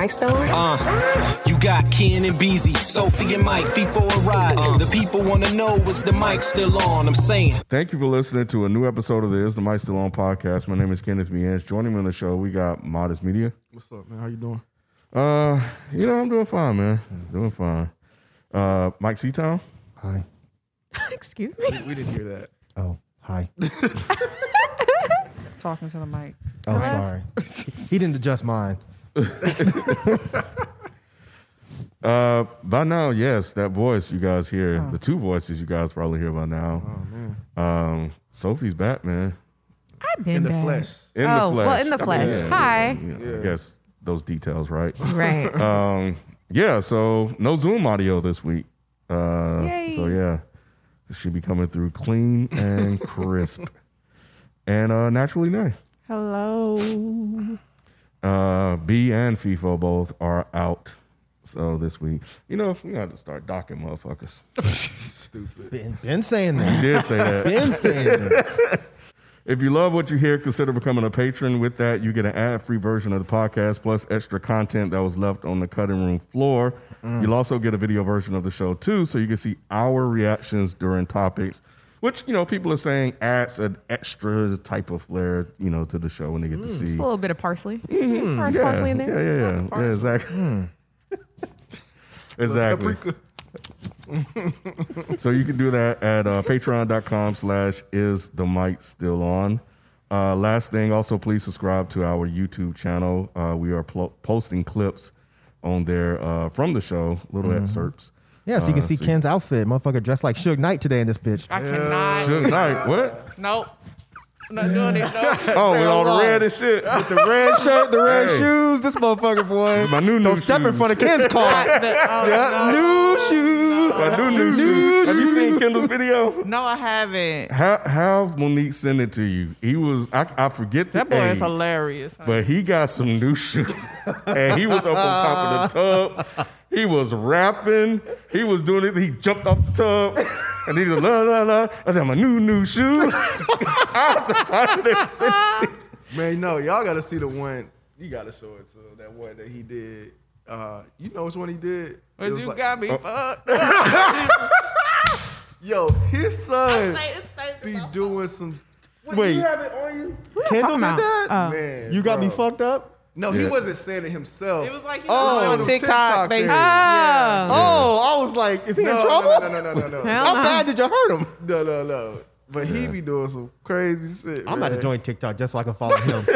Is the mic still on? Uh, you got Ken and Beezy, Sophie and Mike, fee for a ride. the people want to know was the mic still on? I'm saying. Thank you for listening to a new episode of the Is the Mic Still On podcast. My name is Kenneth Mians. Joining me on the show, we got Modest Media. What's up, man? How you doing? Uh, you know, I'm doing fine, man. Doing fine. Uh, Mike Seatown. Hi. Excuse me. We didn't hear that. Oh, hi. Talking to the mic. Oh, sorry. he didn't adjust mine. Uh, by now, yes, that voice you guys hear, the two voices you guys probably hear by now. Oh man. Um, Sophie's back, man. I've been In the back. flesh. In Oh, the flesh. well, in the flesh. Yeah, Hi. yeah, yeah, I guess those details, right? Right. um, yeah. So no Zoom audio this week. Uh, Yay. so yeah, it should be coming through clean and crisp, and uh, naturally nice. Hello. Uh, B and FIFO both are out. So this week, you know, we got to start docking motherfuckers. Stupid. Ben, Ben saying You this. did say that. Ben saying this. If you love what you hear, consider becoming a patron. With that, you get an ad-free version of the podcast plus extra content that was left on the cutting room floor. You'll also get a video version of the show too, so you can see our reactions during topics, which you know people are saying adds an extra type of flair, you know, to the show when they get to see. A little bit of parsley. Yeah, parsley in there. Yeah, yeah, yeah, yeah exactly. exactly. so you can do that at uh, patreon.com slash is the mic still on uh, last thing also please subscribe to our youtube channel uh, we are pl- posting clips on there uh, from the show little excerpts Yeah, so you can Uh, see Ken's outfit. Motherfucker dressed like Suge Knight today in this bitch. I cannot. Good night. What? Nope. I'm not doing it. No. Oh, with all the red and shit. With the red shirt, the red Hey. shoes. This motherfucker, boy. My new Don't new step in front of Ken's car. The- oh, yeah, no. new shoes. My new new shoes. Have you seen Kendall's video? No, I haven't. Have, have Monique send it to you. He was I, I forget the That boy is age. hilarious. But he got some new shoes. and he was up on top of the tub. He was rapping. He was doing it. He jumped off the tub. And he was la la la. I got my new new shoes. I have to find this. Man, no, y'all gotta see the one. You gotta show it to that one that he did. Uh, you know which one he did? But you like- got me Oh. fucked. Yo, his son Say- say- be doing some. What, Wait. you have it on you? Kendall did that? Oh. Man, you got me fucked up? No, he wasn't saying it himself. It was like you know, Oh, on TikTok. TikTok they thing. Oh. yeah. Oh, I was like, is he no, in trouble? No, no, no, no, no, no. Hell How no. bad did you hurt him? No, no, no. But he be doing some crazy shit. I'm about to man. join TikTok just so I can follow him.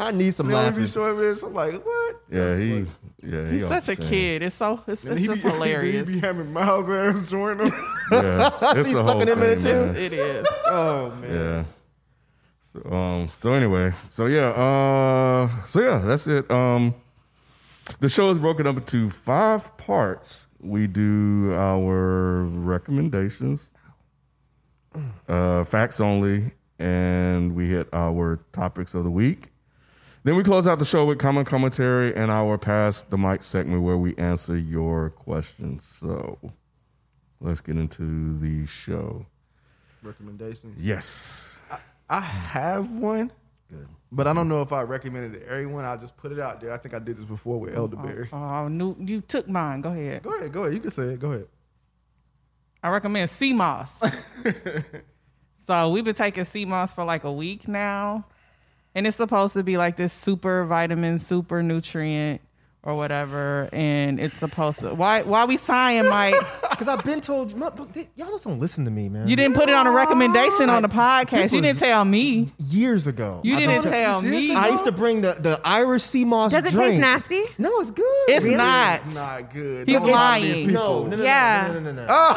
I need some You know, he be laughing. showing me this. I'm like, what? Yeah, he funny. yeah, he He's off such the a chain. kid. It's so it's, it's just be, hilarious. He be having Miles ass join him. Yeah. It's Be a whole sucking him in thing, it too. man. it is. oh man. Yeah. So um so anyway, so yeah, uh so yeah, that's it. Um the show is broken up into five parts. We do our recommendations, uh facts only, and we hit our topics of the week. Then we close out the show with common commentary and our pass the mic segment where we answer your questions. So let's get into the show. Recommendations. Yes. I have one. But I don't know if I recommended it to everyone. I'll just put it out there. I think I did this before with oh, elderberry. Oh, oh, new, you took mine. Go ahead. Go ahead, go ahead. You can say it. Go ahead. I recommend sea moss. so we've been taking sea moss for like a week now. And it's supposed to be like this super vitamin, super nutrient or whatever, and it's supposed to. Why? Why we sighing, Mike? Because I've been told, no, but they- y'all just don't listen to me, man. You didn't put it on a recommendation on the podcast. You didn't tell me. years ago. You I've didn't been tell me. I used to bring the, the Irish sea moss Does it drink. taste nasty? No, it's good. It's Really? not. It's not good. He's Don't lie to these lying. people. No, no, no, Yeah. no, no, no, no, no.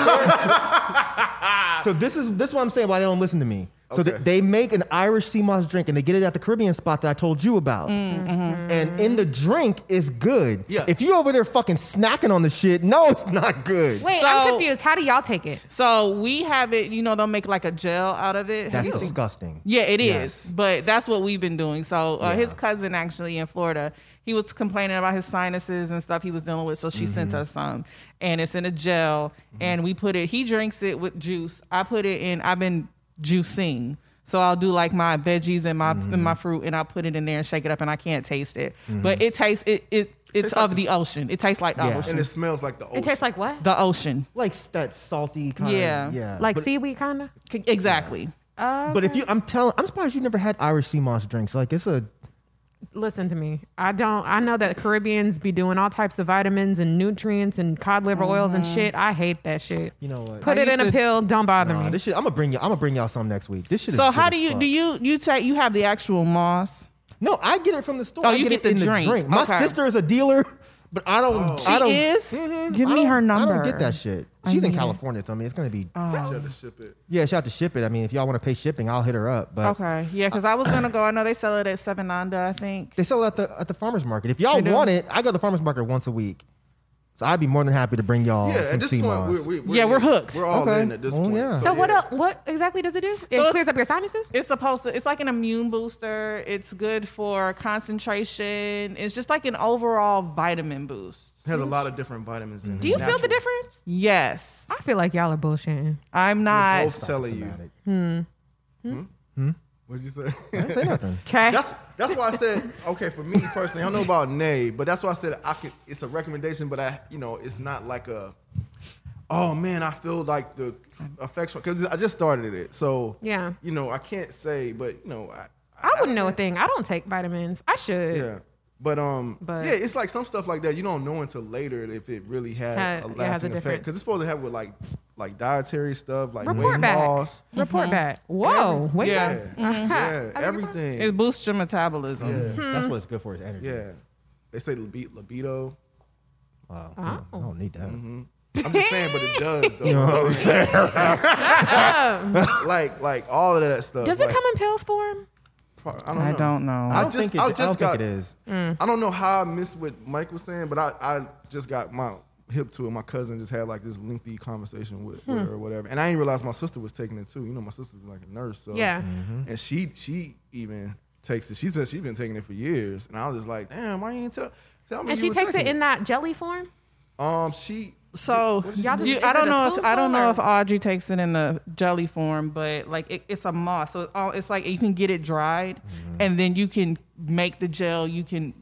so this is this is what I'm saying. Why they don't listen to me? So Okay. th- they make an Irish sea moss drink and they get it at the Caribbean spot that I told you about. And in the drink is good. Yeah. If you over there fucking snacking on the shit, no, it's not good. Wait, So- I'm confused. How do y'all take it? So we have it. You know, they'll make like a gel out of it. Have That's you seen- disgusting. Yeah, it is. Yes. But that's what we've been doing. So uh, Yeah. his cousin actually in Florida, he was complaining about his sinuses and stuff he was dealing with. So she Mm-hmm. sent us some, and it's in a gel, and we put it. He drinks it with juice. I put it in. I've been juicing. So I'll do like my veggies and my Mm-hmm. my fruit, and I'll put it in there and shake it up, and I can't taste it, but it tastes it it it's of the ocean. It tastes like the Yeah. ocean. And it smells like the ocean. It tastes like what? the ocean, Like s- that salty kind Yeah. of yeah. Like but, seaweed, kind of. C- exactly. but if you I'm telling I'm surprised you've never had Irish sea moss drinks. Like it's a Listen to me. I don't. I know that Caribbeans be doing all types of vitamins and nutrients and cod liver oils and mm-hmm. shit. I hate that shit. you know what? Put I it in to- a pill. Don't bother Nah, me. this shit. I'm gonna bring you I'm gonna bring y'all some next week. This shit is So good how as do you fuck. do you you take you have the actual moss? No, I get it from the store. Oh, I you get, get it the in drink. My Okay. sister is a dealer, but I don't. She I don't, is. Mhm. Give I me don't- her number. I don't get that shit. She's in need it. California, so I mean, it's gonna be. You have to ship it. yeah, she have to ship it. I mean, if y'all want to pay shipping, I'll hit her up. But Okay, yeah, because I was gonna go. I know they sell it at Seven Nanda. I think. they sell it at the at the farmers market. If y'all They do? want it, I go to the farmers market once a week, so I'd be more than happy to bring y'all Yeah, some at this sea moss. we're, we're, Yeah, we're hooked. We're all Okay. in at this Oh, point. yeah. so what? yeah. el what exactly does it do? It it's- clears up your sinuses. It's supposed to. It's like an immune booster. It's good for concentration. It's just like an overall vitamin boost. It has a lot of different vitamins in it. Do you feel the difference? Yes, I feel like y'all are bullshitting. I'm not. We're not. both telling you. Hmm. hmm? hmm? hmm? What did you say? I didn't say nothing. Okay. That's that's why I said okay for me personally. I don't know about Nay, but that's why I said I could. It's a recommendation, but I you know it's not like a. Oh man, I feel like the effects because I just started it, so Yeah. You know I can't say, but you know I. I wouldn't know a thing. I don't take vitamins. I should. Yeah. But um, But- yeah, it's like some stuff like that you don't know until later if it really had Ha- a yeah, a lasting effect because it's supposed to have with like like dietary stuff like Report weight back. loss. Report mm-hmm. back. Whoa. Wait. Yeah. Mm-hmm. Yeah, uh-huh. yeah, everything. It boosts your metabolism. yeah, mm-hmm. That's what it's good for is energy. yeah. They say libido. Wow. Oh. I don't need that. I'm just saying, but it does though. You know what I'm saying? Um. like like all of that stuff. Does it like, come in pills form? I don't know. I don't know. I I don't just- think it, I I just don't got- think it is. Mm. I don't know how I missed what Mike was saying, but I, I just got my hip to it. My cousin just had like this lengthy conversation with, with hmm. her or whatever, and I didn't realize my sister was taking it too. You know, my sister's like a nurse, so Yeah. Mm-hmm. and she she even takes it. She's been she's been taking it for years, and I was just like, damn, why you ain't tell tell me? And you she were takes it taking in that jelly form? Um, she So Y'all you, I don't know. If, I don't know if Audrey takes it in the jelly form, but like it, it's a moss. So it's, all, it's like you can get it dried, and then you can make the gel. You can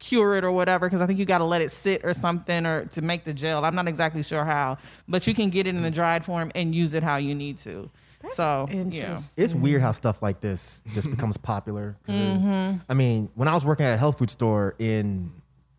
cure it or whatever. Because I think you got to let it sit or something or to make the gel. I'm not exactly sure how, but you can get it in the dried form and use it how you need to. so yeah, It's weird how stuff like this just becomes popular. 'Cause it- I mean, when I was working at a health food store in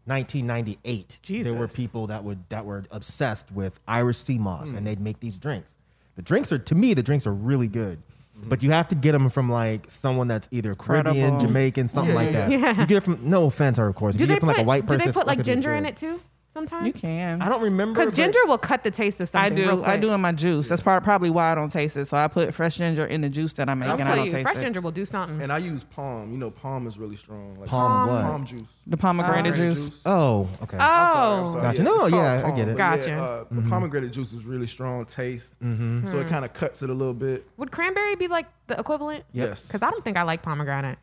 1998, there were people that would that were obsessed with Irish sea moss, and hmm. they'd make these drinks. The drinks are, to me, the drinks are really good. Mm-hmm. But you have to get them from like someone that's either Caribbean, Credible. Jamaican, something like that. Yeah. You get it from no offense, of course. Do you get it from put, like a white do person. they put like ginger in it too sometimes? you can. I don't remember Because but- ginger will cut the taste of something. I do. real I do in my juice. That's part, probably why I don't taste it. So I put fresh ginger in the juice that I make, I'll and I tell don't you, taste fresh it. ginger will do something. and I use palm. You know, palm is really strong. Like Palm what? Palm juice. The pomegranate Pomegranate juice. Oh, okay. oh, I'm sorry, I'm sorry. Gotcha. Yeah, No, it's called yeah, I get it. but yeah, Gotcha. uh, the pomegranate juice is really strong taste, so it kind of cuts it a little bit. would cranberry be like the equivalent? Yes. Because I don't think I like pomegranate.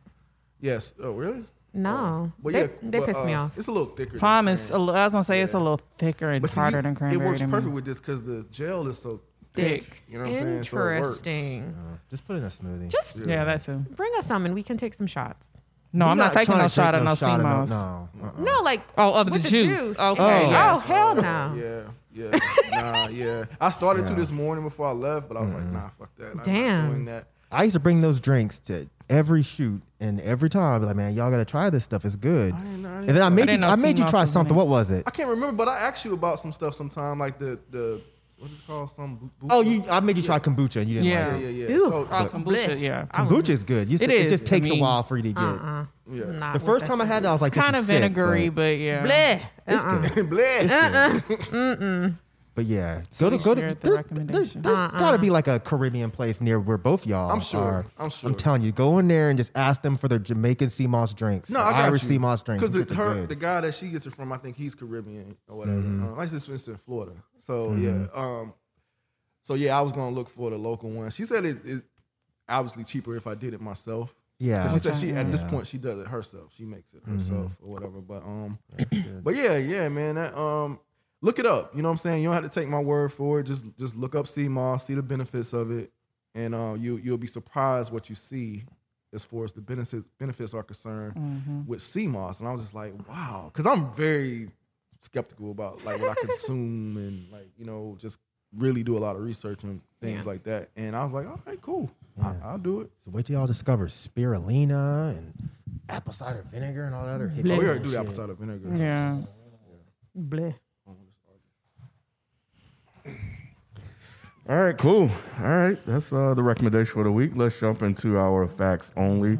Yes. Oh, really? No, Well, they, yeah, they but, piss me uh, off. It's a little thicker. Palm is. A cran. I was gonna say it's a little thicker and But harder than cranberry. It works to me. perfect with this because the gel is so thick. Thick. You know what I'm saying? So it works. Interesting. Just put in a smoothie. Just Yeah, that too. bring us some and we can take some shots. No, We're I'm not, taking trying no shot take of no shot of sea moss. No, uh-uh. No, like Oh, of the with juice. Okay, Oh, yes. hell no. Yeah, yeah, nah, yeah. I started to this morning before I left, but I was like, nah, fuck that. I'm Damn. not doing that. I used to bring those drinks to every shoot, and every time I'd be like, "Man, y'all gotta try this stuff. It's good." didn't know- I and then I made didn't you, know I made you sea try was in something. it. What was it? I can't remember, but I asked you about some stuff sometime, like the the what is it called? Some bu- bu- Oh, you, I made you try kombucha, and you didn't Yeah. like yeah, it. yeah, yeah. Ew. So, Oh, kombucha, yeah. Kombucha is good. You It said it, is just to takes a me. while for you to get. Uh-uh. yeah. Not The with first that time I shit. had it, I was like, kind this of is sick, vinegary, but but yeah. Bleh. It's Uh-uh. good. Bleh. It's uh-uh. good. But yeah, So go to go to. shared the There's, there's, recommendation. there's got to be like a Caribbean place near where both y'all. I'm sure. Are. I'm sure. I'm telling you, go in there and just ask them for their Jamaican sea moss drinks. No, I got Irish you. sea moss drinks. Because the, shits are her, good. the guy that she gets it from, I think he's Caribbean or whatever. Mm-hmm. Uh, I just it's in Florida. So yeah, um, so yeah, I was gonna look for the local one. She said it, it obviously cheaper if I did it myself. Yeah, she said she at this Yeah. Mm-hmm. point she does it herself. She makes it herself or whatever. But um, but yeah, yeah, man. That, um, look it up. You know what I'm saying? You don't have to take my word for it. Just just look up sea moss, see the benefits of it, and uh, you you'll be surprised what you see as far as the benefits benefits are concerned Mm-hmm. with sea moss. And I was just like, wow, because I'm very skeptical about like what I consume and like you know just really do a lot of research and things like that. And I was like, all right, cool, I, I'll do it. So wait till y'all discover spirulina and apple cider vinegar and all the other. Oh, we already do the apple cider vinegar. Yeah. Bleh. All right, cool. All right, that's uh, the recommendation for the week. Let's jump into our facts only,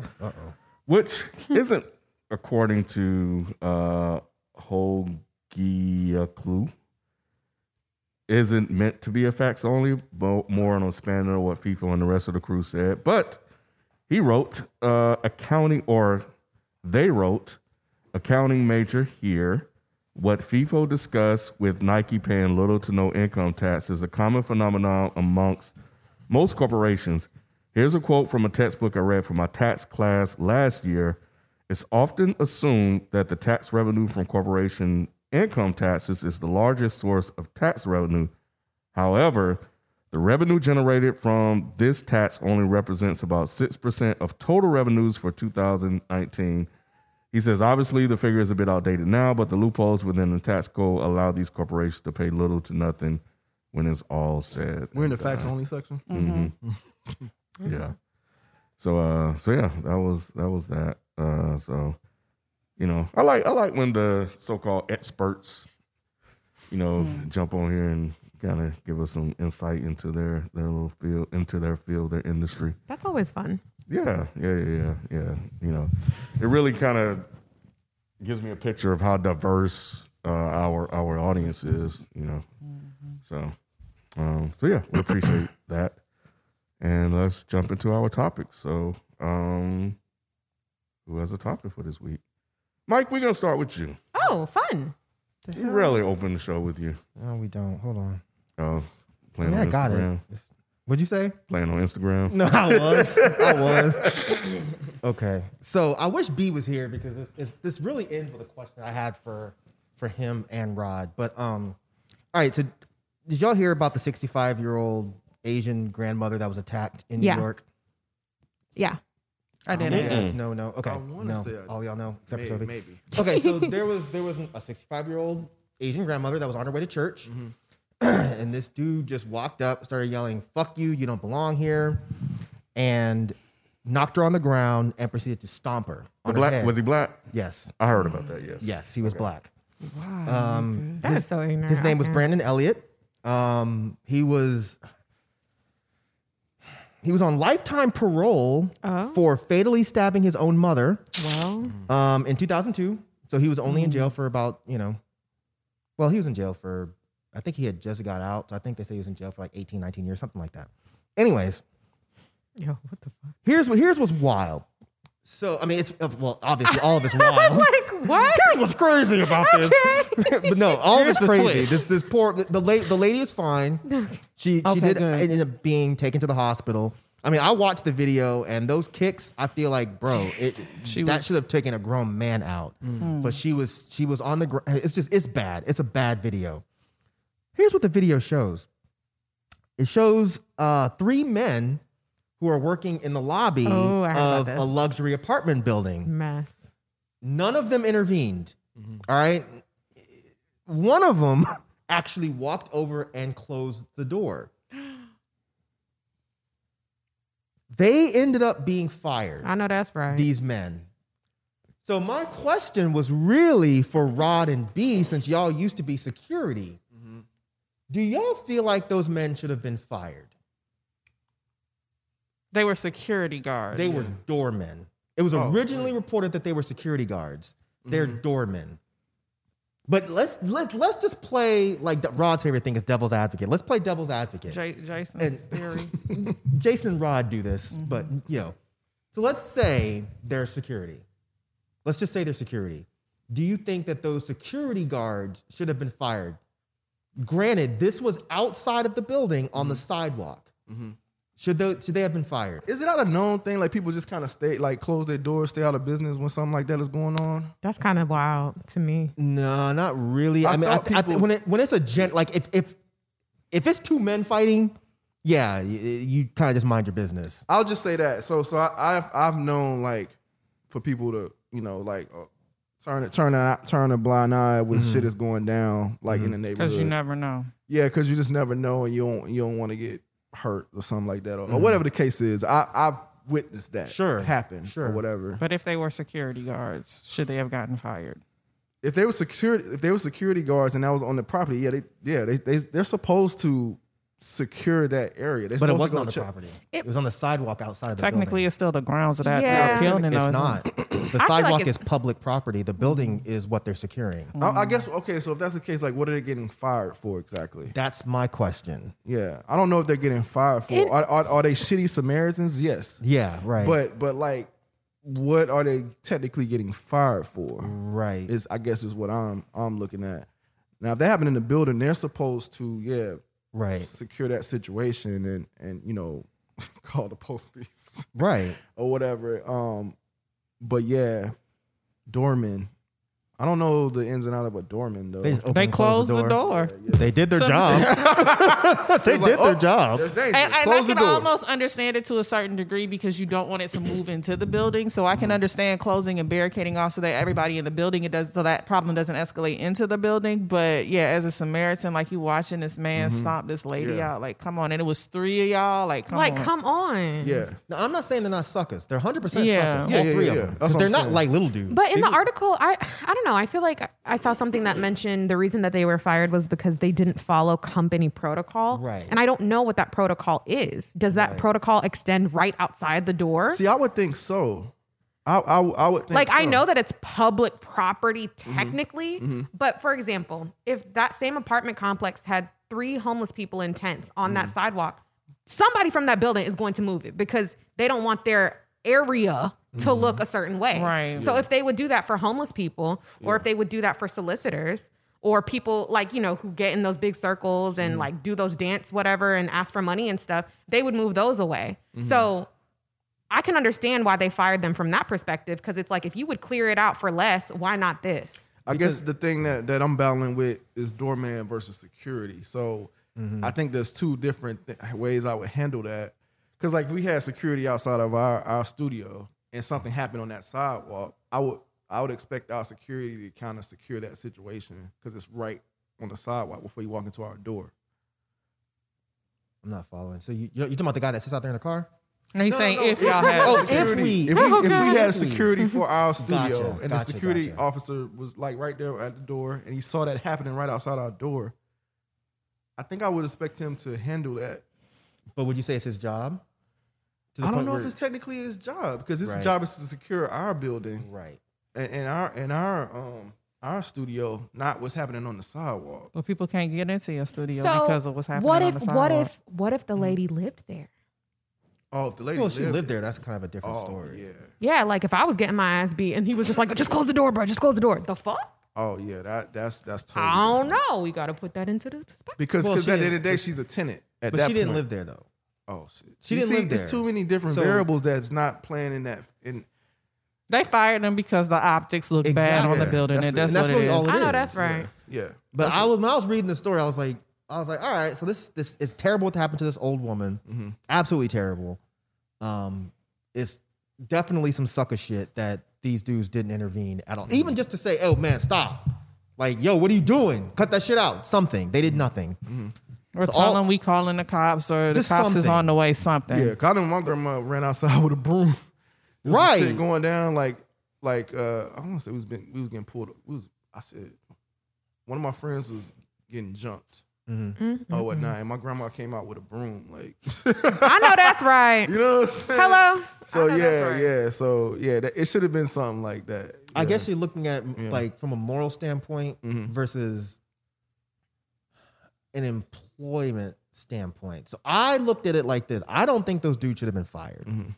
which isn't according to uh, Clue Isn't meant to be a facts only, but more on expanding on what FIFA and the rest of the crew said. But he wrote uh, accounting, or they wrote accounting major here. What FIFO discussed with Nike paying little to no income tax is a common phenomenon amongst most corporations. Here's a quote from a textbook I read for my tax class last year. It's often assumed that the tax revenue from corporation income taxes is the largest source of tax revenue. However, the revenue generated from this tax only represents about 6% of total revenues for 2019. He says, obviously, the figure is a bit outdated now, but the loopholes within the tax code allow these corporations to pay little to nothing when it's all said. We're in the and facts only section. Yeah. So uh so yeah, that was that was that. Uh so you know, I like I like when the so-called experts you know jump on here and kind of give us some insight into their their little field into their field, their industry. That's always fun. Yeah, yeah, yeah, yeah, yeah. You know, it really kind of gives me a picture of how diverse uh, our our audience is. You know, so um, so yeah, we appreciate that. And let's jump into our topic. So, um, who has a topic for this week? Mike, we're gonna start with you. Oh, fun. We rarely open the show with you. No, we don't. Hold on. Oh, playing Yeah, I on got it. Instagram. It's- What'd you say? Playing on Instagram. No, I was. I was. Okay. So I wish B was here because this, it's, this really ends with a question I had for for him and Rod. But um, all right. So did y'all hear about the 65 year old Asian grandmother that was attacked in Yeah. New York? Yeah. I didn't. Yes, No, no. Okay. I no. say All y'all know except for Maybe, Sophie. maybe. Okay, so there was there was a 65 year old Asian grandmother that was on her way to church, Mm-hmm. and this dude just walked up, started yelling, "Fuck you! You don't belong here," and knocked her on the ground and proceeded to stomp her The on her black head. was he black? Yes, I heard about that. Yes. yes, he was black. That is so ignorant. His name was Brandon Elliott. Um, he was he was on lifetime parole Oh. for fatally stabbing his own mother. Well, um, in 2002. So he was only in jail for about, you know, well, he was in jail for, I think he had just got out. So I think they say he was in jail for like 18, 19 years, something like that. Anyways, yo, what the fuck? here's what here's what's wild. So I mean, it's uh, well, obviously all of it's wild. I was like what? Here's what's crazy about this. but no, all Here's of it's crazy. twist. This this poor the the, la- the lady is fine. She she did good. ended up being taken to the hospital. I mean, I watched the video and those kicks. I feel like, bro, it She that was- should have taken a grown man out. But she was she was on the ground. It's just it's bad. It's a bad video. Here's what the video shows. It shows uh, three men who are working in the lobby Oh, I heard about of a luxury apartment building. Mess. None of them intervened. All right. One of them actually walked over and closed the door. They ended up being fired. I know that's right. These men. So my question was really for Rod and B, since y'all used to be security. Do y'all feel like those men should have been fired? They were security guards. They were doormen. It was Oh, originally reported that they were security guards. They're mm-hmm. doormen. But let's let's let's just play like the- Rod's favorite thing is devil's advocate. Let's play devil's advocate. J- Jason's And- theory. Jason and Rod do this, mm-hmm. but you know. So let's say they're security. Let's just say they're security. Do you think that those security guards should have been fired? Granted, this was outside of the building on the sidewalk. Should they, should they have been fired? Is it not a known thing? Like people just kind of stay, like close their doors, stay out of business when something like that is going on. That's kind of wild to me. No, not really. I, I mean, I, thought I, people- when it when it's a gent like if if if it's two men fighting, yeah, you, you kind of just mind your business. I'll just say that. So, so I, I've I've known like for people to you know like uh, turn it turn a turn a blind eye when mm-hmm. shit is going down like in the mm-hmm. neighborhood. Because you never know. Yeah, because you just never know, and you don't you don't want to get hurt or something like that, or, or mm-hmm. whatever the case is. I I've witnessed that Sure, happen sure. or whatever. But if they were security guards, should they have gotten fired? if they were security if they were security guards and that was on the property, yeah, they yeah they they they're supposed to secure that area. They're But it wasn't on the check- property. It, was on the sidewalk outside of the Technically, building. it's still the grounds of that Yeah. building. it's though, not. isn't? The sidewalk it's- is public property. The building is what they're securing. I, I guess okay. So if that's the case, like, what are they getting fired for exactly? That's my question. Yeah, I don't know if they're getting fired for. It- are, are, are they shitty Samaritans? Yes, Yeah, right. but but like, what are they technically getting fired for? right. Is I guess is what I'm I'm looking at. Now, if they happen in the building, they're supposed to yeah right. secure that situation and and you know call the police Right. or whatever. Um, but yeah, doorman. I don't know the ins and out of a doorman though. They, just opened They and closed closed the door. They did their So- job. they did like, their oh, job. There's danger. And, and I Close the can door. almost understand it to a certain degree because you don't want it to move into the building. So I Mm-hmm. can understand closing and barricading off so that everybody in the building it does so that problem doesn't escalate into the building. But yeah, as a Samaritan, like you watching this man stomp this lady Mm-hmm. Yeah. out, like come on, and it was three of y'all, like come like, on. come on. yeah. Now, I'm not saying they're not suckers. They're 100% Yeah. suckers. Yeah, all yeah, three yeah, of yeah. them. That's what they're I'm not saying. like little dudes. But in the article, I I don't know. I feel like I saw something that mentioned the reason that they were fired was because they didn't follow company protocol. Right. And I don't know what that protocol is. Does that protocol extend right outside the door? See, I would think so. I I, I would think like I know that it's public property Mm-hmm. technically, but for example, if that same apartment complex had three homeless people in tents on Mm-hmm. that sidewalk, somebody from that building is going to move it because they don't want their area to Mm-hmm. look a certain way. Right. So if they would do that for homeless people or if they would do that for solicitors or people like, you know, who get in those big circles and Mm-hmm. like do those dance whatever and ask for money and stuff, they would move those away. Mm-hmm. So I can understand why they fired them from that perspective because it's like if you would clear it out for less, why not this? I guess the thing that, that I'm battling with is doorman versus security. So I think there's two different th- ways I would handle that. Because like we had security outside of our, our studio and something happened on that sidewalk, I would I would expect our security to kind of secure that situation because it's right on the sidewalk before you walk into our door. I'm not following. So you, you're talking about the guy that sits out there in the car? And he's No, saying no, no. if y'all had Oh, if security- we- if we, if we had security for our studio Gotcha, and the security gotcha. officer was like right there at the door and he saw that happening right outside our door, I think I would expect him to handle that. But would you say it's his job? To the I don't know if it's technically his job because his Right. job is to secure our building right. and, and our and our um our studio, not what's happening on the sidewalk. but people can't get into your studio So because of what's happening what on if the sidewalk. what if what if the lady lived there? Oh, if the lady Well, she lived lived there. That's kind of a different Oh story. yeah. Yeah, like if I was getting my ass beat and he was just like, just close the door, bro, just close the door. The fuck? Oh yeah. That that's that's totally I don't different. know. We got to put that into the perspective. because Well, because at the end of the day she's a tenant. At But that she didn't point. live there though. Oh shit. She You didn't see, live there. It's too many different So- variables that's not playing in that in They fired them because the optics look bad on the building, That's and that's, And that's what really it is. all it I know is. that's right. yeah. But That's I was when I was reading the story, I was like, I was like, all right, so this this is terrible what happened to this old woman. Mm-hmm. Absolutely terrible. Um, it's definitely some sucker shit that these dudes didn't intervene at all. Mm-hmm. Even just to say, oh man, stop. Like, yo, what are you doing? Cut that shit out. Something. They did nothing. Mm-hmm. Or So tell all- them we calling the cops or the Just cops is on the way. Something. Yeah, cause I know my grandma ran outside with a broom. There Right. going down like like uh I want to say we was been, we was getting pulled. We was I said one of my friends was getting jumped. Mm-hmm. Oh, what night? And my grandma came out with a broom, like I know that's right. you know what I'm saying? Hello. So yeah, right. yeah. So yeah, that, it should have been something like that. I Yeah. guess you're looking at Yeah. like from a moral standpoint Mhm. versus an employment standpoint. So I looked at it like this. I don't think those dudes should have been fired. Mhm.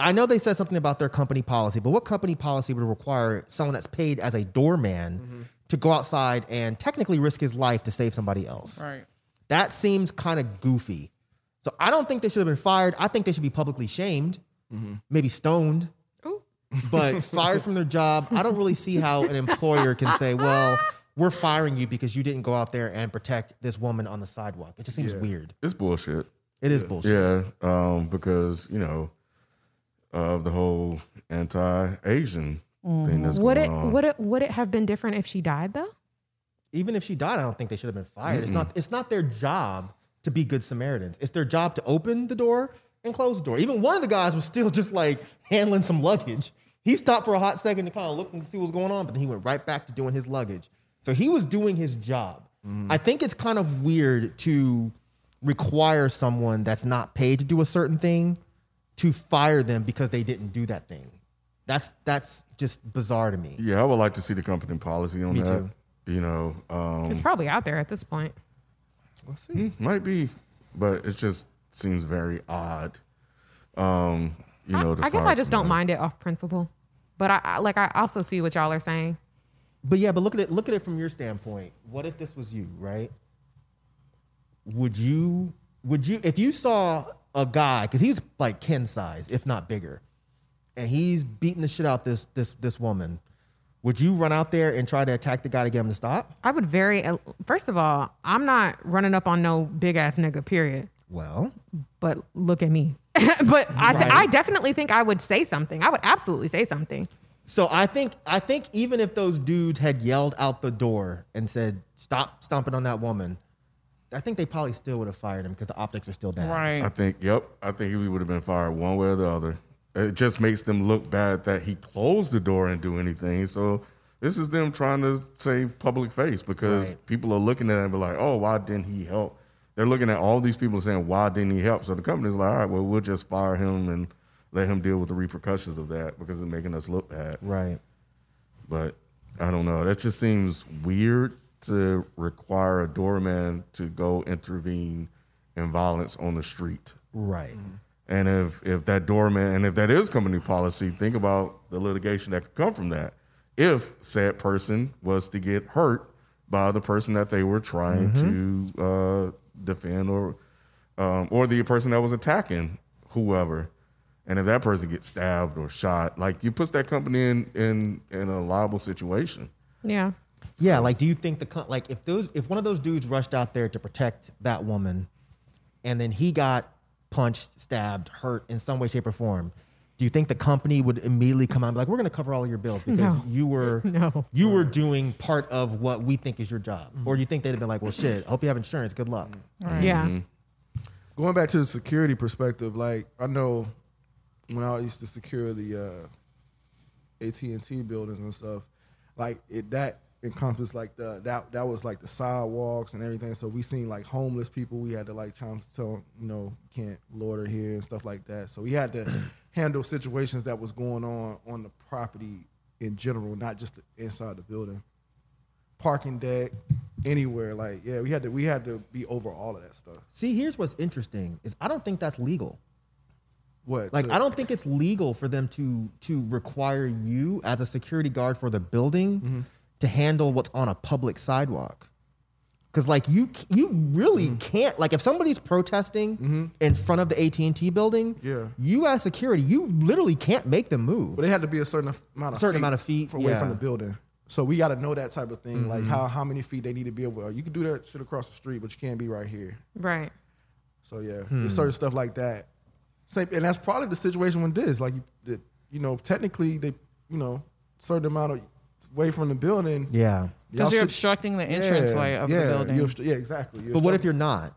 I know they said something about their company policy, but what company policy would require someone that's paid as a doorman Mm-hmm. to go outside and technically risk his life to save somebody else? Right. That seems kind of goofy. So I don't think they should have been fired. I think they should be publicly shamed, Mm-hmm. maybe stoned, Ooh. but fired from their job. I don't really see how an employer can say, well, we're firing you because you didn't go out there and protect this woman on the sidewalk. It just seems Yeah. weird. It's bullshit. It is bullshit. Yeah, um, because you know of the whole anti-Asian thing that's Would going it on. would it would it have been different if she died though? Even if she died, I don't think they should have been fired. It's not it's not their job to be good Samaritans. It's their job to open the door and close the door. Even one of the guys was still just like handling some luggage. He stopped for a hot second to kind of look and see what was going on, but then he went right back to doing his luggage. So he was doing his job. I think it's kind of weird to require someone that's not paid to do a certain thing to fire them because they didn't do that thing. That's that's just bizarre to me. yeah, I would like to see the company policy on Me that. too. You know, um, It's probably out there at this point. Let's see. hmm, might be, but it just seems very odd. Um, you know, I, I guess I just don't mind it off principle, but I, I like I also see what y'all are saying. But yeah, but look at it. Look at it from your standpoint. What if this was you, right? Would you? Would you? If you saw a guy, because he's like Ken size, if not bigger, and he's beating the shit out this this this woman, would you run out there and try to attack the guy to get him to stop? I would very uh, first of all, I'm not running up on no big ass nigga. Period. Well, But look at me. but I, th- I definitely think I would say something. I would absolutely say something. So I think I think even if those dudes had yelled out the door and said stop stomping on that woman, I think they probably still would have fired him because the optics are still bad. I Right. think, yep, I think he would have been fired one way or the other. It just makes them look bad that he closed the door and do anything. So this is them trying to save public face because Right. people are looking at it and be like, oh, why didn't he help? They're looking at all these people saying, why didn't he help? So the company's like, all right, well, we'll just fire him and let him deal with the repercussions of that because it's making us look bad. Right. But I don't know. That just seems weird to require a doorman to go intervene in violence on the street. Right. And if if that doorman and if that is company policy, think about the litigation that could come from that. If said person was to get hurt by the person that they were trying to uh, defend or um, or the person that was attacking whoever, and if that person gets stabbed or shot, like you puts that company in in in a liable situation. Yeah. Yeah, like do you think the co- like if those if one of those dudes rushed out there to protect that woman, and then he got punched, stabbed, hurt in some way, shape, or form, do you think the company would immediately come out and be like, "We're going to cover all your bills because No. you were No. you were doing part of what we think is your job," mm-hmm. or do you think they'd have been like, "Well, shit, hope you have insurance. Good luck." Yeah. Mm-hmm. Going back to the security perspective, like I know when I used to secure the uh, AT and T buildings and stuff, like it that encompassed like the that that was like the sidewalks and everything. So we seen like homeless people. We had to like tell 'em, you know can't loiter here and stuff like that. So we had to handle situations that was going on on the property in general, not just inside the building. Parking deck, anywhere. Like yeah, we had to we had to be over all of that stuff. See, here's what's interesting is I don't think that's legal. What Like to- I don't think it's legal for them to to require you as a security guard for the building Mm-hmm. to handle what's on a public sidewalk. Cuz like you you really Mm-hmm. can't like if somebody's protesting in front of the AT&T building, Yeah. you as security, you literally can't make them move. But they had to be a certain amount of Certain feet amount of feet, away yeah. from the building. So we got to know that type of thing, like how how many feet they need to be over. You can do that shit across the street, but you can't be right here. Right. So yeah, Hmm. there's certain stuff like that. Same, and that's probably the situation with this, like you, you know, technically they, you know, certain amount of way from the building. Yeah. Because Y'all you're should- obstructing the entrance way of yeah, the building. obstru- yeah, exactly. You're But what if you're not?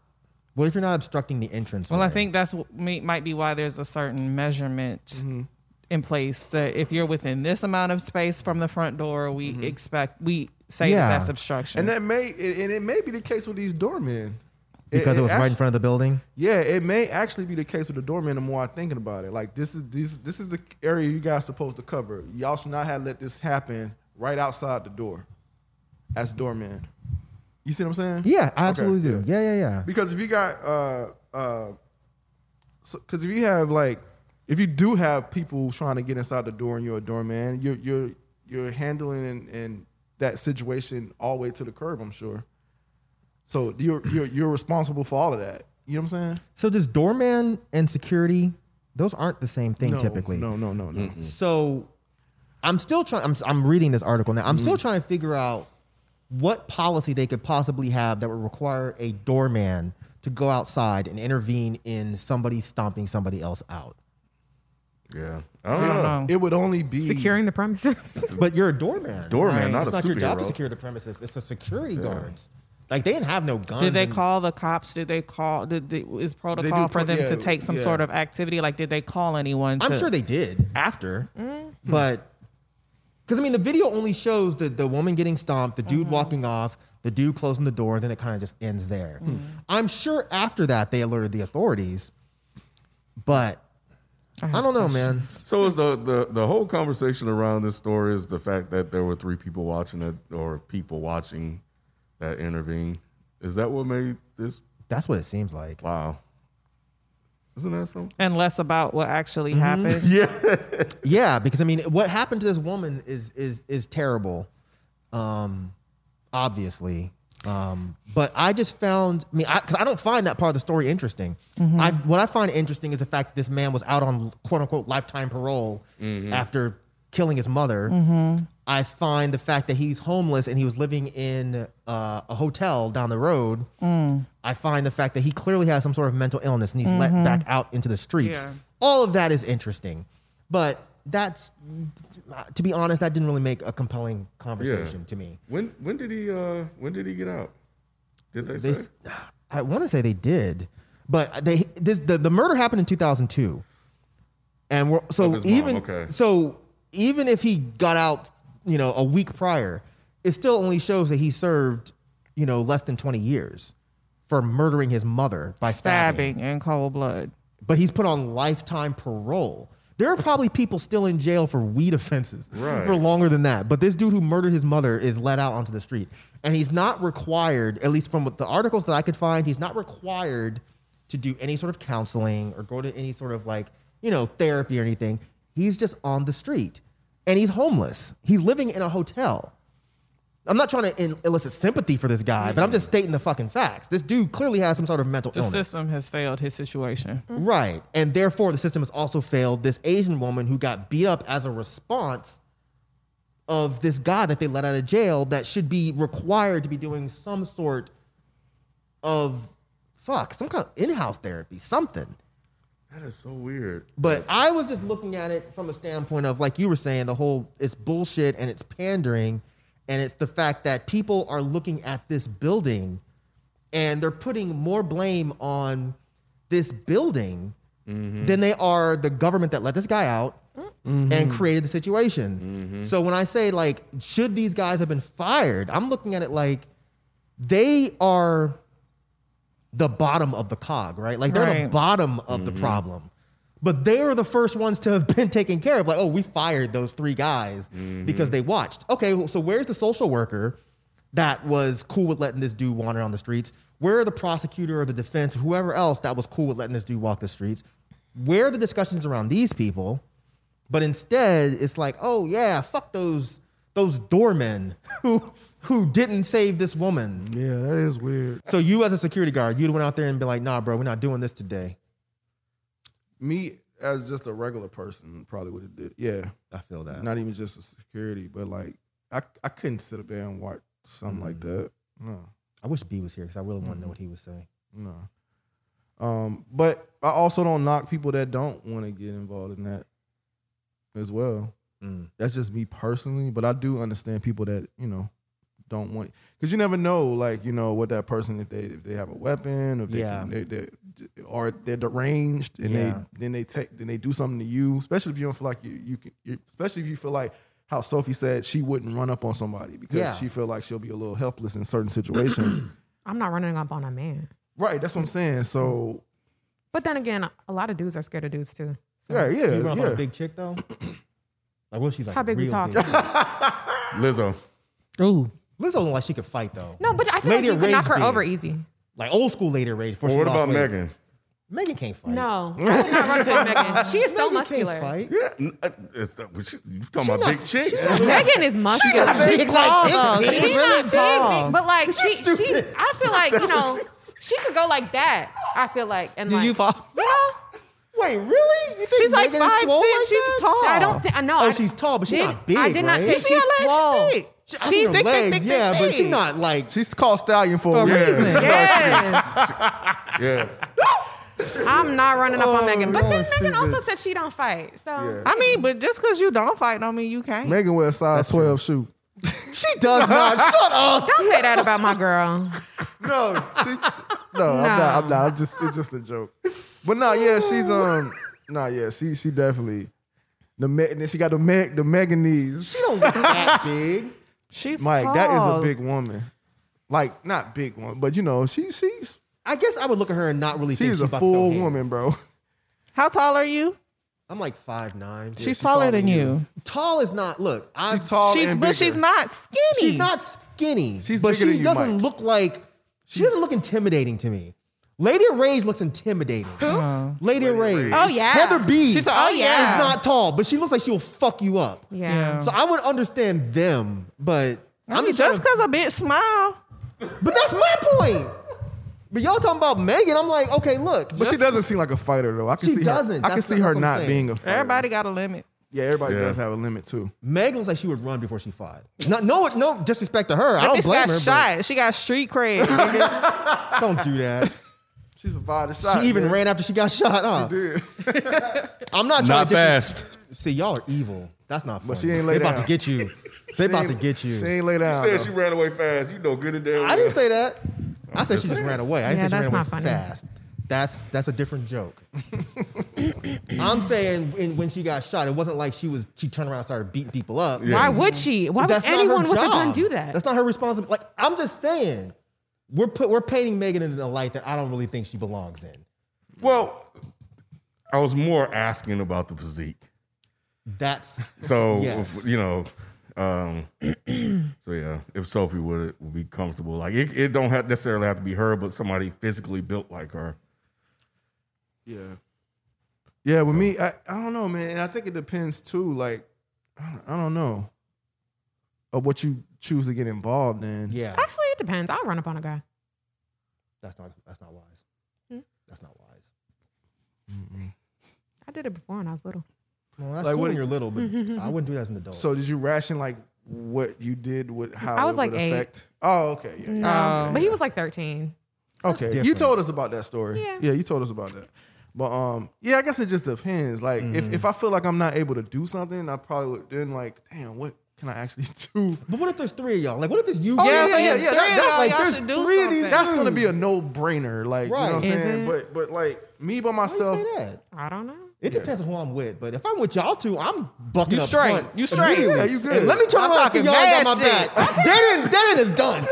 What if you're not obstructing the entrance? Well, I think that's what may, might be why there's a certain measurement Mm-hmm. in place that if you're within this amount of space from the front door, we Mm-hmm. expect we say Yeah. that that's obstruction. And that may and it may be the case with these doormen. It- because it, was right in front of the building. Yeah, it may actually be the case with the doorman. The more I'm thinking about it, like this is this this is the area you guys supposed to cover. Y'all should not have let this happen right outside the door, as doorman. You see what I'm saying? Yeah, I Okay, absolutely do. Yeah, yeah, yeah. Because if you got uh uh, because if you have like if you do have people trying to get inside the door and you're a doorman, you're you're you're handling in, in that situation all the way to the curb. I'm sure. So you're you're you're responsible for all of that. You know what I'm saying? So does doorman and security? Those aren't the same thing no, typically. No, no, no, no. So I'm still trying. I'm, I'm reading this article now. I'm Mm-hmm. still trying to figure out what policy they could possibly have that would require a doorman to go outside and intervene in somebody stomping somebody else out. Yeah, I I don't, don't know. know. It would only be Securing the premises. But you're a doorman. Doorman, not a super. it's a not your job to superhero. secure the premises. It's a security guards. Like they didn't have no guns. did they and- call the cops? Did they call? Did they, is protocol pro- for them yeah, to take some yeah. sort of activity? Like, did they call anyone? I'm to- sure they did after, mm-hmm. but because I mean the video only shows the the woman getting stomped, the dude mm-hmm. walking off, the dude closing the door, then it kind of just ends there. Mm-hmm. I'm sure after that they alerted the authorities, but I, don't know, man. So is the, the the whole conversation around this story is the fact that there were three people watching it or people watching that intervened. Is that what made this? That's what it seems like. Wow, isn't that something? and less about what actually Mm-hmm. happened. Yeah, yeah, because I mean, what happened to this woman is is is terrible, um, obviously. Um, but I just found, I mean, because I, don't find that part of the story interesting. I, what I find interesting is the fact that this man was out on quote unquote lifetime parole after killing his mother. I find the fact that he's homeless and he was living in uh, a hotel down the road. I find the fact that he clearly has some sort of mental illness and he's let back out into the streets. Yeah. All of that is interesting, but that's to be honest, that didn't really make a compelling conversation to me. When when did he uh when did he get out? Did they, They, say? I want to say they did, but they this the, the murder happened in 2002, and we're, so Of his mom, even okay. so even if he got out, you know, a week prior, it still only shows that he served, you know, less than 20 years for murdering his mother by stabbing. Stabbing in cold blood. But he's put on lifetime parole. There are probably people still in jail for weed offenses Right. for longer than that. But this dude who murdered his mother is let out onto the street. And he's not required, at least from the articles that I could find, he's not required to do any sort of counseling or go to any sort of like, you know, therapy or anything. He's just on the street. And he's homeless. He's living in a hotel. I'm not trying to in- elicit sympathy for this guy, but I'm just mm-hmm. stating the fucking facts. This dude clearly has some sort of mental illness. The illness. system has failed his situation. Mm-hmm. Right. And therefore, the system has also failed this Asian woman who got beat up as a response of this guy that they let out of jail that should be required to be doing some sort of fuck, some kind of in house therapy, something. That is so weird. But I was just looking at it from a standpoint of, like you were saying, the whole it's bullshit and it's pandering. And it's the fact that people are looking at this building and they're putting more blame on this building mm-hmm. than they are the government that let this guy out mm-hmm. and created the situation. Mm-hmm. So when I say, like, should these guys have been fired? I'm looking at it like they are the bottom of the cog, right? Like they're the bottom of the mm-hmm. problem. But they were the first ones to have been taken care of. Like, oh, we fired those three guys mm-hmm. because they watched. Okay, so where's the social worker that was cool with letting this dude wander on the streets? Where are the prosecutor or the defense, whoever else that was cool with letting this dude walk the streets? Where are the discussions around these people? But instead, it's like, oh yeah, fuck those those doormen who who didn't save this woman. Yeah, that is weird. So you as a security guard, you'd went out there and been like, nah, bro, we're not doing this today. Me as just a regular person probably would have did. Yeah, I feel that. not even just a security, but like I I couldn't sit up there and watch something like that. No, I wish B was here because I really want to know what he would say. no. Um, but I also don't knock people that don't want to get involved in that as well. Mm. That's just me personally, but I do understand people that you know don't want because you never know, like you know, what that person if they if they have a weapon, or if they, Yeah. can, they, they or they're deranged, and Yeah. they then they take then they do something to you, especially if you don't feel like you you can, you, especially if you feel like how Sophie said she wouldn't run up on somebody because Yeah. she feel like she'll be a little helpless in certain situations. I'm not running up on a man. right, that's what I'm saying. So But then again, a lot of dudes are scared of dudes too. So yeah, yeah, you run up on yeah. a big chick though. Like what she's like How big we talking? Lizzo. Ooh. Lizzo look like she could fight though. No, but I think Lady like you of can knock her big. over easy. Like old school lady rage. Well, what about. Megan? Megan can't fight. No, I would not run up on Megan. She is so Megan muscular. can't fight. Yeah, n- uh, it's, uh, you talking She about not- big chicks? Megan is muscular. She's She's like tall, this though. big. She's really not tall. big, but like she, she, I feel like you know, she could go like that. I feel like, and Did like, you fall? Yeah, Wait, really? You think She's like Megan is five swole ten. like she's that? tall. I don't think I know. Oh, I- she's tall, but she's did- not big. I did not right? say she's swole. I She's see her thick, thick, legs, thick, yeah, thick, but she's not like. She's called Stallion for, For a a reason. reason. Yes, Yeah. I'm not running up on Oh, Megan. But then Lord, Megan also said she don't fight. So Yeah. I mean, but just because you don't fight don't mean you can't. Megan wears a size 12 shoe. She does not. Shut up. don't say that about my girl. No, she, no, I'm not. I'm not. I'm just. It's just a joke. But no, yeah, she's um. No, yeah, she she definitely the Me- and then she got the Meg the Megan knees. She don't look that big. She's Mike, tall. that is a big woman. Like not big one, but you know, she she's I guess I would look at her and not really think she's she's a about full throw woman, bro. How tall are you? I'm like five nine. she's taller than you. tall is not. Look, I'm She's tall She's and but bigger. she's not skinny. She's not skinny. She's but she than you, doesn't Mike. look like. She doesn't look intimidating to me. Lady of Rage looks intimidating. Who? Uh-huh. Lady of Rage. Oh, yeah. Heather B. She's like, oh, oh yeah. is not tall, but she looks like she will fuck you up. Yeah. Yeah. So I would understand them, but I I'm mean, just trying just to- because a bitch smile. But that's my point. But y'all talking about Megan? I'm like, okay, look. But she doesn't seem like a fighter though. I can She see doesn't. Her, I can That's- see her not saying. being a fighter. Everybody got a limit. Yeah, everybody Yeah. does have a limit too. Meg looks like she would run before she fought. No, no, no disrespect to her. I don't bitch blame got her. shot. She got street cred. Don't do that. She survived the shot. She even man. ran after she got shot. Huh? Dude. I'm not trying Not to fast. See, y'all are evil. That's not fun. But she ain't lay They about to get you. They about to get you. She ain't lay You said though. she ran away fast. You know good and damn I didn't say that. I said she just ran away. I Yeah, say she ran that's away not funny. fast. That's that's a different joke. I'm saying in, when she got shot, it wasn't like she was she turned around and started beating people up. Why would she? Why would That's anyone with a gun do that? That's not her responsibility. Like I'm just saying, we're put we're painting Megan in a light that I don't really think she belongs in. Well, I was more asking about the physique. That's So Yes. you know, um, so yeah, if Sophie would would be comfortable, like it, it don't have necessarily have to be her, but somebody physically built like her. Yeah. Yeah, with me, I, I don't know, man. And I think it depends too. Like, I don't, I don't know of what you choose to get involved in. yeah. Actually, it depends. I'll run up on a guy. That's not that's not wise. Hmm? That's not wise. I did it before when I was little. Well, that's Like, cool what- when you're little, but I wouldn't do that as an adult. So did you ration like what you did with how I was it like would eight. affect? Oh, okay. Yeah. No, but he was like 13. Okay. You different. told us about that story. Yeah. you told us about that. But um, yeah, I guess it just depends. Like Mm-hmm. if, if I feel like I'm not able to do something, I probably would then like, damn, what can I actually do? but what if there's three of y'all? Like, what if it's you? Oh, Yeah, yeah, yeah, yeah. three That- of that's y'all, like there's do three of these. That's gonna be a no brainer. Like you know what I'm Right. Is saying? it? But but like me by Why you myself. say that? I don't know. It depends on who I'm with, but if I'm with y'all two, I'm bucking You up straight. front You straight. immediately. Yeah, you good. And let me turn I'm around and see talking y'all got my mad back. Denon, Denon is done.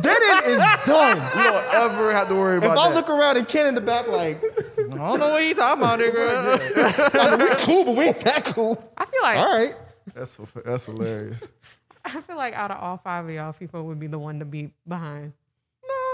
Denon is done. You don't ever have to worry about. It. If about I look around and Ken in the back, like, I don't know what you talking about, nigga. I mean, we cool, but we ain't that cool. I feel like All right. That's that's hilarious. I feel like out of all five of y'all, FIFA would be the one to be behind.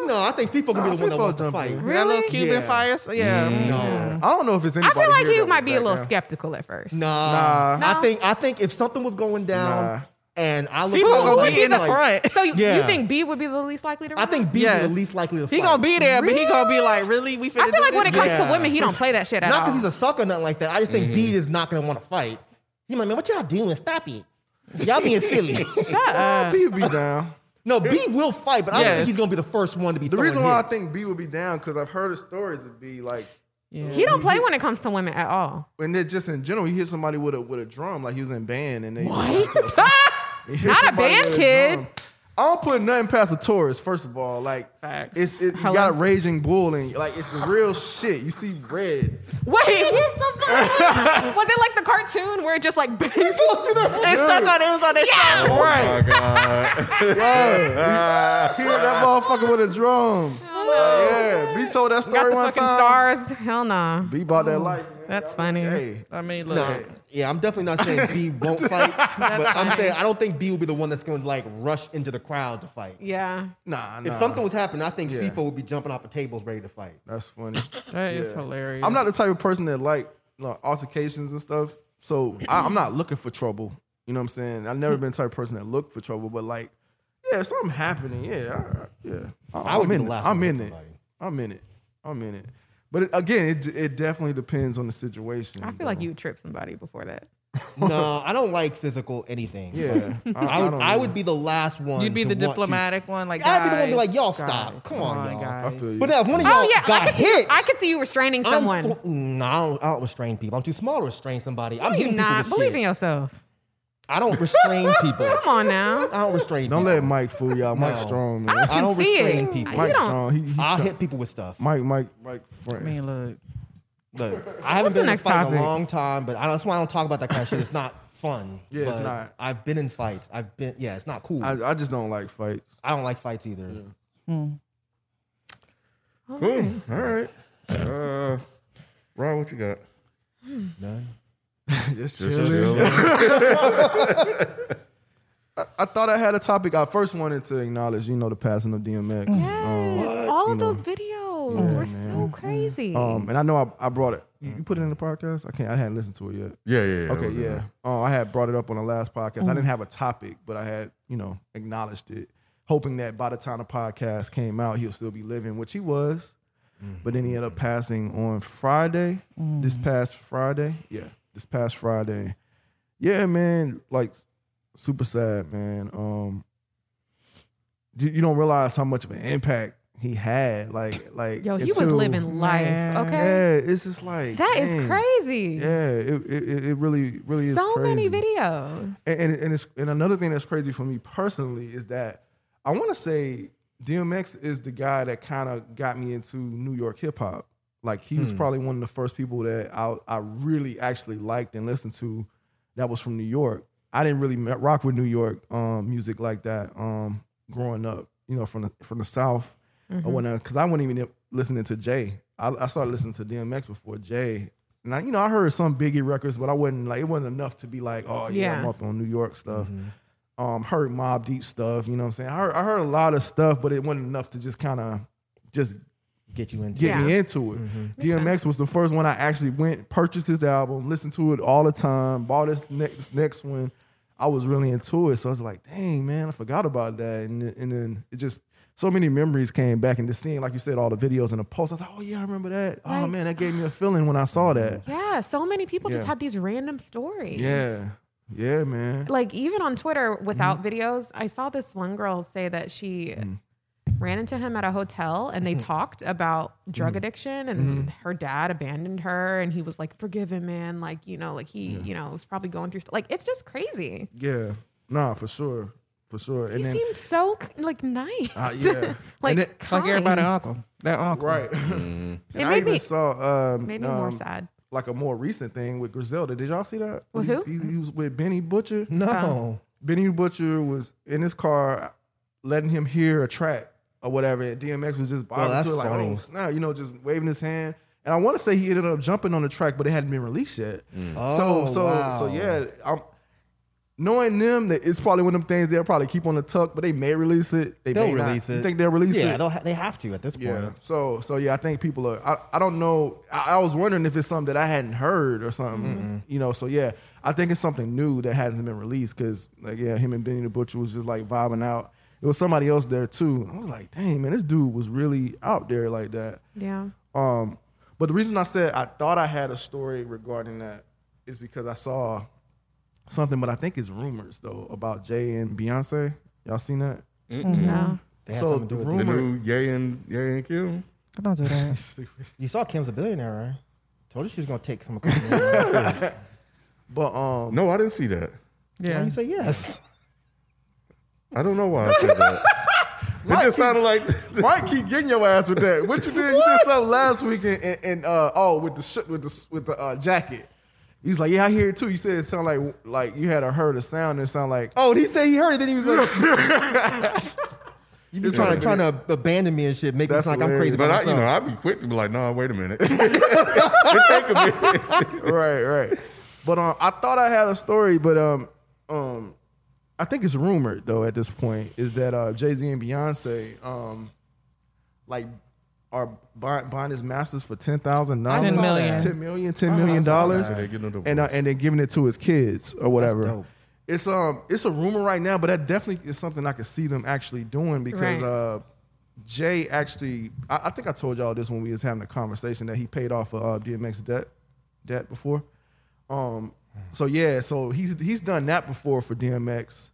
No, I think FIFA can Nah, be the one that FIFA wants to fight. in. That Really? little Cuban Yeah. fire. so- Yeah. No. I don't know if it's I anybody. feel like here he that might would be a back little down. skeptical at first. Nah. No? I think I think if something was going down Nah. and I look People around gonna like- be in the like- front. So you, Yeah. you think B would be the least likely to I run? think B Yes. is the least likely to fight. He gonna be there, but he gonna be like, really? We finna I feel do like when this? it comes Yeah. to women, he don't play that shit at Not all. because he's a sucker or nothing like that. I just think Mm-hmm. B is not gonna want to fight. He like, man, what y'all doing? Stop it. Y'all being silly. Shut up. B would be down. no, B will fight, but I don't Yes. think he's gonna be the first one to be The reason why hits. I think B would be down because I've heard of stories of B like, um, He don't play when it comes to women at all. and then just in general, he hit somebody with a with a drum like he was in band and they What? He hit Not a somebody band with kid. Drum. I don't put nothing past a tourist. First of all, like Facts. it's it, you Hello? got a raging bull and like it's the real shit. You see red. Wait, he's somebody. was it like the cartoon where it just like It's stuck on it. It was on his shoulder. Right. Oh my god. He hit that motherfucker with a drum. yeah, B told that got story the one fucking time. stars? Hell nah. B bought that life. man. That's funny. Hey, I mean, look. No, yeah, I'm definitely not saying B won't fight, but I'm saying I don't think B will be the one that's going to like rush into the crowd to fight. Yeah. nah, nah. If something was happening, I think Yeah. FIFA would be jumping off the tables ready to fight. that's funny. That is Yeah. hilarious. I'm not the type of person that like you know, altercations and stuff. So I, I'm not looking for trouble. You know what I'm saying? I've never been the type of person that looked for trouble, but like, yeah, if something happening, yeah, I, yeah. I, I would I'm be in the it. last I'm one to in hit it. somebody. I'm in it. I'm in it. But it, again, it it definitely depends on the situation. I feel like you would trip somebody before that. no, I don't like physical anything. Yeah, I, would, don't I know. would be the last one. You'd be to the want to- diplomatic one. Like, I'd be the one be like, y'all guys, stop. Come on, y'all. guys. I feel you. But now if one of oh, y'all Oh yeah, got I could hit, see. I could see you restraining I'm someone. no, mm, I don't, I don't restrain people. I'm too small to restrain somebody. I'm you not. Believe shit. in yourself. I don't restrain people. Come on now. I don't restrain. Don't people. let Mike fool y'all. Mike No. strong, I man. can don't see restrain it. people. You Mike don't. strong. He, he I'll try- hit people with stuff. Mike, Mike, Mike. I Friend. mean, look. Look, I haven't What's the been in a next fight in topic? a long time, but I, that's why I don't talk about that kind of shit. It's not fun. Yeah, it's but not. I've been in fights. I've been. Yeah, it's not cool. I, I, I just don't like fights. I don't like fights either. Cool. All right. Uh, Rob, what you got? None. just Just chilling. chilling. I thought I had a topic. I first wanted to acknowledge, you know, the passing of DMX. Yes, um, all of know. those videos were so crazy. Um, and I know I, I brought it. You you put it in the podcast. I can't. I hadn't listened to it yet. Yeah, yeah, yeah. Okay, yeah. Oh, I had brought it up on the last podcast. I didn't mm. have a topic, but I had, you know, acknowledged it, hoping that by the time the podcast came out, he'll still be living, which he was. But then he ended up mm-hmm. passing on Friday. This mm. past Friday, yeah, this past Friday. Yeah, man, like super sad, man. Um, you don't realize how much of an impact he had. Like, like Yo, he was living life. Man. Okay, Yeah, it's just like that is dang. crazy. Yeah, it, it, it really really is so many videos. And, and and it's and another thing that's crazy for me personally is that I want to say DMX is the guy that kind of got me into New York hip hop. Like he was probably one of the first people that I I really actually liked and listened to. That was from New York. I didn't really rock with New York um, music like that um, growing up. You know, from the from the South. I went because I wasn't even listening to Jay. I, I started listening to DMX before Jay. And I, you know, I heard some Biggie records, but I wasn't like it wasn't enough to be like, oh yeah, Yeah. I'm up on New York stuff. Um, heard Mobb Deep stuff. You know what I'm saying? I heard, I heard a lot of stuff, but it wasn't enough to just kind of just Get you into. get me Yeah. into it. DMX was the first one I actually went purchased his album, listened to it all the time, bought this next next one. I was really into it, so I was like, "Dang, man, I forgot about that." And then- and then it just so many memories came back, and just seeing, like you said, all the videos and the posts. I was like, "Oh yeah, I remember that." Oh Right. man, that gave me a feeling when I saw that. Yeah, so many people just Yeah. had these random stories. Yeah, yeah, man. like even on Twitter without Mm-hmm. videos, I saw this one girl say that she Mm. Ran into him at a hotel and Mm-hmm. they talked about drug addiction and her dad abandoned her and he was like, "Forgive him, man." Like you know, like he you know was probably going through st- like it's just crazy. Yeah, nah, for sure, for sure. He then, seemed so like nice. uh, yeah, like And then- Like kind. everybody uncle. That uncle. right. It and I made even me saw um, made me more um, sad. like a more recent thing with Griselda. Did y'all see that? With he, who? He, he was with Benny Butcher. No. Benny Butcher was in his car, letting him hear a track or whatever. And DMX was just bobbing that's to it like, oh, funny. oh snap, you know, just waving his hand. And I want to say he ended up jumping on the track, but it hadn't been released yet. Mm. Oh, so so wow. so yeah, I'm knowing them that it's probably one of them things they'll probably keep on the tuck, but they may release it. They They'll may not. release it. You think they'll release yeah, it? they'll ha- they have to at this point. Yeah. So so yeah, I think people are. I, I don't know. I, I was wondering if it's something that I hadn't heard or something. You know. So yeah, I think it's something new that hasn't been released because like yeah, him and Benny the Butcher was just like vibing out. It was somebody else there too. I was like, dang man, this dude was really out there like that. Yeah. Um, but the reason I said I thought I had a story regarding that is because I saw something, but I think it's rumors though about Jay and Beyonce. Y'all seen that? No. They So something to do the with The new Ye and Ye and Kim. I Don't do that. You saw Kim's a billionaire, right? Told her she was gonna take some of Kim's But um, No, I didn't see that. Why Yeah. you say yes? I don't know why I said that. it just sounded like Mike keep getting your ass with that. What you did? You did something last week and, and, and, uh, oh with the sh- with the with the uh, jacket. He's like, yeah, I hear it too. You said it sounded like like you had a heard a sound and it sound like Oh, did he say he heard it? Then he was like, "You be trying to trying to abandon me and shit, make me That's sound like I'm crazy But about I, you know, I'd be quick to be like, no, wait a minute. it take a minute. right, right. But um, I thought I had a story, but um, um, I think it's rumored though at this point is that uh, Jay Z and Beyonce um, like are buying, buying his masters for ten thousand dollars, 10 million. ten million, ten million dollars, So they get a and uh, and then giving it to his kids or whatever. It's um, it's a rumor right now, but that definitely is something I could see them actually doing because Right. uh, Jay actually, I, I think I told y'all this when we was having a conversation that he paid off uh, DMX debt debt before. Um, so yeah, so he's he's done that before for DMX,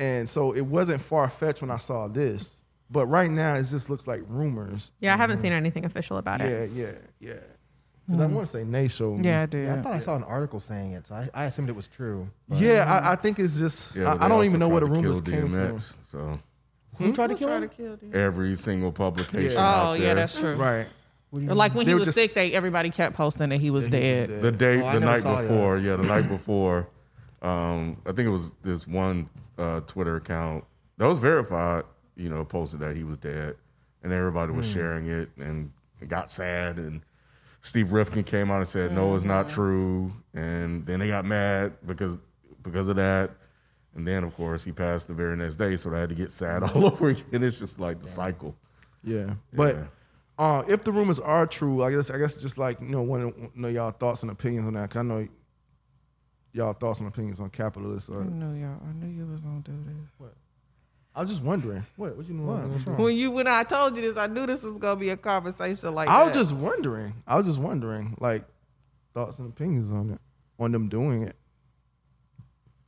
and so it wasn't far fetched when I saw this. But right now, it just looks like rumors. Yeah, I haven't mm-hmm. seen anything official about Yeah, it. yeah, yeah, yeah. 'Cause I hmm. want to say Nay showed. Yeah, I did. Yeah, I thought I saw an article saying it, so I, I assumed it was true. but- Yeah, I, I think it's just Yeah, I, but I they don't also even know where the hmm? tried to rumors kill came from. DMX, So Who tried to kill him? every single publication. Yeah. out Oh yeah, that's true. Right. Like when They he were was just- sick, they everybody kept posting that he was dead. the day, Oh, I the never night saw that. before. Yeah, the night before. Um, I think it was this one uh, Twitter account that was verified. You know, posted that he was dead, and everybody was sharing it and it got sad. And Steve Rifkin came out and said, "No, it's not true." And then they got mad because because of that. And then, of course, he passed the very next day, so they had to get sad all over again. It's just like the cycle. Yeah, but uh, if the rumors are true, I guess I guess just like you know, want to know y'all thoughts and opinions on that. 'cause I know y'all thoughts and opinions on capitalists. I Uh, knew y'all. I knew you was gonna do this. What? I was just wondering what what you know. What's wrong? When you when I told you this, I knew this was gonna be a conversation like I was that. just wondering. I was just wondering, like thoughts and opinions on it, on them doing it.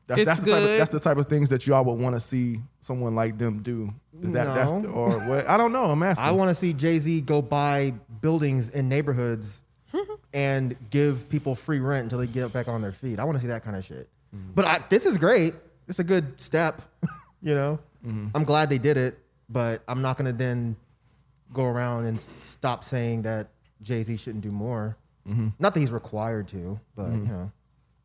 That's, It's that's the type of, good. that's the type of things that y'all would want to see someone like them do. Is that that's No. or what? I don't know. I'm asking. I want to see Jay Z go buy buildings in neighborhoods and give people free rent until they get back on their feet. I want to see that kind of shit. Mm-hmm. But I, this is great. It's a good step. you know, mm-hmm. I'm glad they did it, but I'm not gonna then go around and stop saying that Jay Z shouldn't do more. Mm-hmm. Not that he's required to, but you know,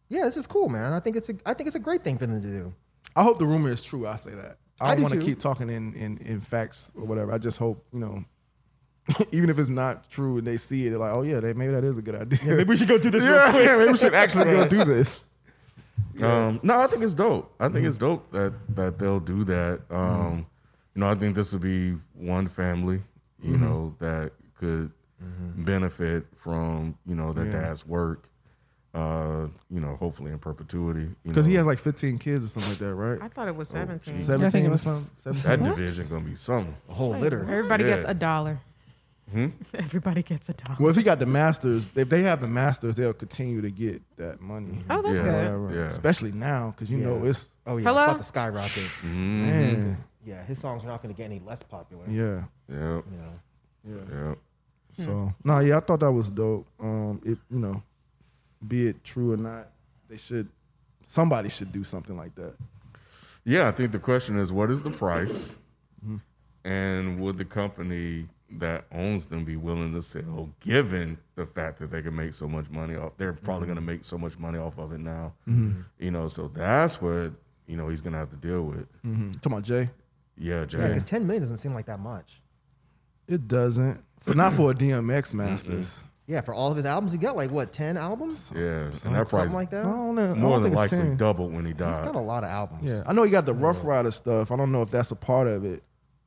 yeah, this is cool, man. I think it's a I think it's a great thing for them to do. I hope the rumor is true. I say that. I I don't want to keep talking in, in in facts or whatever. I just hope you know, even if it's not true and they see it, they're like, oh yeah, they, maybe that is a good idea. Maybe we should go do this. real yeah, quick. maybe we should actually go do this. Um, no, I think it's dope. I think Mm-hmm. it's dope that that they'll do that. Um, You know, I think this would be one family, you Mm-hmm. know, that could benefit from you know their Yeah. dad's work. Uh, you know, hopefully in perpetuity. Because he has like 15 kids or something like that, right? I thought it was 17. 17 I think it or was- something? that 17? division gonna be something. A whole litter. Everybody Yeah. gets a dollar. Hmm? Everybody gets a dollar. Well, if he got the masters, if they have the masters, they'll continue to get that money. Oh, that's Yeah. good. Yeah. Especially now, because you know it's Oh yeah, Hello? it's about to skyrocket. Mm-hmm. man, Yeah, his songs are not going to get any less popular. yeah. Yeah. You know. Yeah. Yep. So no, yeah, I thought that was dope. Um, it you know, be it true or not, they should somebody should do something like that. Yeah, I think the question is, what is the price, Mm-hmm. and would the company that owns them be willing to sell, given the fact that they can make so much money off? They're probably Mm-hmm. going to make so much money off of it now. You know, so that's what you know he's going to have to deal with. Mm-hmm. Talking about Jay, Yeah, Jay. Yeah, because 10 million doesn't seem like that much. it doesn't, but not for a DMX masters. Yeah, for all of his albums, he got like what 10 albums? yeah, and that Something price like I that. don't know. I more don't than think it's likely 10. doubled when he He's died. got a lot of albums. Yeah, I know he got the Ruff Ryder stuff. I don't know if that's a part of it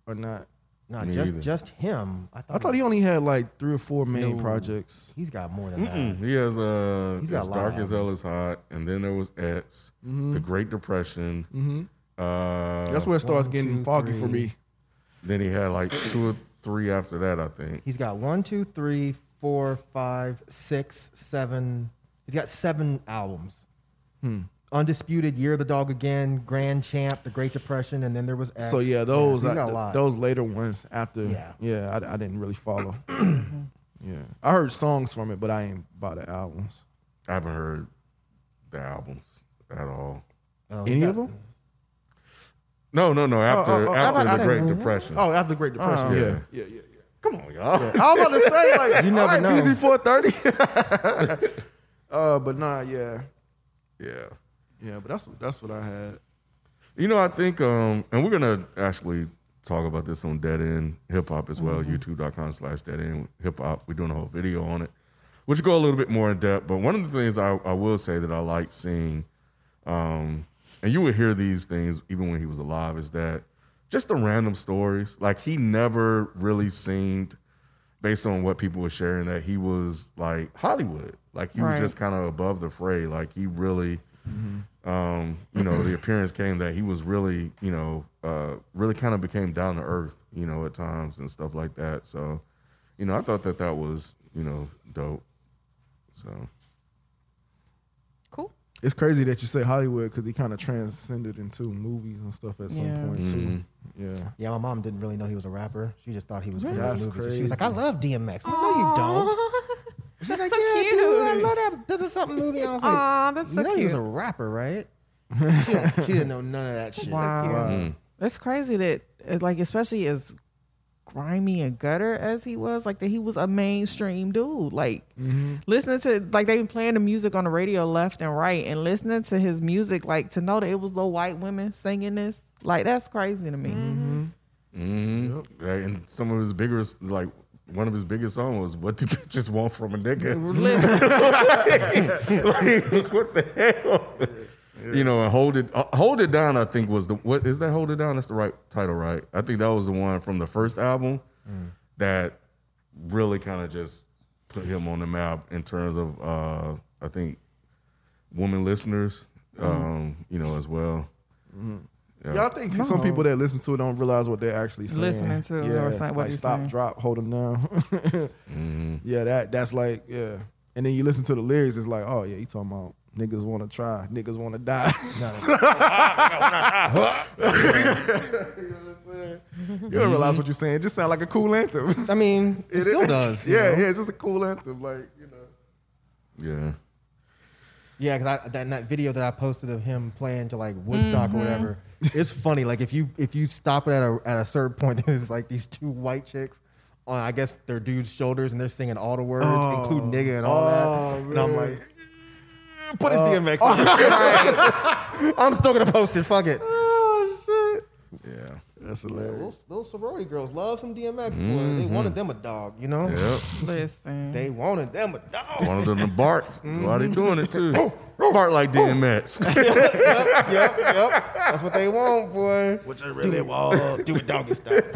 or not. Not Me just either. just him. I thought, I thought he only had like three or four main No. projects. he's got more than Mm-mm. that. He has uh, He's got as a lot of dark as hell is hot, and then there was X, the Great Depression. Mm-hmm. Uh, That's where it starts one, getting two, foggy for three. me. Then he had like two or three after that, I think. He's got one, two, three, four, five, six, seven. He's got seven albums. Undisputed, Year of the Dog Again, Grand Champ, The Great Depression, and then there was X. So yeah, those so I- got a lot. those later ones after. Yeah. yeah, I, I didn't really follow. yeah, I heard songs from it, but I ain't bought the albums. I haven't heard the albums at all. Oh, Any got- of them? No, no, no. After oh, oh, after I'm the to Great say, Depression. Oh, after the Great Depression. Oh. yeah. Yeah. yeah, yeah, yeah. come on, y'all. I was about to say like You never all right, know. BZ four thirty. uh, but nah, yeah, Yeah. Yeah. But that's that's what I had. You know, I think, um, and we're gonna actually talk about this on Dead End Hip Hop as well. YouTube.com slash Dead End Hip Hop. We're doing a whole video on it, which go a little bit more in depth. But one of the things I, I will say that I like seeing, um, and you would hear these things even when he was alive, is that just the random stories. Like he never really seemed, based on what people were sharing, that he was like Hollywood. Like he Right. was just kind of above the fray. Like he really um, you know, the appearance came that he was really, you know, uh, really kind of became down to earth, you know, at times and stuff like that. So, you know, I thought that that was, you know, dope. So, Cool. It's crazy that you say Hollywood because he kind of transcended into movies and stuff at some Yeah. point too. Yeah. Yeah, my mom didn't really know he was a rapper. She just thought he was from That's movies. So she was like. I love DMX. I'm like, no, you don't. She's like, so yeah, cute. dude, I love that. Does it something movie? I was like, Aw, that's so you so know he was a rapper, right? she, she didn't know none of that shit. Wow. mm, It's crazy that, uh, like, especially as grimy and gutter as he was, like, that he was a mainstream dude. Like, listening to, like, they've been playing the music on the radio left and right, and listening to his music, like, to know that it was little white women singing this, like, that's crazy to me. mm right, and some of his biggest, like, one of his biggest songs was "What Do Bitches Want from a Nigga." like, what the hell? You know, and hold it, uh, hold it down. I think was the what is that? Hold it down. That's the right title, right? I think that was the one from the first album that really kind of just put him on the map in terms of, uh, I think, women listeners, um, you know, as well. Yeah, I think some people that listen to it don't realize what they're actually saying. Listening to yeah, or saying what like he's stop, saying. drop, hold them down. Mm-hmm. Yeah, that that's like yeah. And then you listen to the lyrics, it's like, oh yeah, he talking about niggas want to try, niggas want to die. you know what I'm saying? You don't realize what you're saying. It just sound like a cool anthem. I mean, it, still is. does. Yeah, know? yeah, it's just a cool anthem. Like you know. Yeah. Yeah, because I that, in that video that I posted of him playing to like Woodstock or mm-hmm. whatever, it's funny. Like if you if you stop it at a at a certain point, there's like these two white chicks on I guess their dude's shoulders, and they're singing all the words, Oh. including nigga and all Oh, that. And I'm like, put his oh. DMX on. I'm still gonna post it. Fuck it. Oh shit. Yeah. That's Yeah, those, those sorority girls love some DMX, boy. They mm-hmm. wanted them a dog, you know. Yep. Listen. They wanted them a dog. One of them to bark. Mm-hmm. Why they doing it too? Oh, oh. bark like oh. DMX. yep, yep, yep. That's what they want, boy. What you really want? Do it doggy style.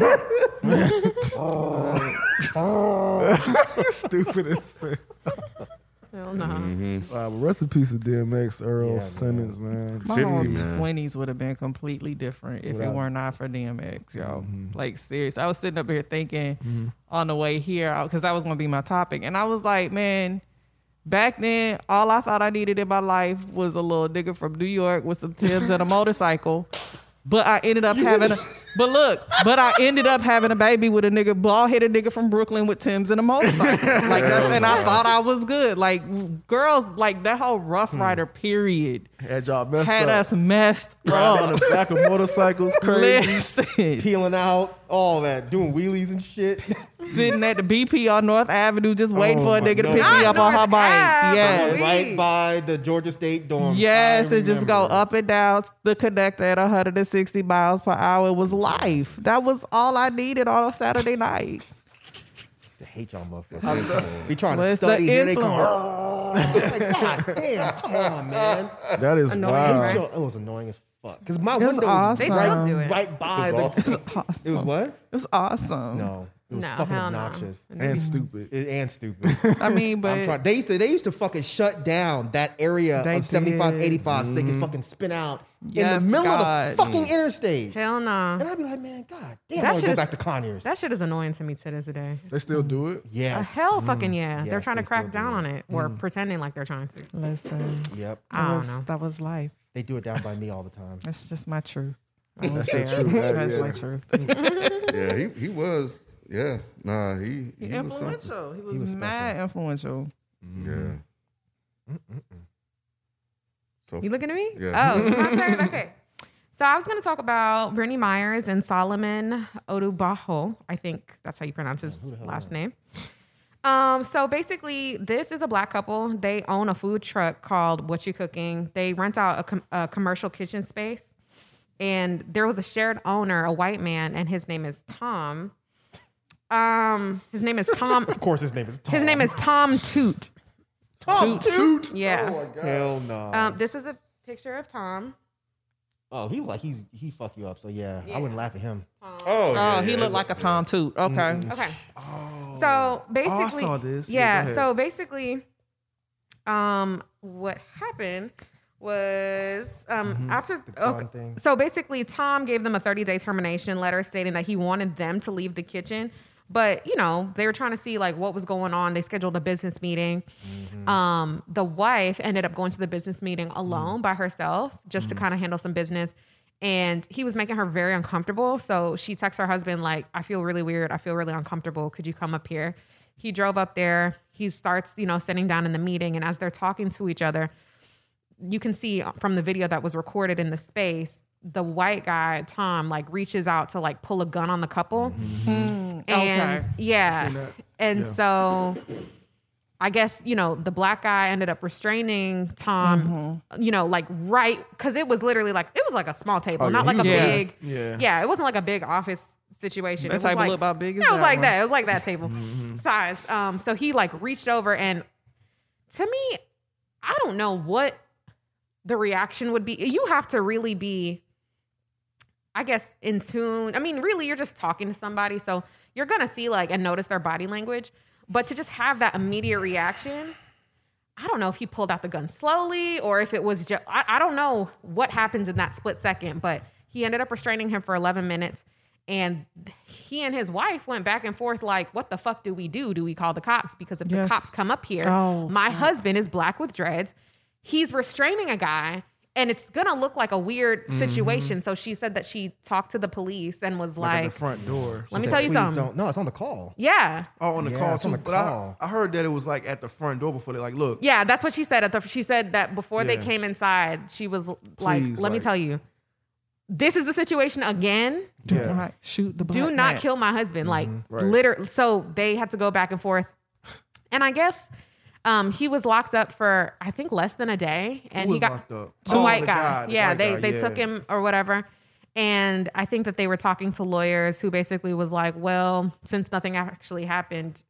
Stupid as shit. Hell no. Wow, but rest in peace to DMX, Earl Yeah, Simmons, man. My 50, whole twenties would have been completely different if it were not for DMX, yo. Mm-hmm. Like serious. I was sitting up here thinking on the way here because that was gonna be my topic, and I was like, man. Back then, all I thought I needed in my life was a little nigga from New York with some Timbs and a motorcycle. But I ended up having a, but look, but I ended up having a baby with a nigga, bald headed nigga from Brooklyn with Timbs and a motorcycle. Like that, and I thought I was good. Like girls, like that whole Ruff hmm. Ryder period Had y'all messed had up. us messed Riding on up. the back of motorcycles, crazy. Listen, Peeling out, all that, doing wheelies and shit. sitting at the BP on North Avenue, just waiting Oh for a my nigga to God. pick me Not up on her North bike. Ave, Yes. right by the Georgia State dorm. Yes, I it just go remember. up and down the connector at 160 miles per hour. It was life. That was all I needed on a Saturday night. I hate y'all motherfuckers. Be trying to Well, it's the study. Here they come. influence. like, God damn, come on, man. That is Annoying, wild. right? It was annoying as fuck. Because my was window awesome. was They right, do it. right by It the. Awesome. It was what? It was awesome. No, it was No, fucking hell no. obnoxious And stupid. It- and stupid. I mean, I'm but trying. They used to they used to fucking shut down that area They of 75, did. 85 so they could mm-hmm. fucking spin out in the middle God. of the fucking interstate. Hell no. And I'd be like, man, God damn, That I want to shit go is- back to Conyers. That shit is annoying to me to this day. They still do it. Uh, yes. hell mm. fucking yeah. Yes, they're trying they to crack still do down it. on it or mm. pretending like they're trying to. listen, Yep. I that don't was, know. that was life. They do it down by me all the time. That's just my truth. I was your there. truth, that- That's yeah. my truth. yeah, he, he was. Yeah. Nah, he, he, was something. influential. He was, was special. mad influential. Yeah. So You looking at me? Yeah. Oh, my turn? Okay. So I was going to talk about Brittany Myers and Solomon Odubaho. I think that's how you pronounce his last name. Um, so basically, this is a black couple. They own a food truck called What You Cooking. They rent out a, com- a commercial kitchen space, and there was a shared owner, a white man, and his name is Tom. Um, his name is Tom. Of course, his name is Tom. his name is Tom Toot. Tom Toot. Yeah. Hell no. Um, this is a picture of Tom. oh, he like he's he fuck you up. So yeah, I wouldn't laugh at him. Oh, Oh, yeah, he yeah, looked like a Tom Toot. Okay. Okay. Oh. so basically, saw this. Yeah, Yeah. so basically, um, what happened was um after gun okay, thing. so basically Tom gave them a 30 day termination letter stating that he wanted them to leave the kitchen. But you know they were trying to see like what was going on. They scheduled a business meeting. Mm-hmm. Um, the wife ended up going to the business meeting alone mm. by herself just to mm. kind of handle some business. And he was making her very uncomfortable. So she texts her husband, like, I feel really weird. I feel really uncomfortable. Could you come up here? He drove up there. He starts, you know, sitting down in the meeting. And as they're talking to each other, you can see from the video that was recorded in the space, the white guy, Tom, like reaches out to like pull a gun on the couple. Mm-hmm. And Okay. yeah. And Yeah. so I guess, you know, the black guy ended up restraining Tom, mm-hmm. you know, like right because it was literally like it was like a small table, Oh, not he like a Yeah. big Yeah. yeah, it wasn't like a big office situation. That it was table like, looked about big as It was that like one. that. It was like that table mm-hmm. size. Um, so he like reached over and to me, I don't know what the reaction would be. You have to really be, I guess, in tune. I mean, really, you're just talking to somebody, so you're gonna see like and notice their body language. But to just have that immediate reaction, I don't know if he pulled out the gun slowly or if it was just, I, I don't know what happens in that split second, but he ended up restraining him for 11 minutes. And he and his wife went back and forth like, what the fuck do we do? Do we call the cops? Because if Yes. the cops come up here, Oh, my husband is black with dreads. He's restraining a guy and it's gonna look like a weird mm-hmm. situation. So she said that she talked to the police and was Like, at like, the front door. let me Said, tell you something. Don't. No, it's on the call. Yeah. Oh, on the Yeah, call it's on the But I, call. I heard that it was like at the front door before they like, look, Yeah, that's what she said. At the, she said that before they came inside, she was like, Please, "Let me tell you, this is the situation again. Do Yeah. not shoot the Do not man. kill my husband." Like, mm-hmm. Right. literally. So they had to go back and forth, and I guess um, he was locked up for I think less than a day, and Who he got locked up? the Oh, white the guy. guy, the yeah, white they guy, they yeah. took him or whatever. And I think that they were talking to lawyers who basically was like, well, since nothing actually happened,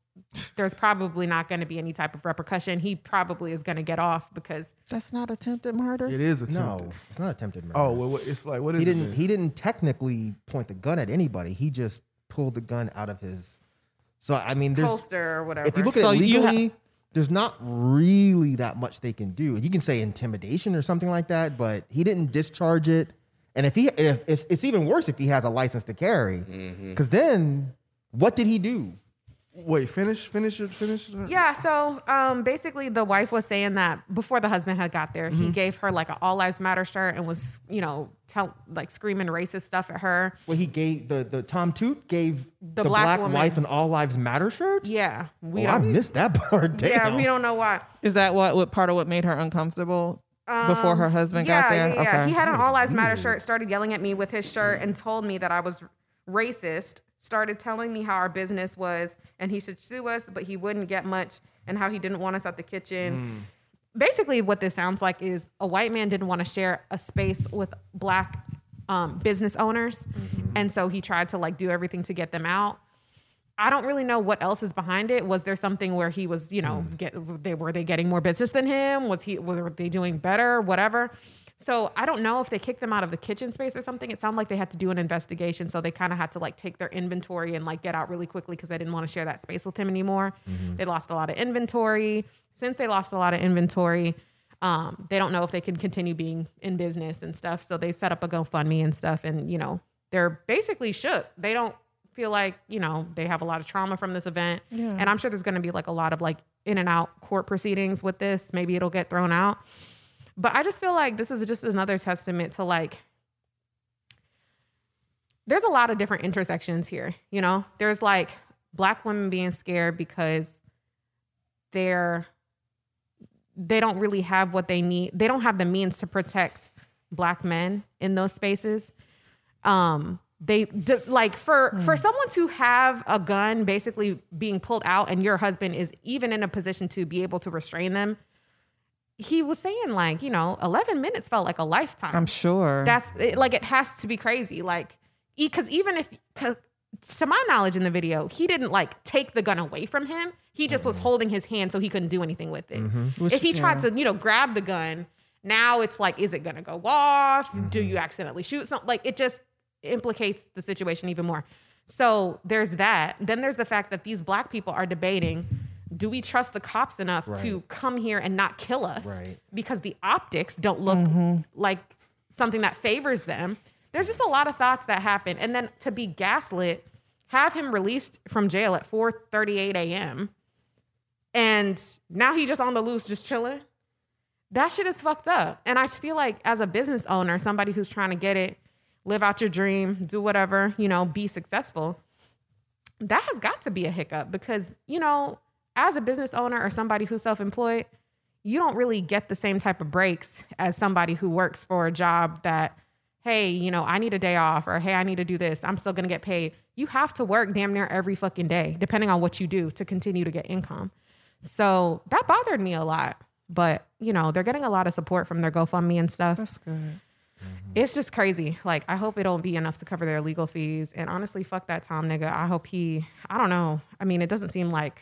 there's probably not going to be any type of repercussion. He probably is going to get off because That's not attempted murder. It is attempted. No, it's not attempted murder. Oh, well, it's like what is he it? didn't. then? He didn't technically point the gun at anybody. He just pulled the gun out of his. So I mean, there's holster or whatever. if you look at So it you ha- legally, there's not really that much they can do. You can say intimidation or something like that, but he didn't discharge it. And if he, if, if it's even worse if he has a license to carry, mm-hmm. because then what did he do? Wait, finish, finish it, finish. it? Yeah, so um, basically, the wife was saying that before the husband had got there, Mm-hmm. he gave her like an "All Lives Matter" shirt and was, you know, tell like screaming racist stuff at her. Well, he gave the the Tom Toot gave the, black black, woman. wife an all lives matter shirt. Yeah, we oh, I missed that part. Damn. yeah, we don't know why. Is that what, what part of what made her uncomfortable before her husband yeah, got there? Yeah, yeah. okay. He had an All Lives Matter shirt, started yelling at me with his shirt, and told me that I was racist. Started telling me how our business was, and he should sue us, but he wouldn't get much, and how he didn't want us at the kitchen. Mm. Basically, what this sounds like is a white man didn't want to share a space with black um, business owners, mm-hmm. and so he tried to like do everything to get them out. I don't really know what else is behind it. Was there something where he was, you know, mm. get they were they getting more business than him? Was he were they doing better? Whatever. So I don't know if they kicked them out of the kitchen space or something. It sounded like they had to do an investigation, so they kind of had to like take their inventory and like get out really quickly because they didn't want to share that space with him anymore. They lost a lot of inventory. Since they lost a lot of inventory, um, they don't know if they can continue being in business and stuff. So they set up a GoFundMe and stuff, and you know they're basically shook. They don't feel like you know they have a lot of trauma from this event Yeah. and i'm sure there's going to be like a lot of like in and out court proceedings with this maybe it'll get thrown out but i just feel like this is just another testament to like there's a lot of different intersections here you know there's like black women being scared because they're they don't really have what they need they don't have the means to protect black men in those spaces. Um, they d- like for for someone to have a gun basically being pulled out and your husband is even in a position to be able to restrain them. He was saying like, you know, 11 minutes felt like a lifetime. I'm sure. That's it, like it has to be crazy. Like, because even if, to my knowledge in the video, he didn't like take the gun away from him. He just was mm-hmm. holding his hand so he couldn't do anything with it. Mm-hmm. Which- if he tried yeah. to, you know, grab the gun, now it's like, is it gonna go off? Do you mm-hmm. accidentally shoot something? Like it just implicates the situation even more. So there's that. Then there's the fact that these black people are debating. Do we trust the cops enough to come here and not kill us? Right. Because the optics don't look mm-hmm. like something that favors them. There's just a lot of thoughts that happen. And then to be gaslit, have him released from jail at 4:38 a.m. And now he just on the loose, just chilling. That shit is fucked up. And I feel like as a business owner, somebody who's trying to get it, live out your dream, do whatever, you know, be successful, that has got to be a hiccup because, you know, as a business owner or somebody who's self-employed, you don't really get the same type of breaks as somebody who works for a job that, hey, you know, I need a day off or hey, I need to do this. I'm still gonna get paid. You have to work damn near every fucking day, depending on what you do to continue to get income. So that bothered me a lot. But, you know, they're getting a lot of support from their GoFundMe and stuff. That's good. Mm-hmm. It's just crazy. Like, I hope it'll be enough to cover their legal fees. And honestly, fuck that Tom nigga. I hope he, I don't know. I mean, it doesn't seem like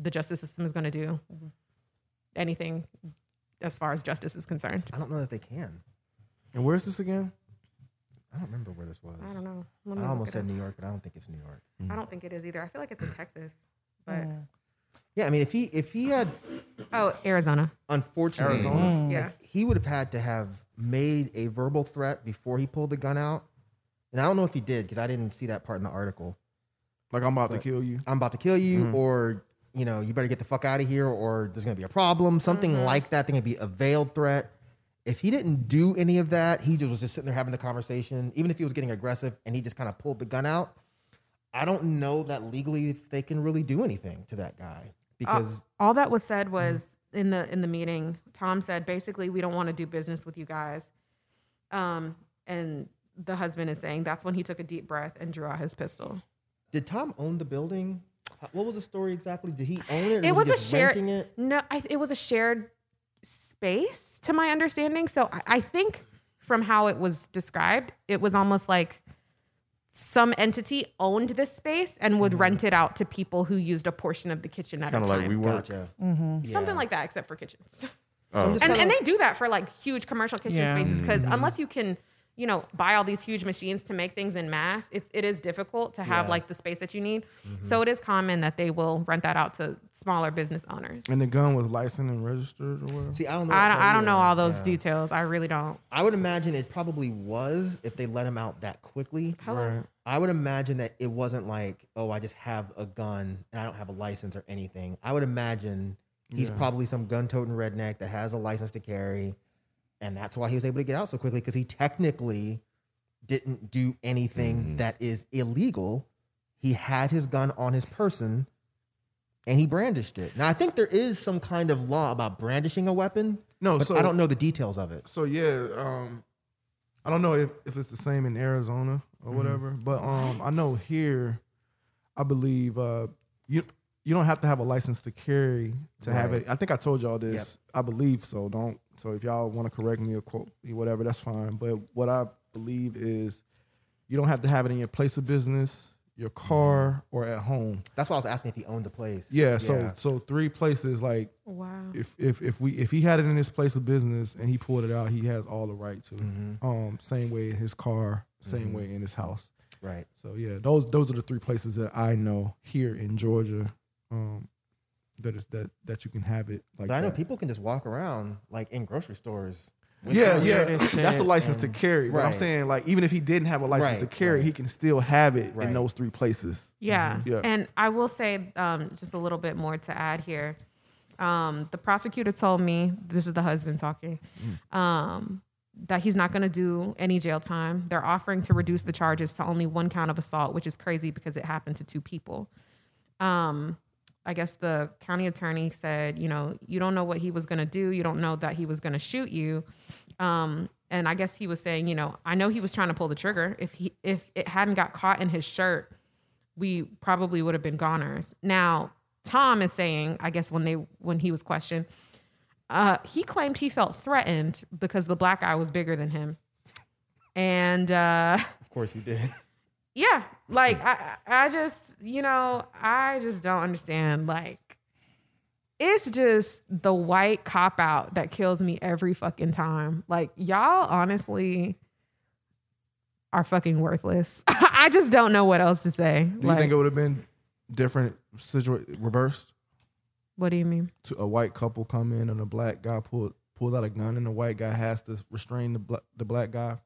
the justice system is going to do anything as far as justice is concerned. I don't know that they can. And where's this again? I don't remember where this was. I don't know. I almost said up. New York, but I don't think it's New York. I don't think it is either. I feel like it's in Texas. But, Yeah, I mean, if he if he had, oh, Arizona. unfortunately, Arizona? Yeah. he would have had to have made a verbal threat before he pulled the gun out. And I don't know if he did because I didn't see that part in the article. Like I'm about to kill you. I'm about to kill you, mm-hmm. or you know, you better get the fuck out of here, or there's gonna be a problem, something mm-hmm. like that. Thing could be a veiled threat. If he didn't do any of that, he just was just sitting there having the conversation. Even if he was getting aggressive and he just kind of pulled the gun out, I don't know that legally if they can really do anything to that guy uh, because all that was said mm-hmm. was in the in the meeting tom said basically we don't want to do business with you guys um and the husband is saying that's when he took a deep breath and drew out his pistol did Tom own the building? What was the story exactly? Did he own it? it was he a shared it? no I, it was a shared space to my understanding so I, I think from how it was described it was almost like some entity owned this space and would mm-hmm. rent it out to people who used a portion of the kitchen at Kind a of time like WeWork. Gotcha. Mm-hmm. something like that except for kitchens Oh, I'm and, kinda- and they do that for like huge commercial kitchen Yeah. spaces because mm-hmm. unless you can you know buy all these huge machines to make things in mass it's, it is difficult to have Yeah. like the space that you need mm-hmm. so it is common that they will rent that out to smaller business owners And the gun was licensed and registered or whatever. See, I don't know. i don't, I don't know all those Yeah. details i really don't I would imagine it probably was if they let him out that quickly. Hello? I would imagine that it wasn't like, oh, I just have a gun and I don't have a license or anything. I would imagine he's Yeah. probably some gun toting redneck that has a license to carry. And that's why he was able to get out so quickly because he technically didn't do anything that is illegal. He had his gun on his person and he brandished it. Now, I think there is some kind of law about brandishing a weapon. No, so- I don't know the details of it. So yeah, um, I don't know if, if it's the same in Arizona Mm-hmm. or whatever, but um, I know here, I believe uh, you you don't have to have a license to carry to have it. I think I told y'all this. I believe so. Don't so if y'all want to correct me or quote me, whatever, that's fine. But what I believe is you don't have to have it in your place of business, your car, or at home. That's why I was asking if he owned the place. Yeah, so so three places like wow if if if we if he had it in his place of business and he pulled it out, he has all the right to. Mm-hmm. Um, same way in his car, same way in his house. right. So yeah, those those are the three places that I know here in Georgia. Um, that is that that you can have it like. But I know that. people can just walk around like in grocery stores. Yeah, guns. yeah, that's the shit license to carry. But I'm saying like even if he didn't have a license to carry, right. he can still have it Right. in those three places. Yeah. Yeah. And I will say um, just a little bit more to add here. Um, the prosecutor told me, this is the husband talking, um, that he's not going to do any jail time. They're offering to reduce the charges to only one count of assault, which is crazy because it happened to two people. Um, I guess the county attorney said, you know, you don't know what he was going to do. You don't know that he was going to shoot you. Um, and I guess he was saying, you know, I know he was trying to pull the trigger. If he if it hadn't got caught in his shirt, we probably would have been goners. Now, Tom is saying, I guess when they when he was questioned, uh, he claimed he felt threatened because the black guy was bigger than him, and uh, Of course he did. yeah, like I I just you know I just don't understand like. It's just the white cop out that kills me every fucking time. Like y'all honestly are fucking worthless. I just don't know what else to say. Do you like, think it would have been different situation reversed? what do you mean? To a white couple come in and a black guy pull, pulls out a gun and the white guy has to restrain the black the black guy.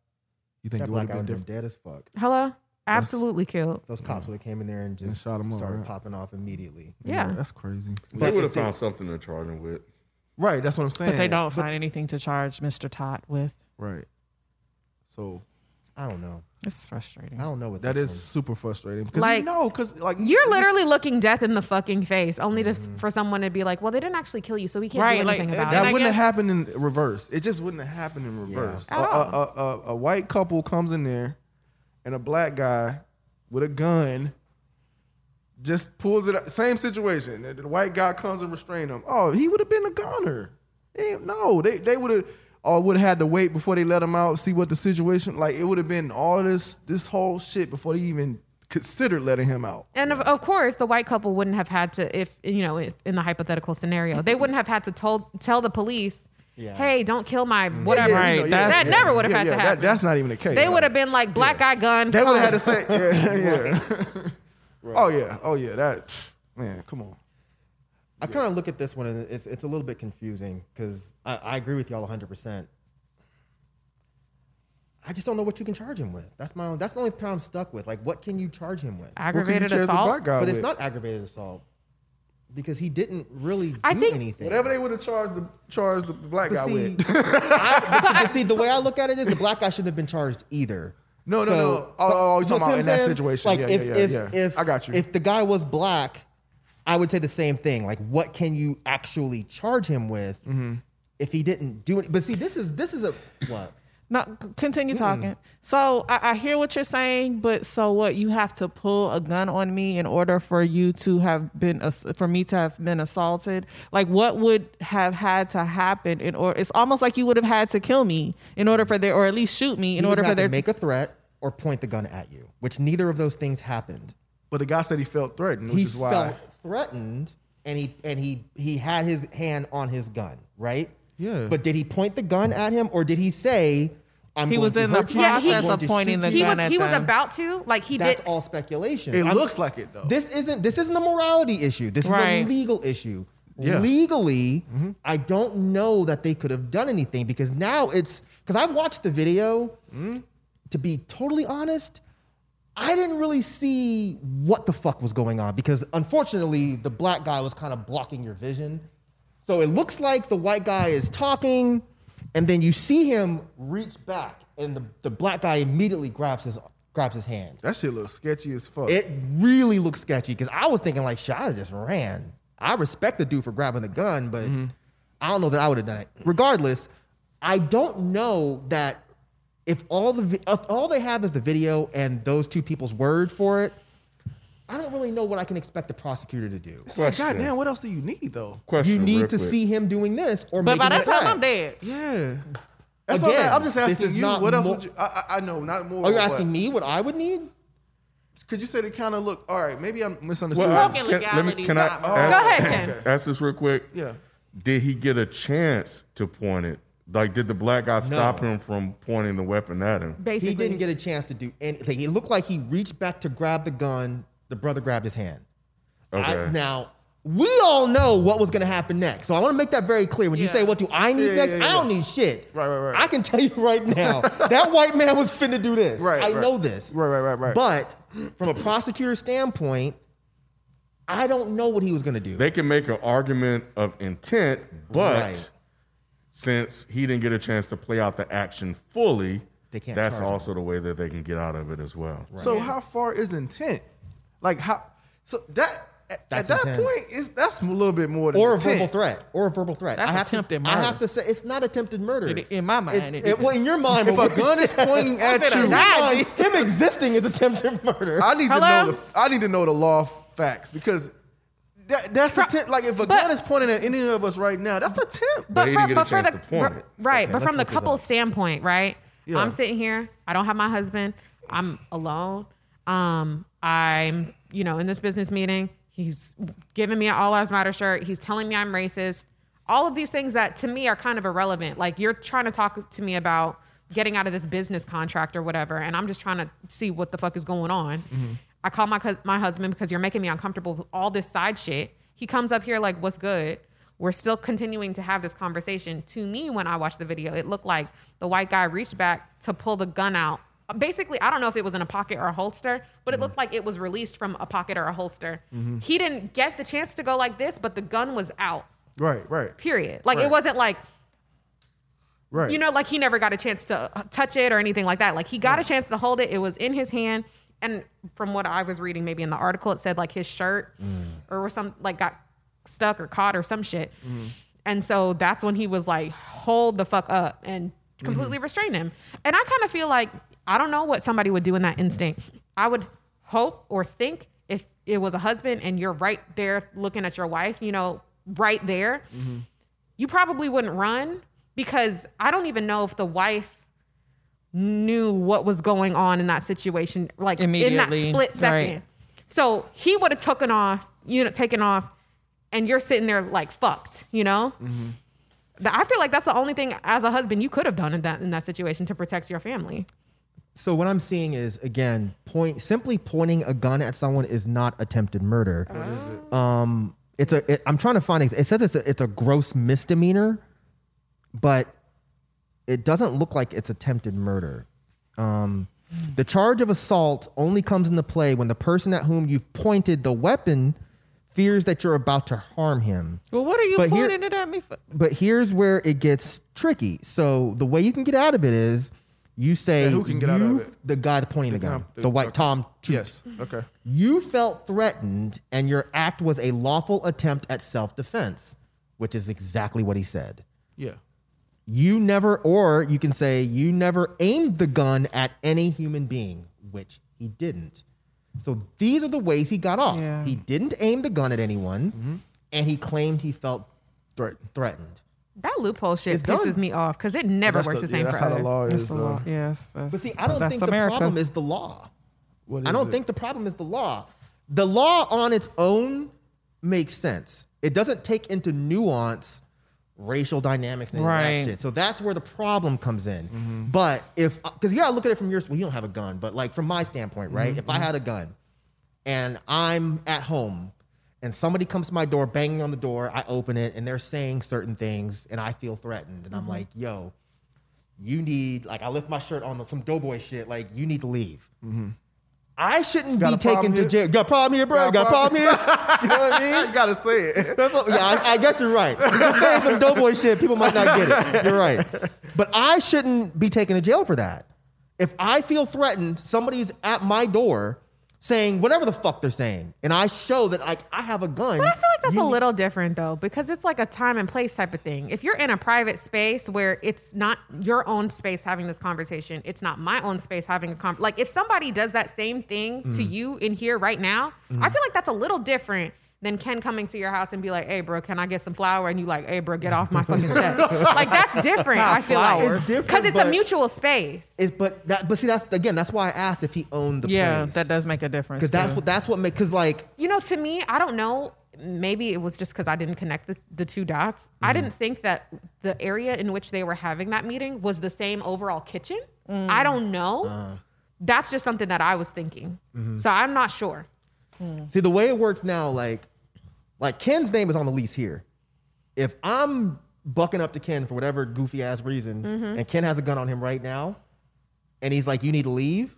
You think That it would black have guy been been different? dead as fuck. Hello? Absolutely killed. Those cops would have came in there and just And shot 'em up, started right? popping off immediately. Yeah. that's crazy. They But would have if they- found something to charge him with. Right, that's what I'm saying. But they don't find anything to charge Mr. Tot with. Right. So I don't know. It's frustrating. I don't know what that this is one- super frustrating. Because Like, you know, because like You're just- literally looking death in the fucking face, only to mm-hmm. for someone to be like, "Well, they didn't actually kill you, so we can't Right, do like, anything about that I it." wouldn't guess- have happened in reverse. It just wouldn't have happened in reverse. At A, all. a, a, a white couple comes in there, and a black guy with a gun just pulls it. Up. Same situation. The white guy comes and restrain him. Oh, he would have been a goner. Eh, No, they they would have. Or would have had to wait before they let him out, see what the situation like. It would have been all this this whole shit before they even considered letting him out. And of, of course, the white couple wouldn't have had to, if you know, if, in the hypothetical scenario, they wouldn't have had to told tell the police, Yeah. "Hey, don't kill my mm. whatever." Yeah, you know, that yeah. never would have Yeah, had yeah, to that- happen. that's not even the case. They would have been like, "Black eye gun." They would have had to color." say, yeah, yeah. Oh yeah, oh yeah. That man, come on. I kind of look at this one and it's it's a little bit confusing because I, I agree with y'all 100. percent I just don't know what you can charge him with. That's my own, that's the only part I'm stuck with. Like, what can you charge him with? aggravated charge the assault. black guy But it's not aggravated assault because he didn't really do I think- anything. Whatever they would have charged the charged the black But guy see, with. I, but, but see, the way I look at it is the black guy shouldn't have been charged either. No, no, no. Oh, oh, you're talking see what about I'm in that situation. Like Yeah, if yeah, yeah, if yeah. if I got you. If the guy was black, I would say the same thing. Like, what can you actually charge him with Mm-hmm. if he didn't do it? But see, this is this is a what? No, continue talking. So I, I hear what you're saying, but so what? You have to pull a gun on me in order for you to have been for me to have been assaulted. Like what would have had to happen in order? It's almost like you would have had to kill me in order for there, or at least shoot me in He order for there to make a threat or point the gun at you, which neither of those things happened. but the guy said he felt threatened, which he is why. he felt threatened and he and he he had his hand on his gun, right? Yeah. But did he point the gun at him or did he say I'm He was in the hurt you, Yeah, he- process of pointing the he gun was at he was about to like he That's did. all speculation. It I'm- looks like it though. This isn't this isn't a morality issue. This is a legal issue. Yeah. Legally, mm-hmm. I don't know that they could have done anything because now it's because I watched the video. Mm-hmm. To be totally honest, I didn't really see what the fuck was going on because unfortunately the black guy was kind of blocking your vision. So it looks like the white guy is talking, and then you see him reach back, and the, the black guy immediately grabs his grabs his hand. that shit looks sketchy as fuck. It really looks sketchy because I was thinking like, shit, I just ran. I respect the dude for grabbing the gun, but mm-hmm. I don't know that I would have done it. Regardless, I don't know that if all the if all they have is the video and those two people's word for it. I don't really know what I can expect the prosecutor to do. Question. God damn, what else do you need though? Question You need real to quick. see him doing this, or But by making that an time, I'm dead. Yeah. That's what I'm, I'm just this asking is you. not What else mo- would you? I, I I know not more. Are you're but- asking me what I would need? Could you say they kind of look? All right, maybe I'm misunderstood. Well, Talking can, let me, legalities can I out. Oh, ask, Go ahead, Ken. ask this real quick? Yeah. Did he get a chance to point it? Like, did the black guy stop No. him from pointing the weapon at him? Basically, He didn't get a chance to do anything. It looked like he reached back to grab the gun. The brother grabbed his hand. I- Okay. now, we all know what was going to happen next. So I want to make that very clear. When you Yeah. say, what do I need Yeah, next? yeah, yeah, I don't yeah. need shit. Right, right, right. I can tell you right now, that white man was finna do this. Right, I right. know this. Right, right, right, right. But from a prosecutor standpoint, I don't know what he was going to do. They can make an argument of intent, but Right. since he didn't get a chance to play out the action fully, They can't that's charge him. also the way that they can get out of it as well. So how far is intent? Like how? So that at, That's at that intent. point, it's, that's a little bit more than or a intent. verbal threat, or a verbal threat. That's I have attempted to, I have to say, it's not attempted murder. In- in my mind, It's- it it- is. well, in your mind, If a gun is pointing at you, mind, him existing is attempted murder. I need Hello? to know the I need to know the law facts because that, that's Pro- attempt. Like if a but- gun is pointing at any of us right now, that's attempt. But he didn't get a but for the to point but- right, Okay, but from the look this couple standpoint, right? Yeah. I'm sitting here. I don't have my husband. I'm alone. Um, I'm you know in this business meeting. He's giving me an All Lives Matter shirt. He's telling me I'm racist. All of these things that to me are kind of irrelevant. Like you're trying to talk to me about getting out of this business contract or whatever, and I'm just trying to see what the fuck is going on. Mm-hmm. I call my my husband because you're making me uncomfortable with all this side shit. He comes up here like, "What's good?" We're still continuing to have this conversation. To me, when I watched the video, it looked like the white guy reached back to pull the gun out. Basically, I don't know if it was in a pocket or a holster, but it mm-hmm. looked like it was released from a pocket or a holster. Mm-hmm. He didn't get the chance to go like this, but the gun was out. Right, right, Period. Like Right. it wasn't like right. you know, like he never got a chance to touch it or anything like that. Like he got a chance to hold it. It was in his hand. And from what I was reading, maybe in the article, it said like his shirt mm. or some like got stuck or caught or some shit. Mm-hmm. And so that's when he was like, hold the fuck up and completely restrain him. And I kind of feel like, I don't know what somebody would do in that instinct. I would hope or think if it was a husband and you're right there looking at your wife, you know, right there, mm-hmm. you probably wouldn't run because I don't even know if the wife knew what was going on in that situation, like in that split second. right. So he would have taken off, you know, taken off, and you're sitting there like fucked, you know. Mm-hmm. Th- I feel like that's the only thing as a husband you could have done in that in that situation to protect your family. So what I'm seeing is again, point simply pointing a gun at someone is not attempted murder. What is it? Um, it's a. It, I'm trying to find. It says it's a, it's a gross misdemeanor, but it doesn't look like it's attempted murder. Um, the charge of assault only comes into play when the person at whom you've pointed the weapon fears that you're about to harm him. Well, what are you But here- pointing it at me for? But here's where it gets tricky. So the way you can get out of it is you say Yeah, who can get out of it? The guy pointing the, gun, Tom- the white okay. Tom. Toots. Yes. Okay. You felt threatened, and your act was a lawful attempt at self-defense, which is exactly what he said. Yeah. You never, or you can say you never aimed the gun at any human being, which he didn't. So these are the ways he got off. Yeah. He didn't aim the gun at anyone, Mm-hmm. and he claimed he felt Right. threatened. That loophole shit It's pisses done. me off because it never That's works the, the- same yeah, that's for how the us. law That's is. the though. law. Yes. That's, But see, I don't that's think America. the problem is the law. What I don't it? think the problem is the law. The law on its own makes sense. It doesn't take into nuance racial dynamics and any of Right. that shit. So that's where the problem comes in. Mm-hmm. But if because you gotta look at it from your well, you don't have a gun, but like from my standpoint, right? Mm-hmm. If I had a gun and I'm at home and somebody comes to my door banging on the door, I open it and they're saying certain things and I feel threatened and I'm mm-hmm. like, yo, you need like I lift my shirt on some doughboy shit, like you need to leave. Mm-hmm. I shouldn't Got be taken to here? jail. Got a problem here, bro? Got a Got a problem here? You know what I mean? you gotta say it. That's what, yeah, I, I guess you're right. If you're saying some doughboy shit, people might not get it. You're right. But I shouldn't be taken to jail for that. If I feel threatened, somebody's at my door saying whatever the fuck they're saying, and I show that like I have a gun. But I feel like that's you a little different though, because it's like a time and place type of thing. If you're in a private space where it's not your own space having this conversation, it's not my own space having a con. Like if somebody does that same thing to Mm. you in here right now, Mm-hmm. I feel like that's a little different than Ken coming to your house and be like, "Hey, bro, can I get some flour?" And you like, "Hey, bro, get off my fucking set." like that's different. I feel flour. like It's different, because it's a but- mutual space. It's, but that, but see, that's again, that's why I asked if he owned the place. Yeah, place. that does make a difference. because that's too. what that's what make because like You know, to me, I don't know. Maybe it was just because I didn't connect the, the two dots. I mm-hmm. didn't think that the area in which they were having that meeting was the same overall kitchen. Mm. I don't know. Uh-huh. That's just something that I was thinking. Mm-hmm. So I'm not sure. Mm. See, the way it works now, like, like Ken's name is on the lease here. If I'm bucking up to Ken for whatever goofy ass reason, mm-hmm. and Ken has a gun on him right now, and he's like, "You need to leave,"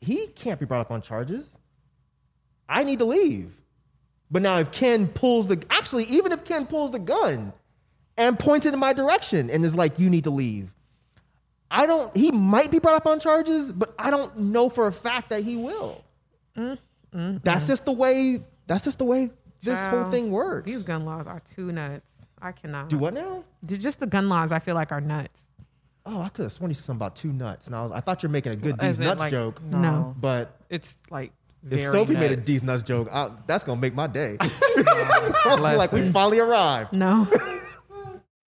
he can't be brought up on charges. I need to leave. But now, if Ken pulls the, actually, even if Ken pulls the gun and points it in my direction and is like, "You need to leave," I don't. He might be brought up on charges, but I don't know for a fact that he will. Mm. Mm-hmm. That's just the way that's just the way this whole thing works. These gun laws are too nuts. I cannot. Do what now? Just the gun laws, I feel like are nuts. Oh, I could have sworn you said something about two nuts, and I was I thought you were making a good As D's in, nuts like, joke, No. but It's like if very Sophie made a nuts. D's nuts joke, I, that's gonna make my day. Like, we finally arrived. No.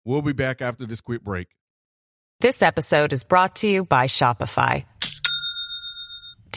We'll be back after this quick break. This episode is brought to you by Shopify.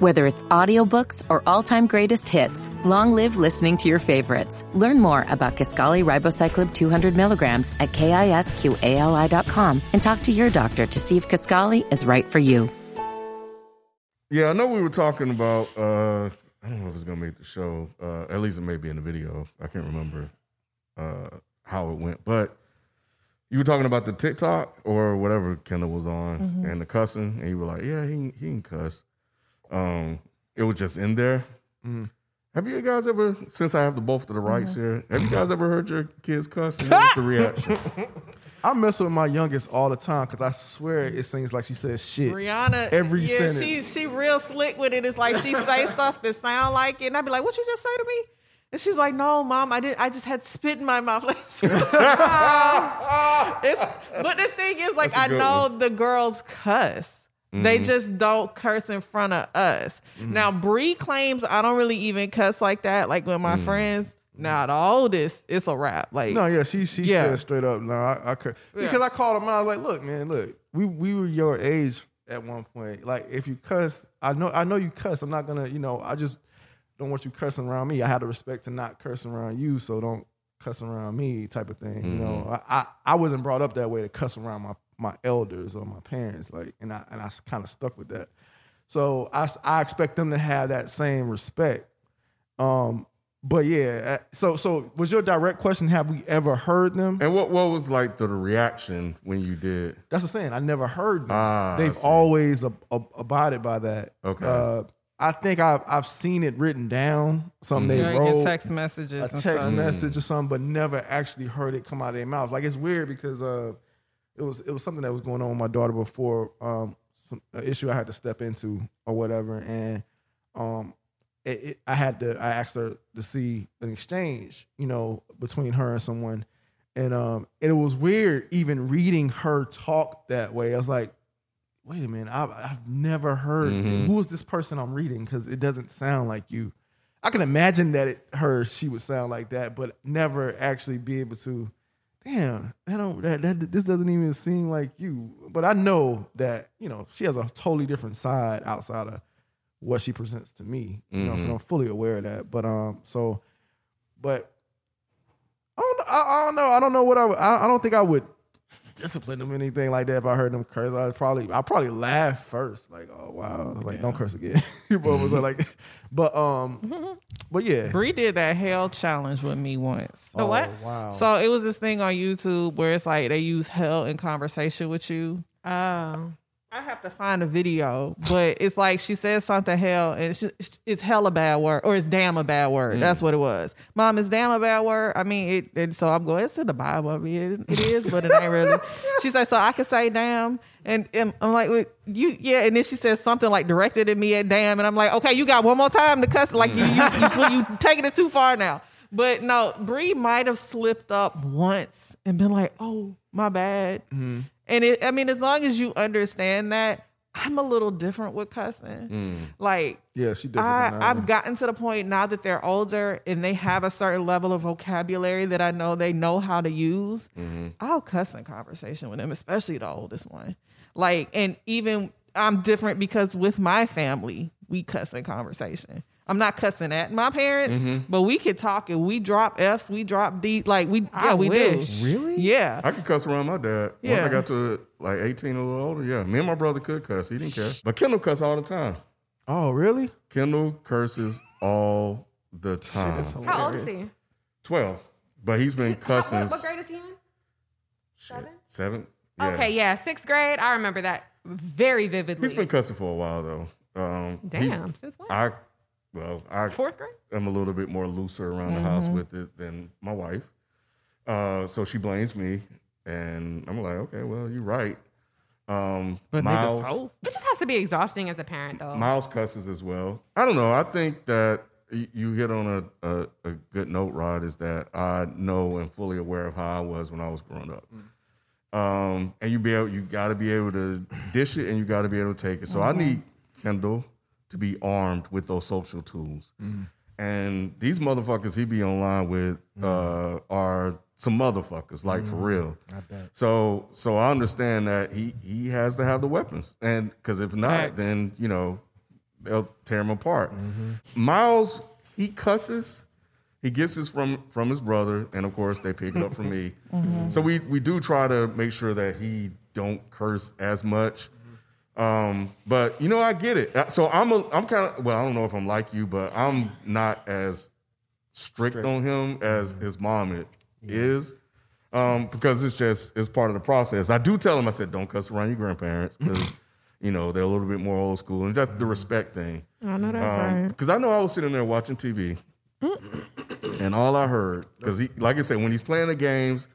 Whether it's audiobooks or all-time greatest hits, long live listening to your favorites. Learn more about Kisqali Ribociclib 200 milligrams at kisqali.com and talk to your doctor to see if Kisqali is right for you. Yeah, I know we were talking about. uh I don't know if it's gonna make the show. Uh At least it may be in the video. I can't remember uh how it went, but you were talking about the TikTok or whatever Kendall was on and the cussing, and you were like, "Yeah, he he can cuss." Um, it was just in there. Have you guys ever, since I have the both of the rights here, have you guys ever heard your kids cuss? And what's the reaction? I mess with my youngest all the time because I swear it seems like she says shit. Rihanna, Every yeah, sentence. she she real slick with it. It's like she say stuff that sound like it, and I'd be like, "What you just say to me?" And she's like, "No, mom, I did. I just had spit in my mouth." Like, it's, but the thing is, like, That's a I good know one. the girls cuss. They mm-hmm. just don't curse in front of us. Mm-hmm. Now, Bree claims I don't really even cuss like that. Like with my mm. friends. Now the oldest, it's a rap. Like No, yeah, she she Yeah. said straight up. No, I, I could because I called him out. I was like, look, man, look, we we were your age at one point. Like, if you cuss, I know I know you cuss. I'm not gonna, you know, I just don't want you cussing around me. I had the respect to not cussing around you, so don't cuss around me, type of thing. You know, mm-hmm. I, I I wasn't brought up that way to cuss around my my elders or my parents, like, and I and I kind of stuck with that. So I I expect them to have that same respect. Um, but yeah, uh, so so was your direct question? Have we ever heard them? and what what was like the reaction when you did? That's the saying. I never heard them. Ah, They've always ab- ab- abided by that. Okay. Uh, I think I've I've seen it written down. Something you they know, you get wrote, text messages. a text stuff. message or something, but never actually heard it come out of their mouths. Like it's weird because uh, it was it was something that was going on with my daughter before um, some, an issue I had to step into or whatever, and um, it, it, I had to I asked her to see an exchange, you know, between her and someone, and um, and it was weird even reading her talk that way. I was like, wait a minute, I've, I've never heard who is this person I'm reading because it doesn't sound like you. I can imagine that it her she would sound like that, but never actually be able to. Damn, that don't that, that this doesn't even seem like you. But I know that you know she has a totally different side outside of what she presents to me. You know, so I'm fully aware of that. But um, so, but I don't, I, I don't know. I don't know what I, I. I don't think I would discipline them or anything like that. If I heard them curse, I'd probably I probably laugh first, like, oh wow, like don't curse again. but was like, but um, but yeah. Bree did that hell challenge with me once. The what? Wow. So it was this thing on YouTube where it's like they use hell in conversation with you. Oh. I have to find a video, but it's like she says something hell, and it's, just, it's hell a bad word, or it's damn a bad word. Mm. That's what it was. Mom, is damn a bad word? I mean, it, and so I'm going. It's in the Bible. I mean, it, it is, but it ain't really. She said, so I can say damn, and, and I'm like, well, you, yeah. And then she says something like directed at me at damn, and I'm like, okay, you got one more time to cuss. Like you, you, you, you taking it too far now. But no, Bree might have slipped up once and been like, oh, my bad. Mm-hmm. And it, I mean, as long as you understand that, I'm a little different with cussing. Mm. Like, Yeah, she does. I, I've gotten to the point now that they're older and they have a certain level of vocabulary that I know they know how to use. Mm-hmm. I'll cuss in conversation with them, especially the oldest one. Like, and even I'm different because with my family, we cuss in conversation. I'm not cussing at my parents, but we could talk and we drop F's, we drop D, like we, I yeah, we wish. do. Really? Yeah. I could cuss around my dad. Once Yeah. I got to like 18 or a little older, yeah. Me and my brother could cuss. He didn't care. But Kendall cuss all the time. Oh, really? Kendall curses all the time. How old is he? 12. But he's been How- cussing. what, what grade is he in? Seven? Seven. Yeah. Okay, yeah, sixth grade. I remember that very vividly. He's been cussing for a while though. Um, he- Damn, since when? I, well, I Fourth grade? I'm a little bit more looser around the house with it than my wife. Uh, so she blames me, and I'm like, okay, well, you're right. Um, But Miles, niggas told. It just has to be exhausting as a parent, though. Miles cusses as well. I don't know. I think that you hit on a, a, a good note, Rod, is that I know and fully aware of how I was when I was growing up. Um, and you be able, you got to be able to dish it, and you got to be able to take it. So I need Kendall to be armed with those social tools. Mm-hmm. And these motherfuckers he be online with mm-hmm. uh, are some motherfuckers, like for mm-hmm. real. I bet. So so I understand that he he has to have the weapons, and because if not, Facts. then you know they'll tear him apart. Miles he cusses. He gets this from from his brother, and of course they pick it up from me. So we we do try to make sure that he don't curse as much. Um, but you know, I get it. Uh, So I'm a, I'm kind of well. I don't know if I'm like you, but I'm not as strict, on him as his mom it is, um, because it's just it's part of the process. I do tell him. I said, don't cuss around your grandparents because you know they're a little bit more old school, and just the respect thing. I know that's Um, right. Because I know I was sitting there watching TV, and all I heard, because he, like I said, when he's playing the games,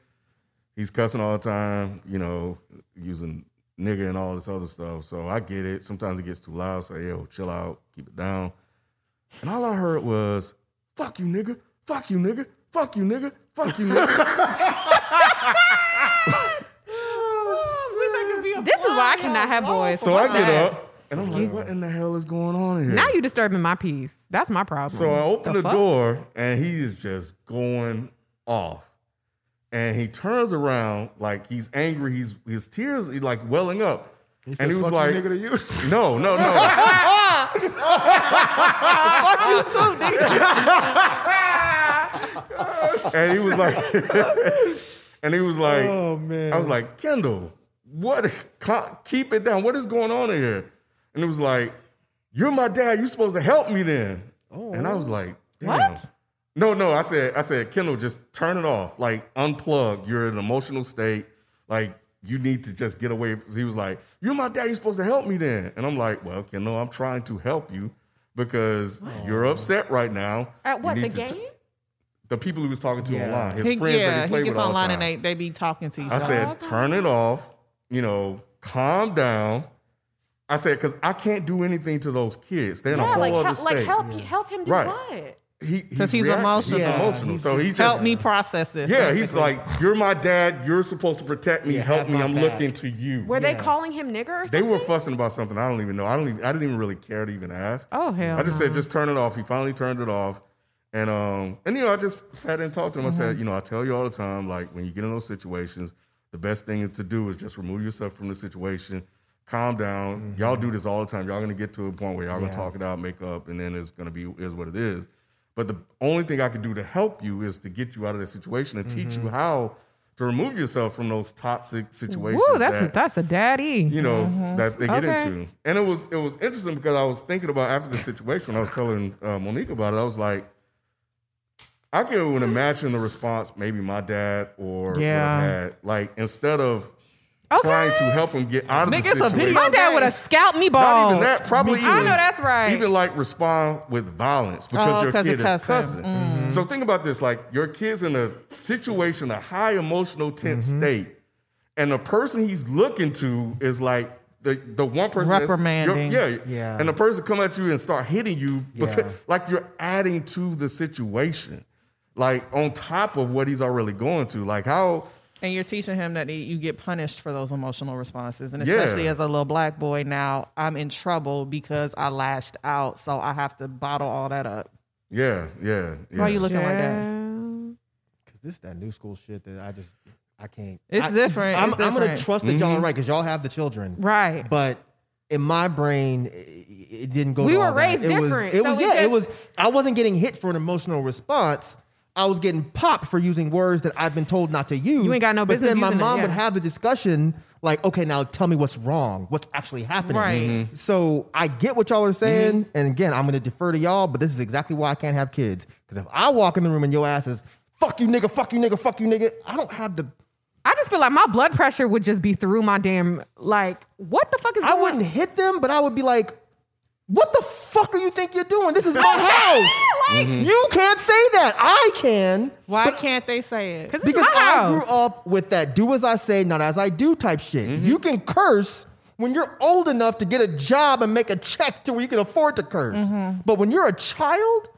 he's cussing all the time. You know, using nigga and all this other stuff. So I get it. Sometimes it gets too loud. So yo, chill out, keep it down. And all I heard was, "Fuck you, nigga. Fuck you, nigga. Fuck you, nigga. Fuck you, nigga." This is why I cannot have boys. so I get up, and I'm like, "What in the hell is going on here?" Now you disturbing my peace. That's my problem. So I open the, fuck? door and he is just going off. And he turns around like he's angry. He's his tears he like welling up. He and he says, was "Fuck like, you, nigga to you. "No, no, no." Fuck you too, nigga. and he was like, and he was like, Oh, man. I was like, Kendall, what? Keep it down. What is going on in here? And it was like, you're my dad. You're supposed to help me then. Oh. And I was like, damn. What? No, no. I said, I said, Kendall, just turn it off. Like unplug. You're in an emotional state. Like you need to just get away. He was like, you're my dad. You're supposed to help me then. And I'm like, well, Kendall, I'm trying to help you because you're upset right now. At what the game? t- the people he was talking to Yeah. online, his He, friends that yeah, he played he gets with all the online time. and they, they be talking to each other. I other. said, turn it off. You know, calm down. I said, because I can't do anything to those kids. They're in a whole like, other help, state. like help, help him do Right. what? He, 'Cause he's reacting. emotional. He's Yeah, emotional. he's so just- he just Help me process this. Yeah, he's like, you're my dad. You're supposed to protect me. Yeah, Help me. I'm back. looking to you. Were they calling him nigger or They were fussing about something. I don't even know. I don't even. I didn't even really care to even ask. Oh, hell I just no. said just turn it off. He finally turned it off, and um and you know I just sat and talked to him. I Mm-hmm. said, you know, I tell you all the time, like when you get in those situations, the best thing to do is just remove yourself from the situation, calm down. Y'all do this all the time. Y'all gonna get to a point where y'all Yeah. gonna talk it out, make up, and then it's gonna be is what it is. But the only thing I can do to help you is to get you out of that situation and teach you how to remove yourself from those toxic situations. Woo, that's a, that's a daddy. you know that they get Okay. into and it was it was interesting because i was thinking about after the situation when i was telling uh, monique about it i was like i can even imagine the response maybe my dad or Yeah. Had like instead of Okay. trying to help him get out of Nigga, the it's a video My dad would have scalped me balls. not even that probably Even, I know that's right. even like respond with violence because Oh, your 'cause kid is cussing. cussing mm-hmm. so think about this like your kid's in a situation a high emotional tense mm-hmm. state and the person he's looking to is like the the one person that- Reprimanding. you're- yeah Yeah. and the person come at you and start hitting you because Yeah. like you're adding to the situation like on top of what he's already going to like how And you're teaching him that you get punished for those emotional responses. And Yeah. especially as a little black boy now, I'm in trouble because I lashed out. So I have to bottle all that up. yeah yeah, yeah. Why are you looking like that? Because this is that new school shit that I just I can't. It's I- different. I'm, It's I'm gonna trust that y'all are mm-hmm. right because y'all have the children, Right. But in my brain, it, it didn't go. We to were all that. raised it different, Was, it so was we yeah. It was. I wasn't getting hit for an emotional response. I was getting popped for using words that I've been told not to use. You ain't got no business. But then my using it, mom yeah. would have the discussion, like, okay, now tell me what's wrong. What's actually happening? Right. Mm-hmm. So I get what y'all are saying, and again, I'm gonna defer to y'all. But this is exactly why I can't have kids. Because if I walk in the room and your ass is fuck you nigga, fuck you nigga, fuck you nigga, I don't have the I just feel like my blood pressure would just be through my damn like. What the fuck is I wouldn't hit them, but I would be like, "What the fuck are you think you're doing? This is my house. Like, You can't say that. I can." Why can't they say it? Because it's Because my I grew up with that do as I say, not as I do type shit. Mm-hmm. You can curse when you're old enough to get a job and make a check to where you can afford to curse. Mm-hmm. But when you're a child,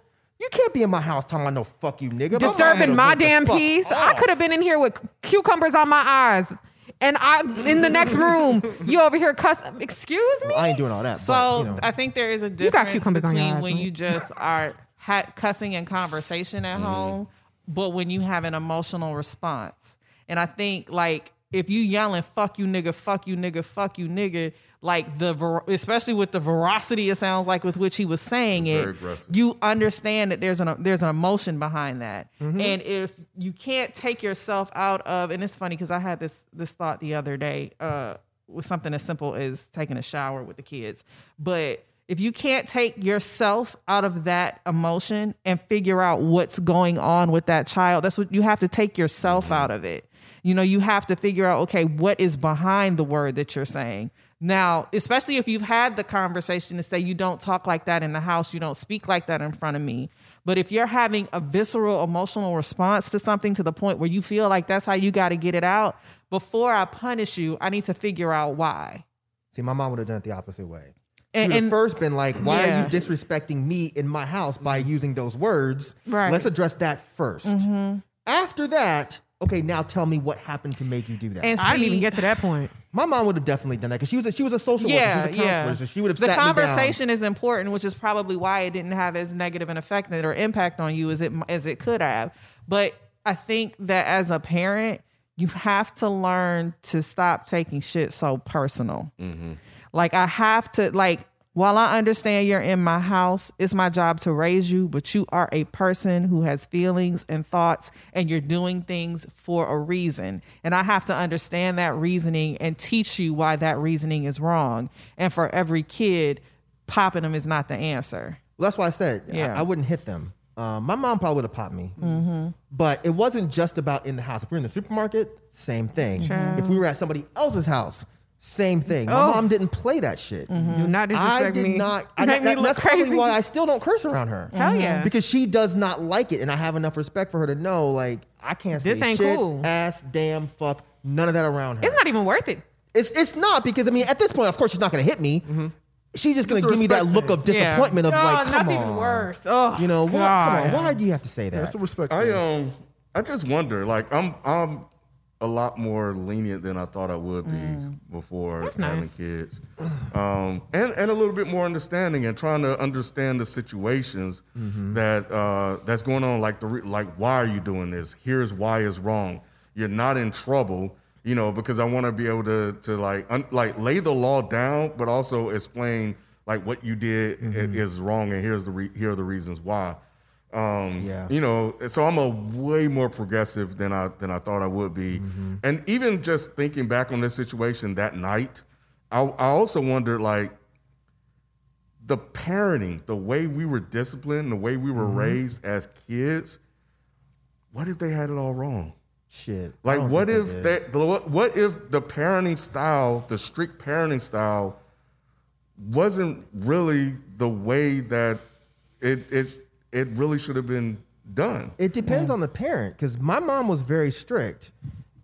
you can't be in my house talking about no fuck you, nigga. Disturbing mom my damn went the fuck peace. I could have been in here with cucumbers on my eyes. And I in the next room, you over here cuss. Excuse me. I ain't doing all that. So but, you know. I think there is a got difference cucumbers on your between eyes, when right? you just are ha- cussing in conversation at home, but when you have an emotional response. And I think like if you yelling "fuck you nigga," "fuck you nigga," "fuck you nigga," like the ver- especially with the veracity it sounds like with which he was saying it, aggressive. you understand that there's an there's an emotion behind that. Mm-hmm. And if you can't take yourself out of, and it's funny because I had this this thought the other day uh, with something as simple as taking a shower with the kids, but if you can't take yourself out of that emotion and figure out what's going on with that child, that's what you have to take yourself mm-hmm. out of it. You know, you have to figure out, okay, what is behind the word that you're saying. Now, especially if you've had the conversation to say you don't talk like that in the house, you don't speak like that in front of me. But if you're having a visceral emotional response to something to the point where you feel like that's how you got to get it out, before I punish you, I need to figure out why. See, my mom would have done it the opposite way. She And- and- first been like, "Why Yeah. are you disrespecting me in my house by using those words? Right. Let's address that 1st Mm-hmm. After that, okay, now tell me what happened to make you do that." And I didn't even get to that point. my mom would have definitely done that because she was a, she was a social yeah, worker, she was a counselor, yeah. so she would have the sat me down. conversation is important, which is probably why it didn't have as negative an effect or impact on you as it as it could have. But I think that as a parent, you have to learn to stop taking shit so personal. Like I have to like. While I understand you're in my house, it's my job to raise you, but you are a person who has feelings and thoughts, and you're doing things for a reason. And I have to understand that reasoning and teach you why that reasoning is wrong. And for every kid, popping them is not the answer. Well, that's why I said I- Yeah. I, wouldn't hit them. Um, my mom probably would have popped me, Mm-hmm. but it wasn't just about in the house. If we are in the supermarket, same thing. If we were at somebody else's house, same thing. My Oh. mom didn't play that shit. Mm-hmm. Do not I disrespect did me. not. I, Make me that- look that's probably why I still don't curse around her. Hell yeah. Mm-hmm. Because she does not like it, and I have enough respect for her to know, like, I can't This say ain't shit, cool. ass, damn, fuck, none of that around her. It's not even worth it. It's it's not because I mean, at this point, of course, she's not going to hit me. Mm-hmm. She's just going to It's a give me that respect look of thing. Yeah. disappointment of Oh, like, come nothing on, worse. Oh, You know, what, come on, why do you have to say that? That's a respect. I thing. um I just wonder like I'm I'm a lot more lenient than I thought I would be before That's having nice. kids, um, and and a little bit more understanding and trying to understand the situations that uh, that's going on. Like the re- like why are you doing this? Here's why is wrong. You're not in trouble, you know, because I want to be able to to like un- like lay the law down, but also explain like what you did i- is wrong, and here's the re- here are the reasons why. Um, Yeah. you know, so I'm a way more progressive than I than I thought I would be, and even just thinking back on this situation that night, I, I also wondered like the parenting, the way we were disciplined, the way we were raised as kids. What if they had it all wrong? Shit. Like, what if that? what if the parenting style, the strict parenting style, wasn't really the way that it it it really should have been done? It depends on the parent because my mom was very strict,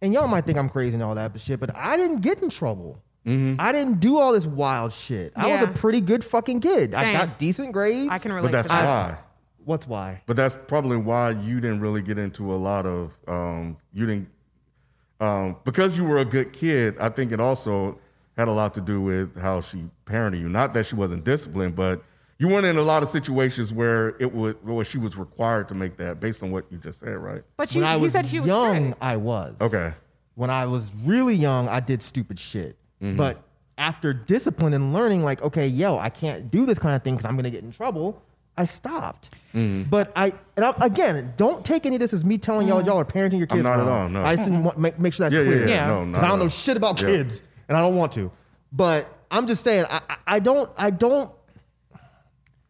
and y'all might think I'm crazy and all that but shit, but I didn't get in trouble. Mm-hmm. I didn't do all this wild shit. I was a pretty good fucking kid. I got decent grades. I can relate But that's to that. why. What's why? But that's probably why you didn't really get into a lot of um, you didn't um, because you were a good kid. I think it also had a lot to do with how she parented you. Not that she wasn't disciplined, but you weren't in a lot of situations where it would where she was required to make that based on what you just said, right? But you, when I you was said you was young, strict. I was. Okay. When I was really young, I did stupid shit. Mm-hmm. But after discipline and learning, like, okay, yo, I can't do this kind of thing because I'm gonna get in trouble. I stopped. Mm-hmm. But I and I, again, don't take any of this as me telling y'all y'all are parenting your I'm kids. not at all, no. I just didn't want, make, make sure that's Yeah, yeah, clear. yeah, Yeah. no, because I don't know shit about Yeah. kids, and I don't want to. But I'm just saying, I, I- I don't, I don't,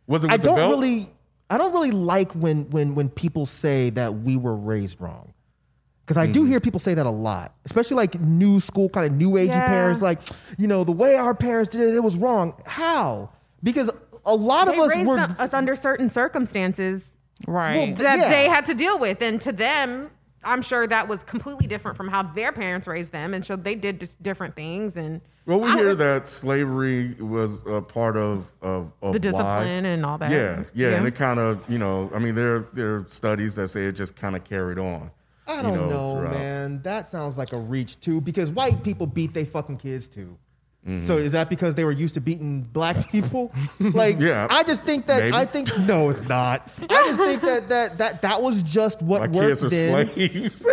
Was it with I the don't belt? really, I don't really like when when when people say that we were raised wrong. Because I do mm-hmm. hear people say that a lot, especially like new school, kind of new agey Yeah. parents. Like, you know, the way our parents did it, it was wrong. How? Because a lot They of us raised were. us under certain circumstances Right. that Yeah. they had to deal with, and to them, I'm sure that was completely different from how their parents raised them, and so they did just different things. And Well, we I- hear that slavery was a part of of, of the why. discipline and all that. Yeah, yeah, and it kind of, you know, I mean, there there are studies that say it just kind of carried on. I don't know, throughout. man. That sounds like a reach too, because white people beat they fucking kids too. Mm-hmm. So is that because they were used to beating black people? Like, Yeah, I just think that maybe. I think no, it's not. I just think that that that that was just what My worked kids are then. slaves.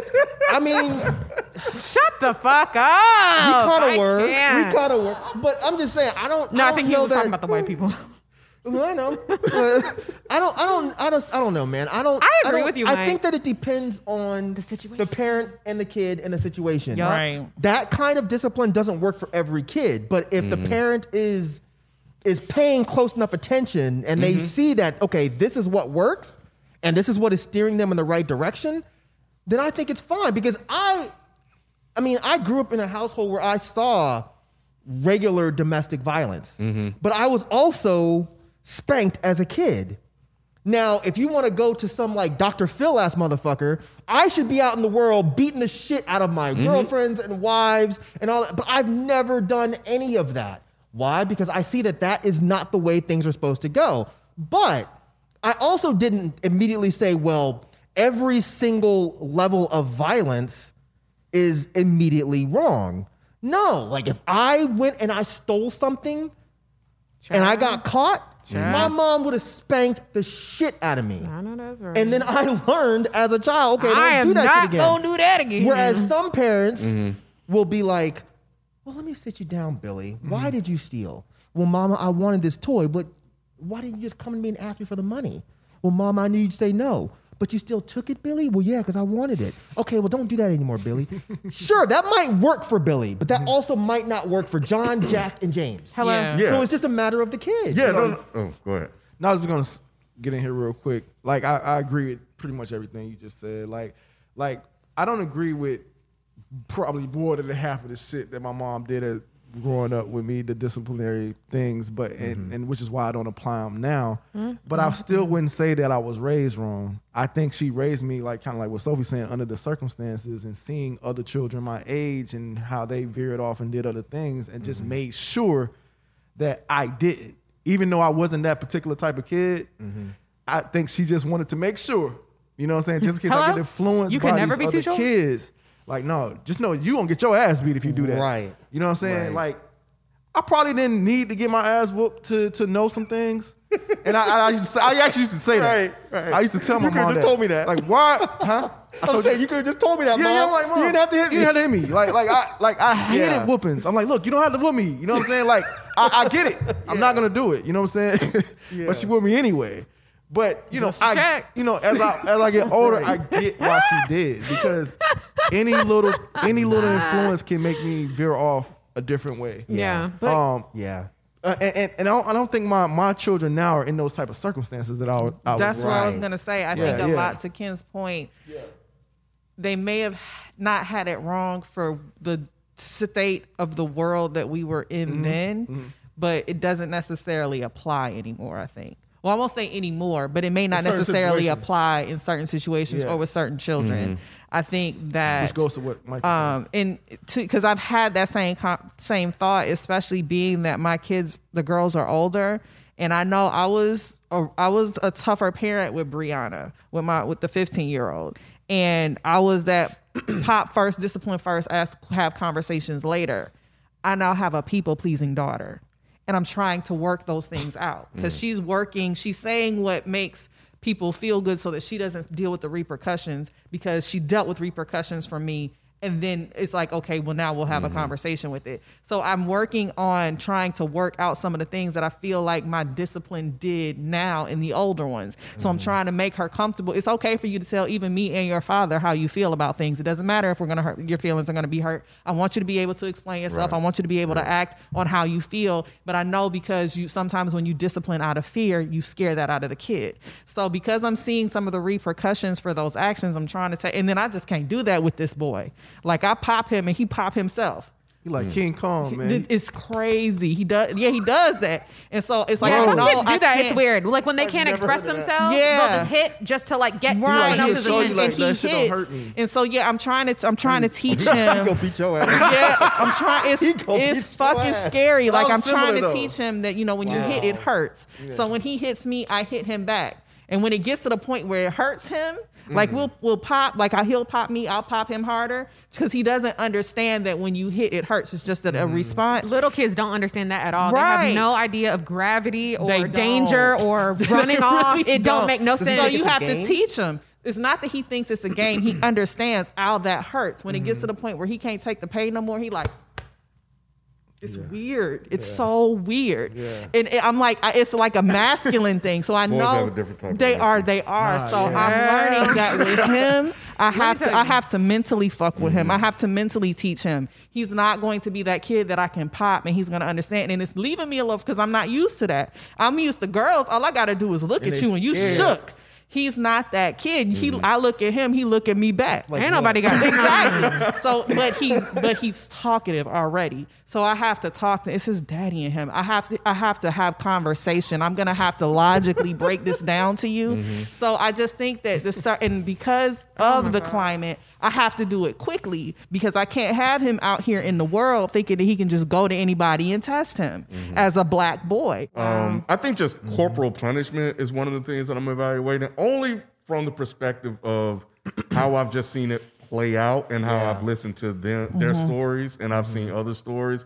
I mean, Shut the fuck up. we kind I of were. can't. We kind of were. But I'm just saying, I don't. No, I, don't think he know was that, talking about the white people. Well, I know. I don't. I don't. I just. I don't know, man. I don't. I agree don't- with you, I Mike. think that it depends on The situation. the parent and the kid and the situation. Yup. Right. That kind of discipline doesn't work for every kid. But if the mm-hmm. parent is is paying close enough attention and they mm-hmm. see that okay, this is what works and this is what is steering them in the right direction, then I think it's fine because I I mean, I grew up in a household where I saw regular domestic violence, mm-hmm. but I was also spanked as a kid. Now, if you want to go to some like Dr. Phil ass motherfucker, I should be out in the world beating the shit out of my mm-hmm. girlfriends and wives and all that. But I've never done any of that. Why? Because I see that that is not the way things are supposed to go. But I also didn't immediately say, well, every single level of violence is immediately wrong. No, like if I went and I stole something and I got caught, Mm-hmm. my mom would have spanked the shit out of me. I know that's right. And then I learned as a child, okay, don't I am do that not shit again. gonna do that again. Whereas some parents mm-hmm. will be like, well, let me sit you down, Billy. Why mm-hmm. did you steal? Well, mama, I wanted this toy, but why didn't you just come to me and ask me for the money? Well, mama, I knew you'd say no. But you still took it, Billy? Well, yeah, because I wanted it. Okay, well, don't do that anymore, Billy. sure, that might work for Billy, but that also might not work for John, Jack, and James. Hello. Yeah. Yeah. So it's just a matter of the kid. yeah, no, no. Oh, go ahead. Now I was just gonna s- get in here real quick. Like I, I agree with pretty much everything you just said. Like, like I don't agree with probably more than half of the shit that my mom did as growing up with me, the disciplinary things. But and, mm-hmm. and which is why I don't apply them now. Mm-hmm. But I still wouldn't say that I was raised wrong. I think she raised me like kind of like what Sophie's saying under the circumstances and seeing other children my age and how they veered off and did other things and just mm-hmm. made sure that I didn't. Even though I wasn't that particular type of kid, I think she just wanted to make sure. You know what I'm saying? Just in case I get influenced You by can never these be too other sure? kids. Like, no, just know you gonna get your ass beat if you do that. Right. You know what I'm saying? Right. Like, I probably didn't need to get my ass whooped to to know some things. And I, I, used to say, I actually used to say that. Right, right. I used to tell my You mom just that. told me that. Like, what? Huh? I I'm saying you could have just told me that, yeah, mom. yeah, I'm like, Mom, you didn't have to hit me. You didn't have to hit me. Like, like I, like I hated Yeah. whoopings. I'm like, look, you don't have to whoop me. You know what I'm saying? Like, I, I get it. I'm not gonna do it. You know what I'm saying? but she whooped me anyway. But you know, Just a I, check. you know, as I as I get older, I get why she did because any little any little influence can make me veer off a different way. Yeah. But Um. Yeah. uh, and, and, and I, don't, I don't think my, my children now are in those type of circumstances that I, was- I That's was what I was gonna say. I Yeah, think a yeah. lot to Ken's point. They may have not had it wrong for the state of the world that we were in Mm-hmm. then, but it doesn't necessarily apply anymore. I think. Well, I won't say anymore, but it may not necessarily situations. apply in certain situations Yeah. or with certain children. I think that Which goes to what Mike um and because I've had that same com- same thought, especially being that my kids, the girls are older, and I know I was a, I was a tougher parent with Brianna, with my with the 15 year old, and I was that pop first, discipline first, ask have conversations later. I now have a people pleasing daughter, and I'm trying to work those things out. Because mm. she's working, she's saying what makes people feel good so that she doesn't deal with the repercussions because she dealt with repercussions from me and then it's like okay well now we'll have a mm-hmm. conversation with it. So i'm working on trying to work out some of the things that i feel like my discipline did now in the older ones. So i'm mm-hmm. trying to make her comfortable. It's okay for you to tell even me and your father how you feel about things. It doesn't matter if we're going to hurt your feelings are going to be hurt. I want you to be able to explain yourself. I want you to be able to act on how you feel. But i know because you sometimes when you discipline out of fear you scare that out of the kid. So because i'm seeing some of the repercussions for those actions i'm trying to take and then i just can't do that with this boy like I pop him and he pop himself. You like hmm. King Kong, man. Th- It's crazy. He does. Yeah, he does that. And so it's like, Yeah, I some know kids do I that. It's can't- weird. Like when they can't express heard of that. themselves, Yeah. they'll just hit just to like get Right. someone He'll show you, like, and he that shit don't hurt me. And so yeah, I'm trying to. I'm trying to teach He him. gonna beat your ass. yeah, I'm trying. It's He gonna beat it's fucking scary. Like I'm trying to though. teach him that you know when you hit, it hurts. So when he hits me, I hit him back. And when it gets to the point where it hurts him, like Mm-hmm. we'll we'll pop, like I, he'll pop me, I'll pop him harder because he doesn't understand that when you hit, it hurts. It's just a, Mm-hmm. a response. Little kids don't understand that at all. They have no idea of gravity or They don't. danger or running They off. It don't, make no sense. So you have to teach him. It's not that he thinks it's a game. He understands how that hurts. When it gets to the point where he can't take the pain no more, he like. It's weird. It's so weird, and I'm like, it's like a masculine thing. So I Boys know have a different type of they are. They are. so yeah. I'm learning that with him. I have tell to. I have to mentally fuck with Mm-hmm. him. I have to mentally teach him. He's not going to be that kid that I can pop and he's going to understand. And it's leaving me alone because I'm not used to that. I'm used to girls. All I got to do is look And at you and you scared. shook. He's not that kid. He, Mm-hmm. I look at him. He look at me back. Like Ain't what? nobody got exactly. So, but he, but he's talkative already. So I have to talk to. It's his daddy and him. I have to. I have to have conversation. I'm gonna have to logically break this down to you. Mm-hmm. So I just think that the certain because Oh of the climate, I have to do it quickly because I can't have him out here in the world thinking that he can just go to anybody and test him Mm-hmm. as a black boy. Um, I think just Mm-hmm. corporal punishment is one of the things that I'm evaluating, only from the perspective of how I've just seen it play out and how I've listened to them, their Mm-hmm. stories and I've seen other stories.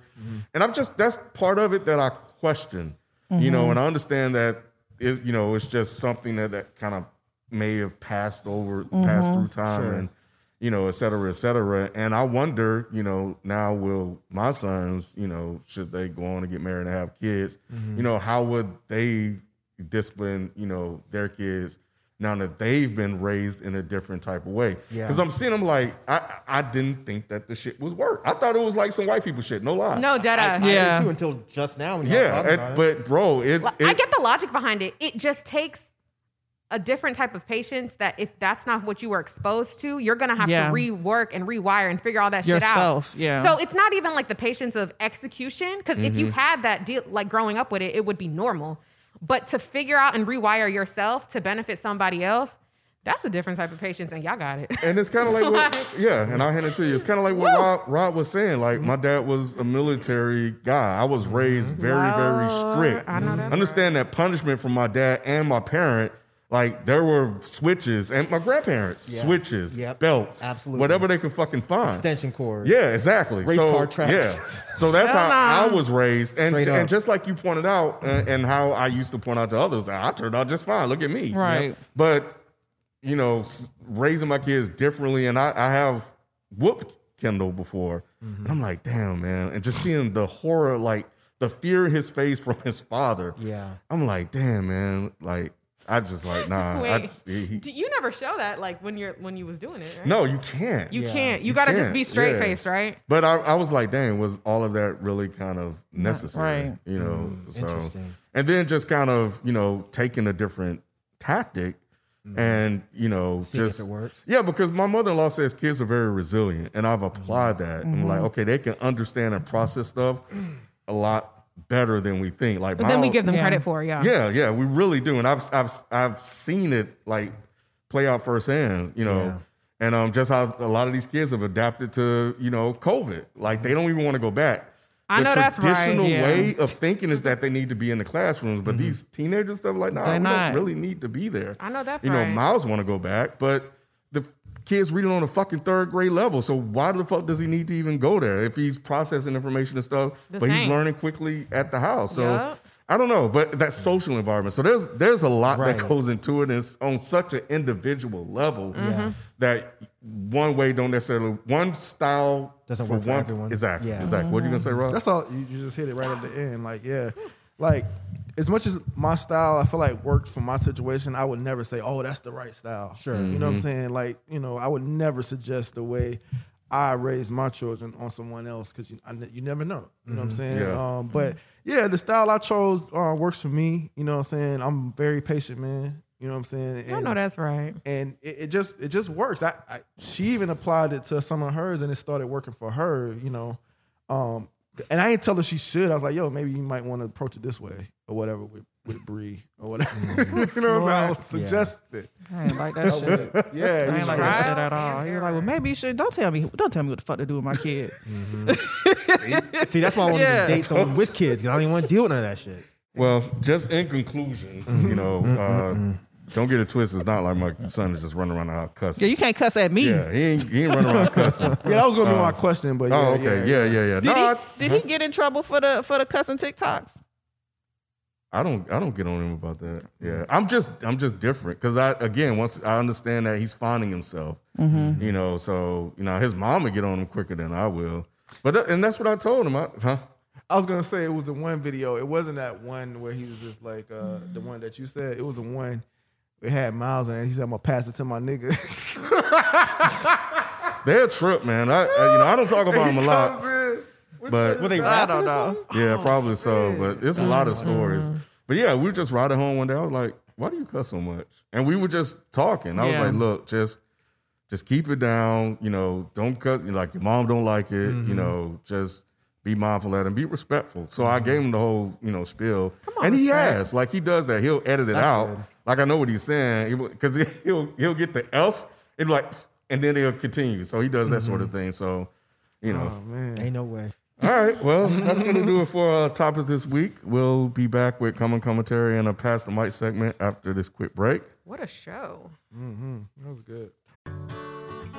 And I've just, that's part of it that I question, you Mm-hmm. know, and I understand that is, you know, it's just something that, that kind of may have passed over, passed Mm-hmm. through time and, you know, et cetera, et cetera. And I wonder, you know, now will my sons, you know, should they go on and get married and have kids, Mm-hmm. you know, how would they discipline, you know, their kids now that they've been raised in a different type of way? Yeah. Because I'm seeing them like, I, I didn't think that the shit was work. I thought it was like some white people shit. No lie. no, dead I. I Yeah. did too until just now. When Yeah. talking it- about it. but bro, it, Like, it I get the logic behind it. It just takes a different type of patience that if that's not what you were exposed to, you're gonna have Yeah. to rework and rewire and figure all that shit out. yeah. So it's not even like the patience of execution, because if Mm-hmm. you had that deal like growing up with it, it would be normal. But to figure out and rewire yourself to benefit somebody else, that's a different type of patience, and y'all got it. And it's kind of like, what, yeah, and I'll hand it to you. It's kind of like what Rob, Rob was saying. Like, my dad was a military guy. I was raised very, very strict. I know that's Understand that punishment from my dad and my parent, like, there were switches, and my grandparents, Yeah. switches, Yep. belts, Absolutely. whatever they could fucking find. extension cords. Yeah, exactly. Race so, car tracks. Yeah. So that's how I was raised. And, Straight up. and just like you pointed out, and, and how I used to point out to others, I turned out just fine. Look at me. Right. But, you know, raising my kids differently, and I, I have whooped Kendall before. Mm-hmm. And I'm like, damn, man. And just seeing the horror, like the fear in his face from his father. Yeah. I'm like, damn, man. Like, I just like, nah. I, Wait, he- he- you never show that like when you're when you was doing it? Right? no, you can't. you Yeah. can't. You, You gotta just can't. be straight Yeah. faced, right? But I, I was like, dang, was all of that really kind of necessary? right. You know, mm, so interesting. and then just kind of you know taking a different tactic, mm. and you know Seeing if just it works. Yeah, because my mother in law says kids are very resilient, and I've applied mm. that. I'm like, mm-hmm. okay, they can understand and process stuff a lot better than we think. Like, But then we own- give them Yeah. credit for yeah. yeah, yeah, we really do, and I've I've I've seen it like play out firsthand, you know, Yeah. and um, just how a lot of these kids have adapted to you know COVID, like they don't even want to go back. I the know that's right, traditional yeah. way of thinking is that they need to be in the classrooms, but these teenagers stuff like, nah, They're we not. don't really need to be there. I know that's you right. know, Miles want to go back, but the kid's reading on a fucking third grade level. So why the fuck does he need to even go there if he's processing information and stuff? The but he's learning quickly at the house. So Yup. I don't know, but that social environment. So there's there's a lot Right. that goes into it, and it's on such an individual level Mm-hmm. that one way don't necessarily one style Doesn't for work for one everyone. Exactly, Yeah. exactly. What you gonna say, Rob? That's all. You, you just hit it right at the end. Like, yeah, like as much as my style, I feel like worked for my situation. I would never say, "Oh, that's the right style." Sure. You know Mm-hmm. what I'm saying? Like, you know, I would never suggest the way I raise my children on someone else because you, I you never know. You know what I'm saying? Yeah. Um, but yeah, the style I chose uh, works for me. You know what I'm saying? I'm very patient, man. You know what I'm saying? I know that's right. and it, it just it just works. I, I she even applied it to some of hers, and it started working for her. You know, um, and I didn't tell her she should. I was like, yo, maybe you might want to approach it this way or whatever with with Bree or whatever. you know what I'm saying? I was suggested. I ain't like that shit. Yeah, I you ain't like know. that shit at all. You're like, well, maybe you should. Don't tell me. Don't tell me what the fuck to do with my kid. See, that's why I want Yeah. to date someone with kids. 'cause I don't even want to deal with none of that shit. Well, just in conclusion, Mm-hmm. you know, uh, don't get it twisted. It's not like my son is just running around the house Yeah, cussing. you can't cuss at me. Yeah, he ain't he ain't running around cussing. Yeah, that was gonna be my question, but yeah, Oh, okay, yeah, yeah, yeah. Did No, he? I, Did he get in trouble for the for the cussing TikToks? I don't I don't get on him about that. Yeah, I'm just I'm just different because I again once I understand that he's finding himself, Mm-hmm. you know, so you know his mom would get on him quicker than I will. But that, and that's what I told him. I, huh? I was gonna say it was the one video. It wasn't that one where he was just like uh, the one that you said. It was the one. It had Miles in it. He said, "I'm gonna pass it to my niggas." They're a trip, man. I, I you know I don't talk about him a lot, but Were they I don't know. Yeah, probably so. But it's a lot of stories. But yeah, we were just riding home one day. I was like, "Why do you cuss so much?" And we were just talking. I Yeah. was like, "Look, just just keep it down. You know, don't cuss. You know, like your mom don't like it. You know, just be mindful of that and be respectful." So I gave him the whole you know spiel, and he has like he does that. He'll edit it out. Good. Like I know what he's saying because he'll he'll get the F. It'll be like, and then he'll continue. So he does that sort of thing. So you know. Oh man. Ain't no way. All right, well, that's going to do it for uh, topics this week. We'll be back with common commentary and a pass the mic segment after this quick break. What a show. That was good.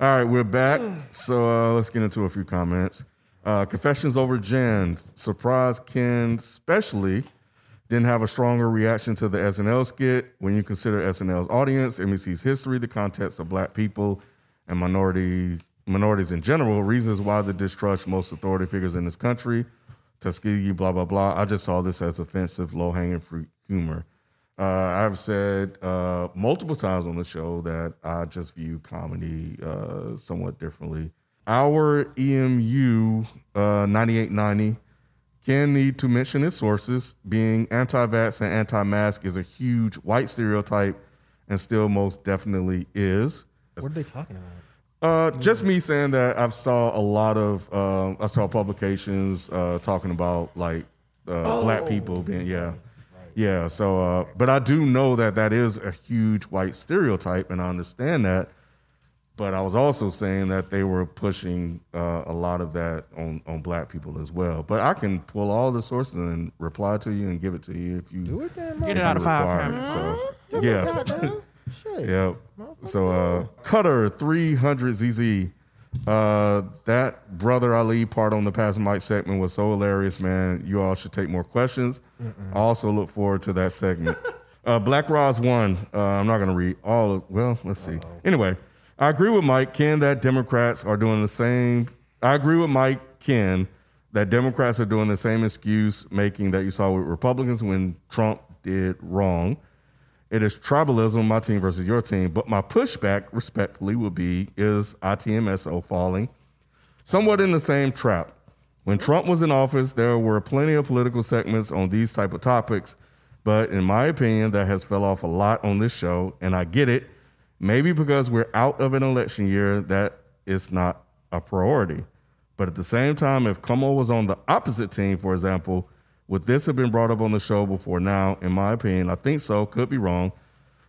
All right, we're back. So uh, let's get into a few comments. Uh, Confessions over Jen. Surprise Ken, especially, didn't have a stronger reaction to the SNL skit when you consider SNL's audience, NBC's history, the context of black people, and minority minorities in general, reasons why the distrust most authority figures in this country, Tuskegee, blah, blah, blah. I just saw this as offensive, low hanging fruit humor. Uh, I've said uh, multiple times on the show that I just view comedy uh, somewhat differently. Our EMU uh, 9890 can need to mention its sources. Being anti vax and anti mask is a huge white stereotype and still most definitely is. What are they talking about? Uh, just me saying that I've saw a lot of uh, I saw publications uh, talking about like uh, black people being yeah yeah so uh, but I do know that that is a huge white stereotype and I understand that but I was also saying that they were pushing uh, a lot of that on on black people as well but I can pull all the sources and reply to you and give it to you if you Do it then, Get it out of file require cabinet. so yeah Goddamn. Shit. yeah. So uh Cutter 300 ZZ. Uh that brother Ali part on the past mic segment was so hilarious, man. You all should take more questions. I also look forward to that segment. uh Black Roz one. Uh I'm not gonna read all of well, let's see. Anyway, I agree with Mike Ken that Democrats are doing the same. I agree with Mike Ken that Democrats are doing the same excuse making that you saw with Republicans when Trump did wrong. It is tribalism, my team versus your team. But my pushback, respectfully, would be is ITMSO falling somewhat in the same trap. When Trump was in office, there were plenty of political segments on these type of topics, but in my opinion, that has fell off a lot on this show, and I get it. Maybe because we're out of an election year, that is not a priority. But at the same time, if Cuomo was on the opposite team, for example, Would this have been brought up on the show before now? In my opinion, I think so. Could be wrong.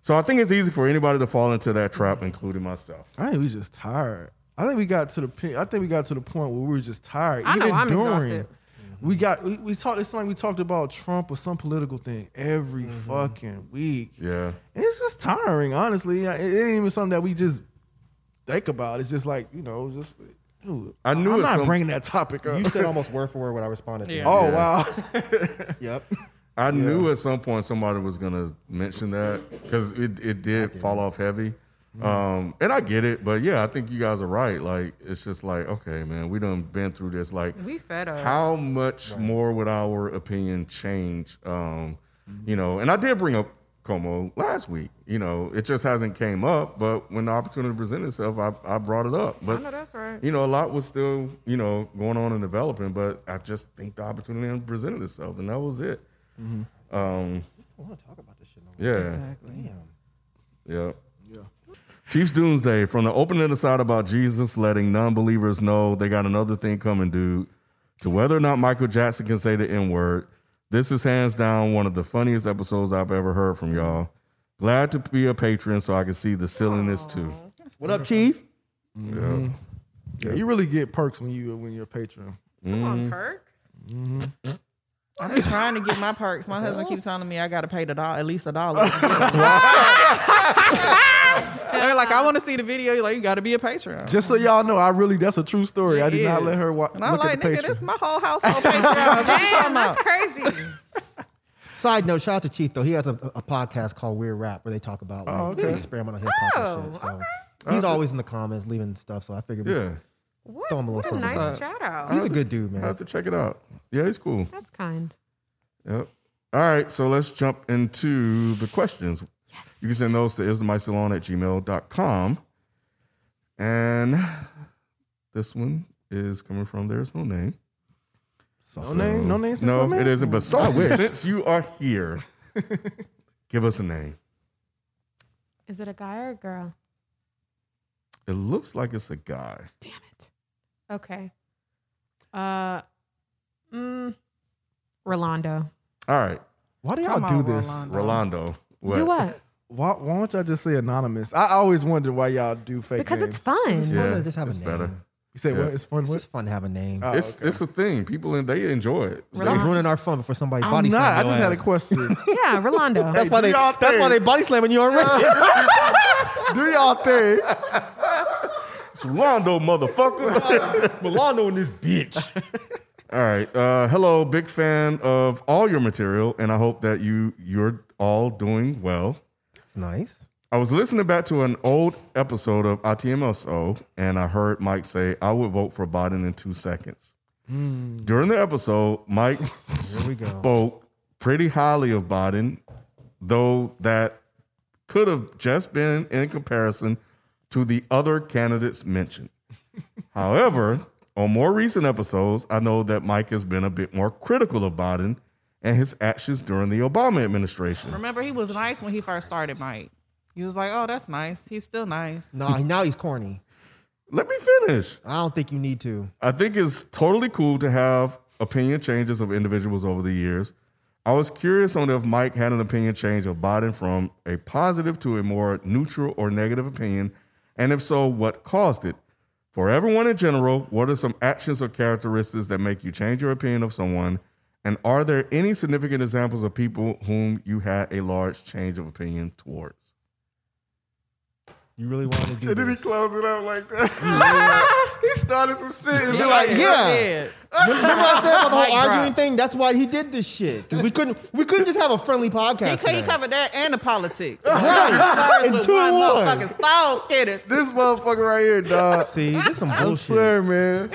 So I think it's easy for anybody to fall into that trap, including myself. I think we just tired. I think we got to the pe- I think we got to the point where we were just tired. I know Even I'm during, exhausted. we got we, we talked. It's like we talked about Trump or some political thing every mm-hmm. fucking week. Yeah. And it's just tiring, honestly. It it ain't even something that we just think about. It's just like you know, just. Dude, I knew I'm at not some- bringing that topic up. You said almost word for word what I responded to. Yeah. oh Yeah. wow. Yep. I knew at some point somebody was gonna mention that because it, it did fall off heavy. Um, and I get it, but yeah, I think you guys are right. Like, it's just like, okay, man, we done been through this. Like, We fed up. how much more would our opinion change? Um, you know, and I did bring up Cuomo last week. You know, it just hasn't came up, but when the opportunity presented itself, I, I brought it up. I But know that's right. you know, a lot was still, you know, going on and developing, but I just think the opportunity presented itself, and that was it. Um, I want to talk about this shit. No more. yeah, Exactly. yeah. Damn. Chiefs Doomsday from the opening aside about Jesus letting non-believers know they got another thing coming, dude, to whether or not Michael Jackson can say the N word. This is hands down one of the funniest episodes I've ever heard from y'all. Glad to be a patron so I can see the silliness too. What up, Chief? Mm-hmm. Yeah. yeah, you really get perks when you when you're a patron. Come on, mm-hmm. perks. Mm-hmm. I've been trying to get my perks. My husband keeps telling me I got to pay the dollar, at least a dollar. They're like, I want to see the video. You're like, you got to be a patron. Just so y'all know, I really that's a true story. I It did not let her watch. And I'm look like, at the nigga, patron. this my whole household Patreon. What you talking Damn, that's crazy. Side note, shout out to Chief though. He has a, a podcast called Weird Rap where they talk about like, Oh, okay. experimental hip hop Oh, and shit. So he's always in the comments leaving stuff. So I figured we- Yeah. What, Throw him a little what a something. nice shout out. he's a good dude, man. I have to check it out. Yeah, he's cool. That's kind. Yep. All right, so let's jump into the questions. Yes. You can send those to isthemysalon at gmail.com. And this one is coming from There's No Name. no name, no name. since No, I'm it in? isn't. But so, since you are here, give us a name. Is it a guy or a girl? It looks like it's a guy. Damn it. Okay. Uh, mm, Rolando. All right, Why do y'all do on, this? Rolando. Rolando. What? Do what? Why, why don't y'all just say anonymous? I always wondered why y'all do fake Because names. it's fun. It's fun Yeah, to just have a it's name. better. You say Yeah. what? It's fun. It's What? just fun to have a name. Oh, It's okay. it's a thing. People and they enjoy it. Stop Rolando. ruining our fun before somebody I'm body not. I slam your just had a question. Yeah, Rolando. That's why do they. y'all That's why thing. they body slamming you already. do y'all think? It's Rolando, motherfucker. Milano in this bitch. All right. Uh, hello, big fan of all your material, and I hope that you you're all doing well. It's nice. I was listening back to an old episode of ITMSO, and I heard Mike say, "I would vote for Biden in two seconds." During the episode, Mike spoke pretty highly of Biden, though that could have just been in comparison to the other candidates mentioned. However, on more recent episodes, I know that Mike has been a bit more critical of Biden and his actions during the Obama administration. Remember, he was nice when he first started, Mike. He was like, oh, that's nice. He's still nice. No, now he's corny. Let me finish. I don't think you need to. I think it's totally cool to have opinion changes of individuals over the years. I was curious on if Mike had an opinion change of Biden from a positive to a more neutral or negative opinion, and if so, what caused it? For everyone in general, what are some actions or characteristics that make you change your opinion of someone? And are there any significant examples of people whom you had a large change of opinion towards? You really want to do And then he this. closed it up like that. he started some shit and be like, yeah. Yeah. Remember I said about the Mic whole arguing drop. thing? That's why he did this shit. Because we couldn't we couldn't just have a friendly podcast. He, could- he today. covered that and the politics. Right. In In two in one. motherfucking stone, get it. this motherfucker right here, dog. See, this some I bullshit. swear, man.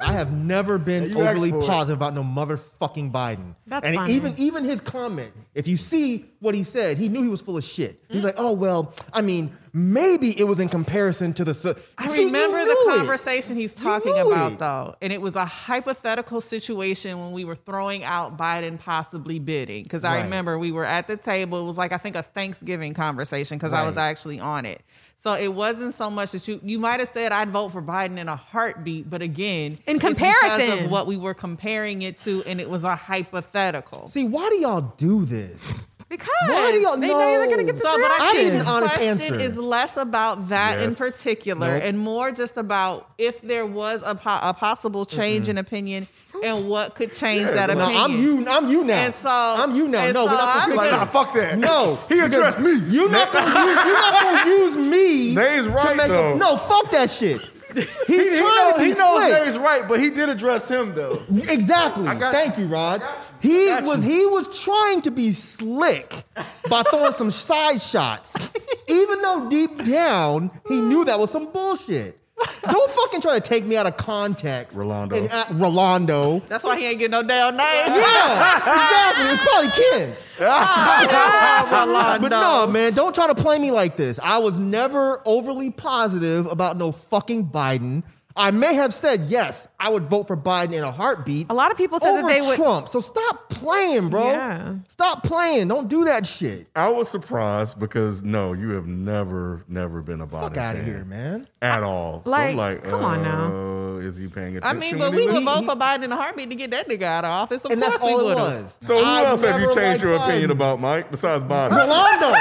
I have never been You asked overly for it. positive about no motherfucking Biden. That's and funny. even even his comment If you see what he said, he knew he was full of shit. He's like, oh well, I mean, maybe it was in comparison to the. su-" I See, remember the knew it. conversation he's talking about, it. though. And it was a hypothetical situation when we were throwing out Biden possibly bidding. Because I Right. remember we were at the table. It was like, I think, a Thanksgiving conversation because I was actually on it. So it wasn't so much that you you might have said I'd vote for Biden in a heartbeat, but again, In it's because comparison. of what we were comparing it to, and it was a hypothetical. See, why do y'all do this? Because Why do y'all they know you're know? gonna get So, but I I think need an the honest question answer. is less about that in particular Nope. and more just about if there was a, po- a possible change in opinion and what could change that No, opinion. I'm you. I'm you now. And so- I'm you now. and No, we're so not I'm gonna Like, nah, fuck that. No, he addressed me. You're not gonna use, you're not gonna use me. Nate's to right, make though. A, no, fuck that shit. He's He, he, trying know, to be he knows slick. Dave's right, but he did address him though. Exactly. got Thank you, Rod. He was he was trying to be slick by throwing some side shots, even though deep down he knew that was some bullshit. Don't fucking try to take me out of context. Rolando. And, uh, Rolando. That's why he ain't getting no damn name. Yeah, exactly. It's probably Ken. Rolando. But no, man, don't try to play me like this. I was never overly positive about no fucking Biden. I may have said yes, I would vote for Biden in a heartbeat. A lot of people said that over they would- Trump. So stop playing, bro. Yeah. Stop playing. Don't do that shit. I was surprised because no, you have never, never been a Biden Fuck out of here, man. at all. so Like, I'm like, come on now. uh, Is he paying attention? I mean, but we he would listens? vote for Biden in a heartbeat to get that nigga out of office. Of And course that's we all it would was. So who I've else have you changed your liked opinion about, Mike? Besides Biden? Rolando.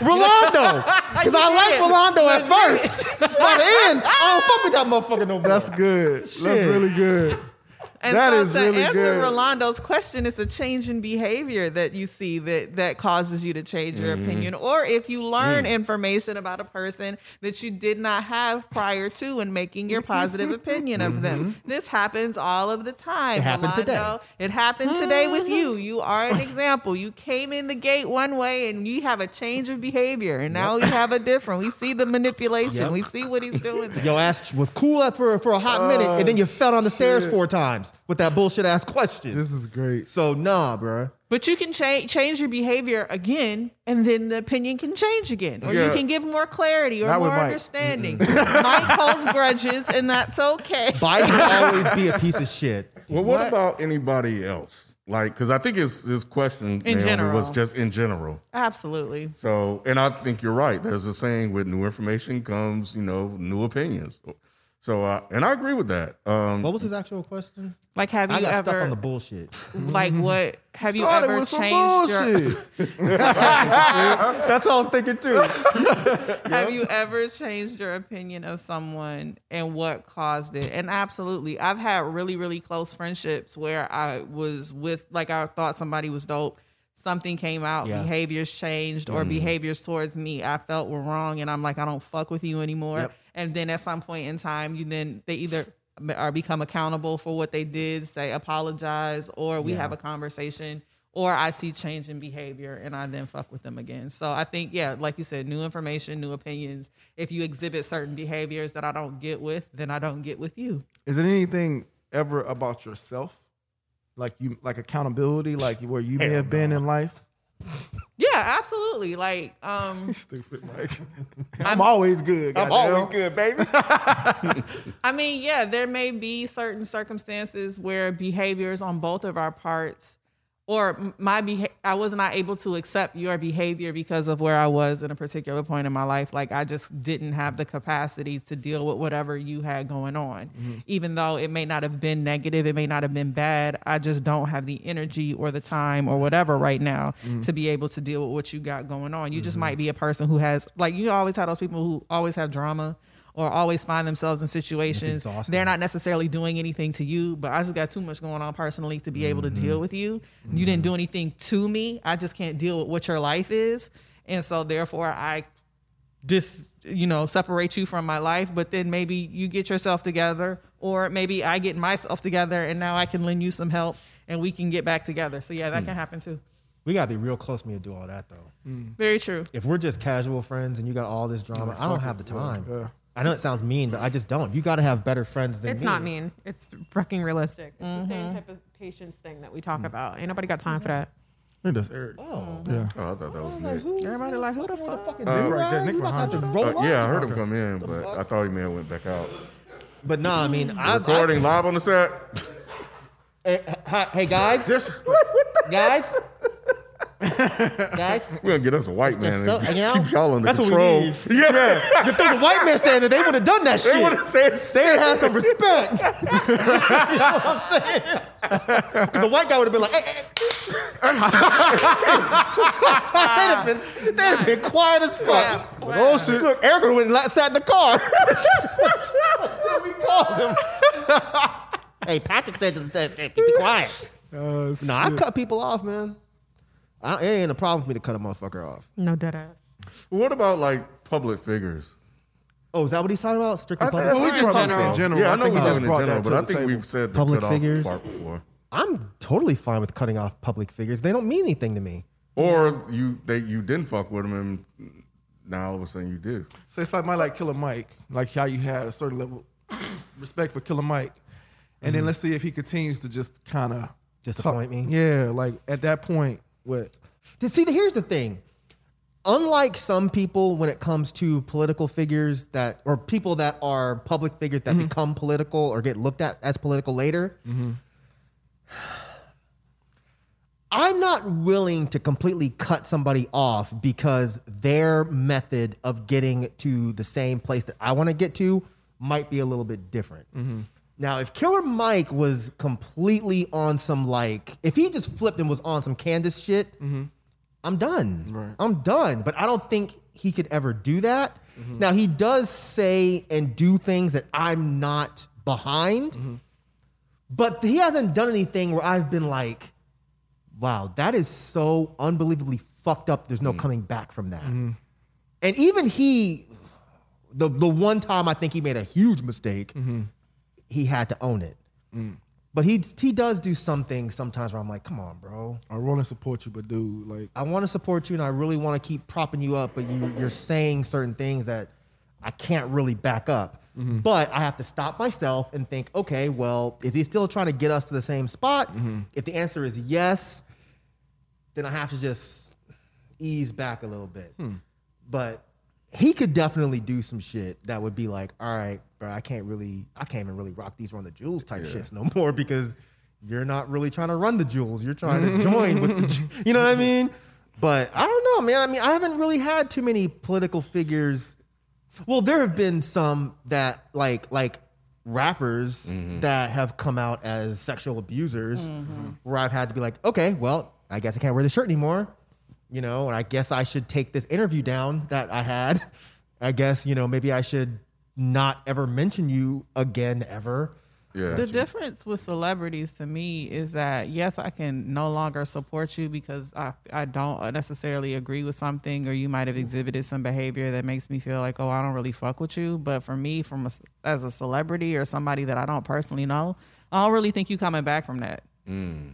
Rolando. Because I like did. Rolando at first. By the end, I don't fuck with that motherfucker no more. That's good. That's really good. And That so is to really answer good. Rolando's question, it's a change in behavior that you see that that causes you to change your Mm-hmm. opinion, or if you learn Mm. information about a person that you did not have prior to and making your positive opinion of them. This happens all of the time. It happened Rolando. today. It happened today with you. You are an example. You came in the gate one way and you have a change of behavior, and now we have a different. We see the manipulation. Yep. We see what he's doing. there. Your ass was cool for, for a hot minute, and then you fell on the stairs four times with that bullshit ass question. This is great. so, nah, bro. But you can change change your behavior again, and then the opinion can change again, or you can give more clarity or Not more Mike. understanding. Mike holds grudges, and that's okay. Biden will always be a piece of shit. Well, what, about anybody else? Like, because I think his his question In Naomi, general. was just in general. Absolutely. So, and I think you're right. There's a saying: with new information comes, you know, new opinions. So, uh, and I agree with that. Um, What was his actual question? Like, have I you got stuck on ever the bullshit. like what? Have you Started ever with some changed your? bullshit. That's what I was thinking too. Have you ever changed your opinion of someone and what caused it? And absolutely, I've had really, really close friendships where I was with, like, I thought somebody was dope. Something came out, Yeah. behaviors changed, or behaviors towards me I felt were wrong, and I'm like, I don't fuck with you anymore. Yep. And then at some point in time, you then they either are become accountable for what they did, say apologize, or we Yeah. have a conversation or I see change in behavior and I then fuck with them again. So I think, yeah, like you said, new information, new opinions. If you exhibit certain behaviors that I don't get with, then I don't get with you. Is it anything ever about yourself? Like you like accountability, like where you may have been in life? Yeah, absolutely. Like, um, Stupid Mike. I'm, always good. I'm goddamn. Always good, baby. I mean, yeah, there may be certain circumstances where behaviors on both of our parts or my beha- I was not able to accept your behavior because of where I was in a particular point in my life. Like I just didn't have the capacity to deal with whatever you had going on. Mm-hmm. Even though it may not have been negative, it may not have been bad. I just don't have the energy or the time or whatever right now mm-hmm. to be able to deal with what you got going on. You just mm-hmm. might be a person who has like you always have those people who always have drama or always find themselves in situations they're not necessarily doing anything to you, but I just got too much going on personally to be able to deal mm-hmm. with you. You didn't do anything to me. I just can't deal with what your life is. And so therefore I just, you know, separate you from my life, but then maybe you get yourself together or maybe I get myself together and now I can lend you some help and we can get back together. So yeah, that can hmm. happen too. We gotta be real close to me to do all that though. Hmm. Very true. If we're just casual friends and you got all this drama, I don't have the time. Yeah. I know it sounds mean, but I just don't. You gotta have better friends than It's me. not mean. It's fucking realistic. It's the same type of patience thing that we talk about. Ain't nobody got time for that. think that's Eric. Oh. Yeah. Oh, I thought that was Like, Nick. who? Everybody like, who the fuck? Fucking Uh, dude, right there. Nick You about to have to roll Uh, up? yeah, I heard him come in, but I thought he may have went back out. But nah, I mean, I, Recording live on the set. Hey, hi- hey guys, guys, guys. We're gonna get us a white man so- and you know, keep y'all under that's what we control. need. Yeah. If there's a white man standing there, they would have done that shit. They would've said They would have had some respect. you know what I'm saying? Because the white guy would have been like, hey, hey. they'd, have been, they'd have been quiet as fuck. Oh shit! Look, Eric would have went and sat in the car. Until we called him. hey, Patrick said to the be quiet. Uh, No, I cut people off, man. I, it ain't a problem for me to cut a motherfucker off. No dead ass. What about like public figures? Oh, is that what he's talking about? Strictly I public. think we that's just probably talking in general. Yeah, I I know think we're just talking in brought general, that but to I think table. we've said the Public cutoff figures? part before. I'm totally fine with cutting off public figures. They don't mean anything to me. Or you they you didn't fuck with them and now all of a sudden you do. So it's like my like Killer Mike, like how you had a certain level respect for Killer Mike, and then mm-hmm. let's see if he continues to just kind of Disappoint me? Yeah, like at that point, what? See, here's the thing. Unlike some people, when it comes to political figures that, or people that are public figures that mm-hmm. become political or get looked at as political later, mm-hmm. I'm not willing to completely cut somebody off because their method of getting to the same place that I want to get to might be a little bit different. Mm-hmm. Now, if Killer Mike was completely on some like, if he just flipped and was on some Candace shit, mm-hmm. I'm done. I'm done. But I don't think he could ever do that. Mm-hmm. Now, he does say and do things that I'm not behind, mm-hmm. but he hasn't done anything where I've been like, wow, that is so unbelievably fucked up. There's no mm. coming back from that. And even he, the the one time I think he made a huge mistake, he had to own it. Mm. But he he does do some things sometimes where I'm like, come on, bro. I want to support you, but dude, like, I want to support you and I really want to keep propping you up, but you you're saying certain things that I can't really back up. Mm-hmm. But I have to stop myself and think, okay, well, is he still trying to get us to the same spot? Mm-hmm. If the answer is yes, then I have to just ease back a little bit. Hmm. But he could definitely do some shit that would be like, all right, bro, I can't really, I can't even really rock these run the jewels type shits no more because you're not really trying to run the jewels. You're trying to join with the, you know what I mean? But I don't know, man. I mean, I haven't really had too many political figures. Well, there have been some that like like rappers mm-hmm. that have come out as sexual abusers mm-hmm. where I've had to be like, okay, well, I guess I can't wear this shirt anymore. You know, and I guess I should take this interview down that I had. I guess, you know, maybe I should not ever mention you again ever. Yeah. The difference with celebrities to me is that yes, I can no longer support you because I I don't necessarily agree with something, or you might have exhibited some behavior that makes me feel like oh I don't really fuck with you. But for me, from a, as a celebrity or somebody that I don't personally know, I don't really think you coming back from that. Mm.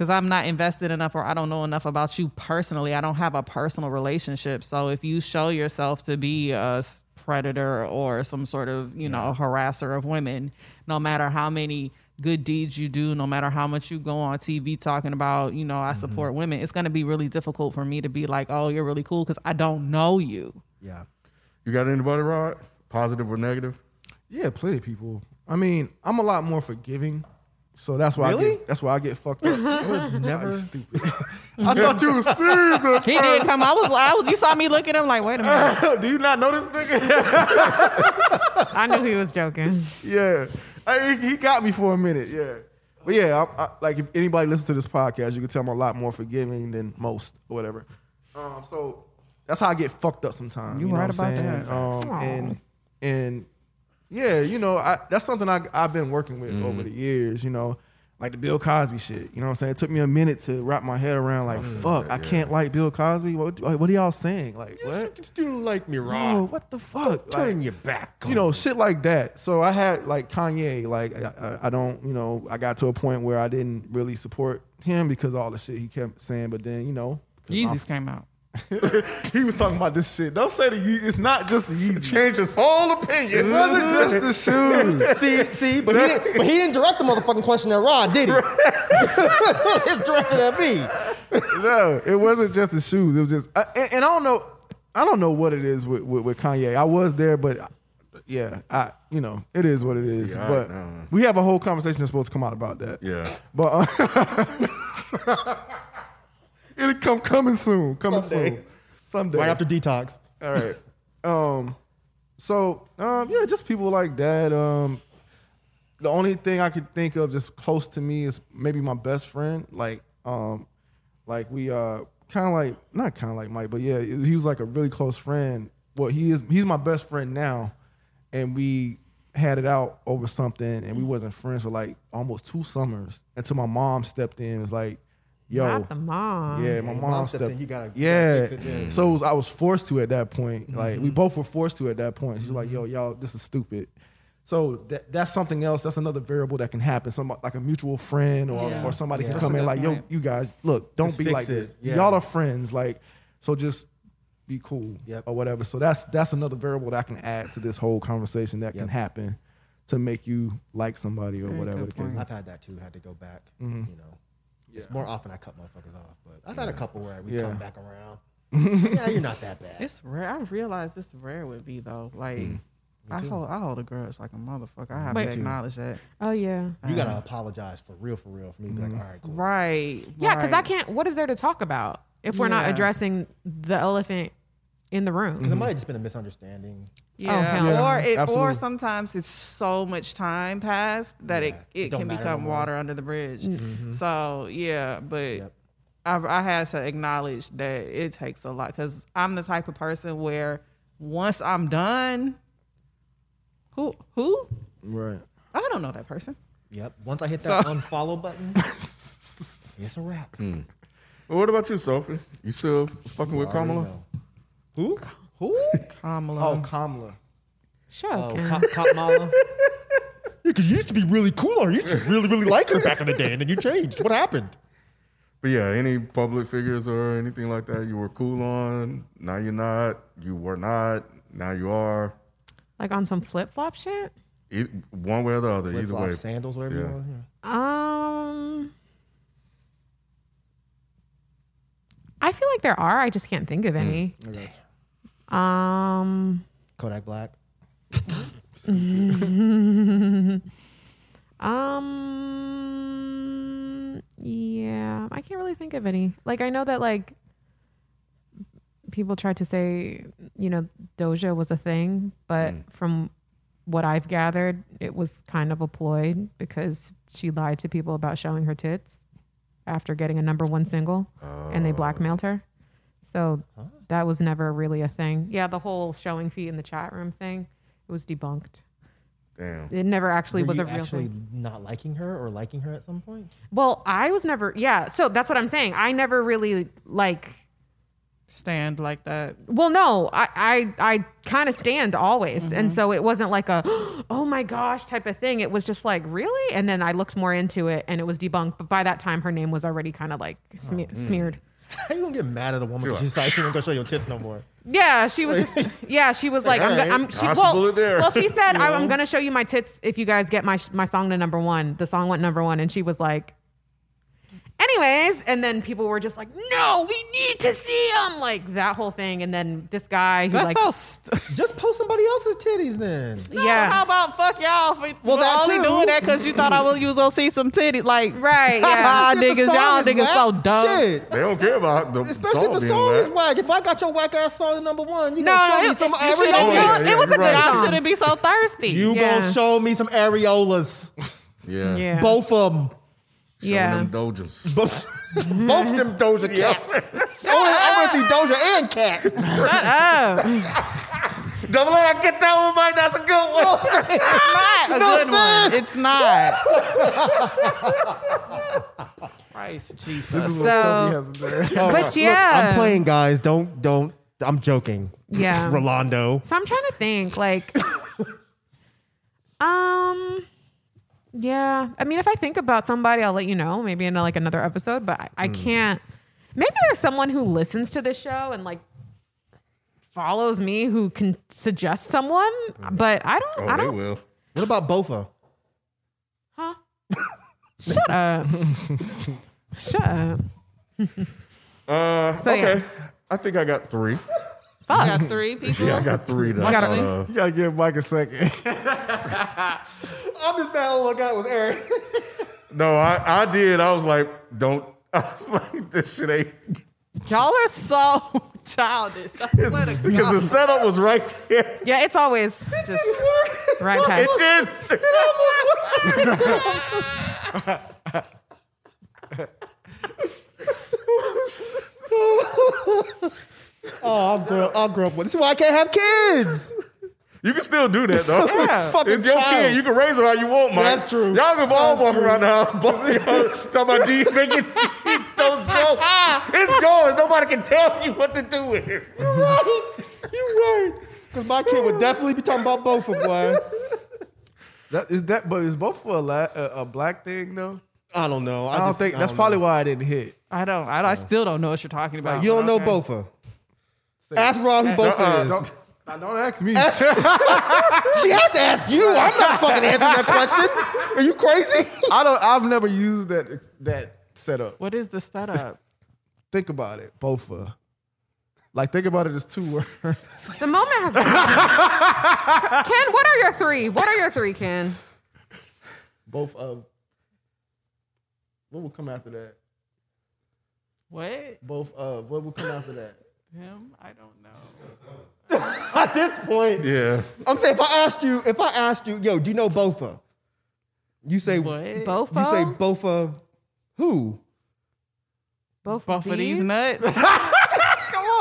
Because I'm not invested enough, or I don't know enough about you personally. I don't have a personal relationship. So if you show yourself to be a predator or some sort of you know harasser of women, no matter how many good deeds you do, no matter how much you go on TV talking about you know I mm-hmm. support women, it's going to be really difficult for me to be like, oh, you're really cool because I don't know you. Yeah. You got anybody, Rod? Positive or negative? yeah, plenty of people. I mean, I'm a lot more forgiving, so that's why I get that's why I get fucked up. Never. Stupid. I thought you was serious. at He did come. I was, I was. You saw me look at him like, wait a minute. first. Do you not know this nigga? I knew he was joking. yeah, I, he he got me for a minute. Yeah, but yeah, I, I, like if anybody listens to this podcast, you can tell I'm a lot more forgiving than most or whatever. Um, so that's how I get fucked up sometimes. You know right what I'm about saying? that. Um, and and yeah, you know, I, that's something I, I've been working with mm-hmm. over the years. You know, like the Bill Cosby shit. You know what I'm saying? It took me a minute to wrap my head around. Like, mm-hmm. fuck, I can't like Bill Cosby. What, what are y'all saying? Like, You what? can still like me, Oh, Rob. what the fuck? Turn Like, your back. you know, shit like that. So I had like Kanye, like I, I, I don't, you know, I got to a point where I didn't really support him because all the shit he kept saying. But then, you know, Yeezys came out. he was talking about this shit. Don't say the Ye- it's not just the Yeezy. Changed his whole opinion. It wasn't just the shoes. see, see, but he, didn't, but he didn't direct the motherfucking question at Rod, did he? it's directed at me. no, it wasn't just the shoes. It was just, and, and I don't know, I don't know what it is with, with, with Kanye. I was there, but yeah, I, you know, it is what it is. Yeah, I but know. we have a whole conversation that's supposed to come out about that. Yeah. But uh, it'll come coming soon, coming Someday. soon, someday. Right after detox. All right. Um. So um. Yeah, just people like that. Um. The only thing I could think of just close to me is maybe my best friend. Like um, like we uh kind of like not kind of like Mike, but yeah, he was like a really close friend. Well, he is. He's my best friend now, and we had it out over something, and we wasn't friends for like almost two summers until my mom stepped in. and Was like, "Yo, Not the mom. yeah, my mom, mom stepped in, you gotta- yeah. gotta fix it then. So was, I was forced to at that point. Like Mm-hmm. we both were forced to at that point. She's like, "Yo, y'all, this is stupid." So that, that's something else. That's another variable that can happen. Some like a mutual friend or, Yeah. or somebody Yeah. can That's come in good like, "Yo, you guys, look, don't Just be like it. this. Yeah. Y'all are friends." Like, so just be cool Yep. or whatever. So that's that's another variable that I can add to this whole conversation that can happen to make you like somebody or Very whatever good the case. I've had that too. Had to go back. Mm-hmm. You know, it's more often I cut motherfuckers off, but I've had a couple where we Yeah. come back around. yeah, you're not that bad. It's rare. I realized it's rare with me though. Like Mm. I hold I hold a grudge like a motherfucker. I have Me to too. acknowledge that. Oh yeah. you gotta apologize for real, for real, for me to be Mm-hmm. like, all right, cool. Right. Yeah, because I right. can't. What is there to talk about if we're not Yeah. addressing the elephant in the room? Because it might have just been a misunderstanding. Yeah, oh, hell no. or it, or sometimes it's so much time passed that Yeah, it, it it can become no more. water under the bridge. Mm-hmm. Mm-hmm. So yeah, but Yep. I, I had to acknowledge that it takes a lot because I'm the type of person where once I'm done, who who Right. I don't know that person. Yep. Once I hit that So- unfollow button, it's a wrap. Hmm. Well, what about you, Sophie? You still fucking with Kamala? know. Who? Who? Kamala. Oh, Kamala. Shut Oh, up, Ka- Kamala. Yeah, because you used to be really cool on her. You used to really, really like her back in the day, and then you changed. What happened? But yeah, any public figures or anything like that you were cool on, now you're not, you were not, now you are. like on some flip flop shit. E- one way or the other, Flip either flop way. sandals, whatever you Yeah. want. Yeah. Um, I feel like there are. I just can't think of any. Um, Kodak Black. um, yeah, I can't really think of any. Like, I know that like people tried to say, you know, Doja was a thing, but from what I've gathered, it was kind of a ploy because she lied to people about showing her tits after getting a number one single, and they oh. blackmailed her. So that was never really a thing. Yeah, the whole showing feet in the chat room thing, it was debunked. Damn. It never actually Were was you a real actually thing. not liking her or liking her at some point? Well, I was never, yeah. So that's what I'm saying. I never really like. Stand like that. Well, no, I I, I kind of stand always, Mm-hmm. and so it wasn't like a oh my gosh type of thing. It was just like really, and then I looked more into it, and it was debunked. But by that time, her name was already kind of like sme- Oh, smeared. How you gonna get mad at a woman because she's like, she ain't gonna show your tits no more? Yeah, she was just. Yeah, she was like, I'm. go- I'm she, well, there. well, she said, I, "I'm gonna show you my tits if you guys get my my song to number one." The song went number one, and she was like, "Anyways," and then people were just like, "No, we need to see him!" Like that whole thing, and then this guy who That's like, so. St- Just post somebody else's titties then. yeah, How about fuck y'all for, Well, for that only too. doing that because you thought I was you was gonna see some titties? Like right, yeah. Ah, niggas, If the song y'all is niggas so dumb. Shit. They don't care about the Especially song if the song whack. is whack. If I got your whack ass song at number one, you No, gonna show it- me some it- areolas. known- yeah, it was a good right. Y'all song. shouldn't be so thirsty. You Yeah. gonna show me some areolas. Yeah. yeah, Both of them. Showing yeah. them Dojas. Both, both them Doja Cat. I want to see Doja and Cat. Oh, Double A, get that one, Mike. That's a good one. It's not a good one. It's not. Christ Jesus. This is what So- Sophie has to but yeah, I'm playing, guys. Don't, don't. I'm joking. Yeah. Rolando. So I'm trying to think, like, um, yeah. I mean, if I think about somebody, I'll let you know, maybe in like another episode. But I, I can't. maybe there's someone who listens to this show and like follows me who can suggest someone, but I don't. Oh, I don't. will. What about Bofa? Huh? Shut up. Shut up. Uh, So, okay. yeah. I think I got three. Fuck. Got three people. Yeah, I got three. That, I got uh, You gotta give Mike a second. I'm just mad all I got was Eric. no, I, I did. I was like, don't. I was like, this shit ain't. Y'all are so childish. I swear to Because the setup was right there. Yeah, it's always it just right past. It did. Oh, I'll grow, I'll grow up with. This is why I can't have kids. You can still do that though. Yeah. Fucking It's your child. kid. You can raise them how you want, Mike. That's true. Y'all can all That's walk true. around the house. Both of y'all talking about D making those jokes. It's yours. Nobody can tell you what to do with it. You're right. You're right. Because my kid would definitely be talking about Bofa, boy. that is that, but is both for a, la- a, a black thing though? I don't know. I, I don't just- think I that's don't probably know. why I didn't hit. I don't. I, I still don't know what you're talking about. You don't know but okay. Bofa. Ask Ron who both Uh-uh. is. Don't, now, don't ask me. Ask- she has to ask you. I'm not fucking answering that question. Are you crazy? I don't. I've never used that that setup. What is the setup? Think about it. Both uh, like think about it as two words. The moment has passed. Ken, what are your three? What are your three, Ken? Both of. What will come after that? What? Both of. What will come after that? Him? I don't know. At this point, Yeah. I'm saying if I asked you, if I asked you, yo, do you know Bofa? You say What? Both You say Bofa. Who? both, Both of these nuts. Come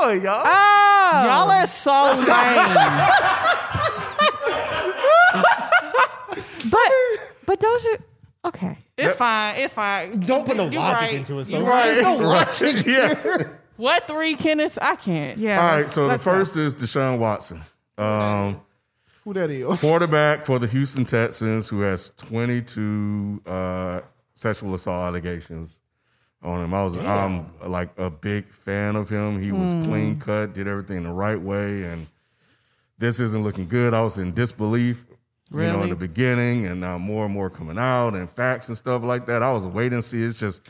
on, y'all. Oh, Y'all are so lame. but but Doja. Okay. It's fine. It's fine. Don't put no You logic right. into it. So You there's right. no logic Yeah. Here. What three, Kenneth? I can't. Yeah. All right. So the let's go. first is Deshaun Watson. Um, Who that is? quarterback for the Houston Texans who has 22 uh, sexual assault allegations on him. I was I'm like a big fan of him. He was clean cut, did everything the right way, and this isn't looking good. I was in disbelief, you know, in Really? the beginning, and now more and more coming out and facts and stuff like that. I was waiting to see. It's just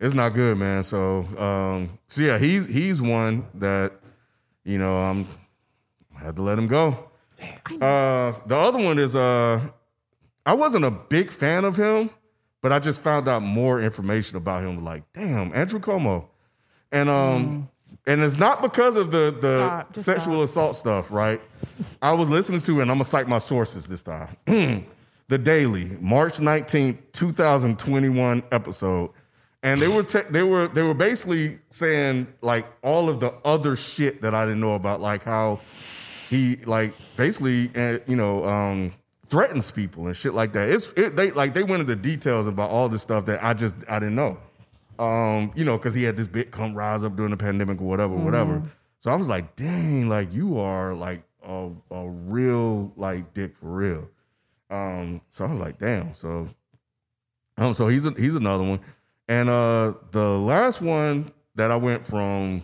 it's not good, man. So um, so yeah, he's he's one that you know I'm had to let him go. Uh, the other one is uh, I wasn't a big fan of him, but I just found out more information about him. Like, damn, Andrew Cuomo, and um, and it's not because of the the Stop, sexual assault stuff, right? I was listening to, and I'm gonna cite my sources this time. the Daily, March 19th, 2021 episode. And they were te- they were they were basically saying like all of the other shit that I didn't know about, like how he like basically uh, you know um, threatens people and shit like that. It's it, they like they went into details about all this stuff that I just I didn't know. Um, you know, because he had this big come rise up during the pandemic or whatever, whatever. So I was like, dang, like you are like a, a real like dick for real. Um, so I was like, damn. So, um, so he's a, he's another one, and uh, the last one that I went from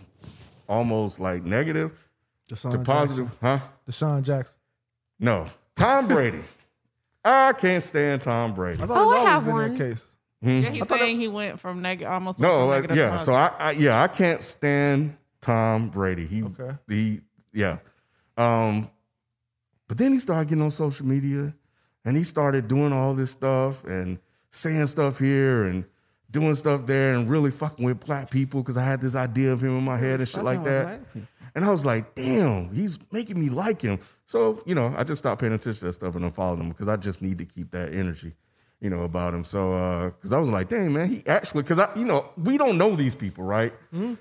almost like negative Deshaun to positive, huh? Jackson. Deshaun Jackson. No, Tom Brady. I can't stand Tom Brady. I thought Oh, it's I always have been one. that case. Yeah, he's saying he went from negative, almost No, from like, negative to yeah. So. I, I, yeah, I can't stand Tom Brady. He, Okay. he, yeah. Um, but then he started getting on social media, and he started doing all this stuff and saying stuff here and doing stuff there and really fucking with black people because I had this idea of him in my head and shit like that. And I was like, damn, he's making me like him. So, you know, I just stopped paying attention to that stuff and unfollowed him because I just need to keep that energy, you know, about him. So, uh, because I was like, dang, man, he actually, because I, you know, we don't know these people, right?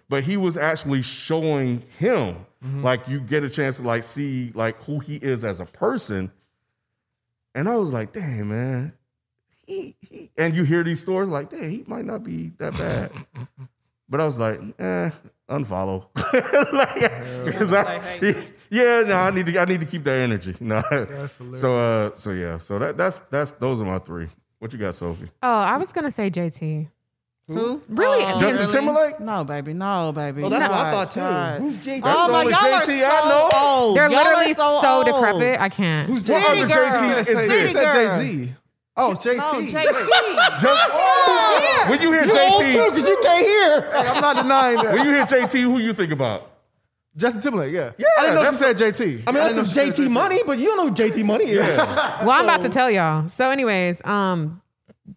But he was actually showing him, like, you get a chance to, like, see, like, who he is as a person. And I was like, dang, man. He, he, and you hear these stories like, dang, he might not be that bad. But I was like, eh, unfollow. like, because I, yeah, no, I need to, I need to keep that energy. No, so, uh, so yeah, so that, that's, that's, those are my three. What you got, Sophie? Oh, I was gonna say JT. Who? Really? Oh, Justin really? Timberlake? No, baby. No, baby. Oh, that's what I God, thought too. God. Who's JT? Oh my, the y'all only are JT so I know. old. They're Y'all literally so, old. decrepit. I can't. Who's What JT? other girl. JT is City this? girl. Jay Z. Oh, JT. No, JT. Just, when you hear You old too, JT, because you can't hear. Hey, I'm not denying that. when you hear JT, who you think about? Justin Timberlake, yeah. Yeah, I didn't know she said JT. I mean, didn't that's just said JT money, but you don't know who JT money is. Well, I'm about to tell y'all. So, anyways, um,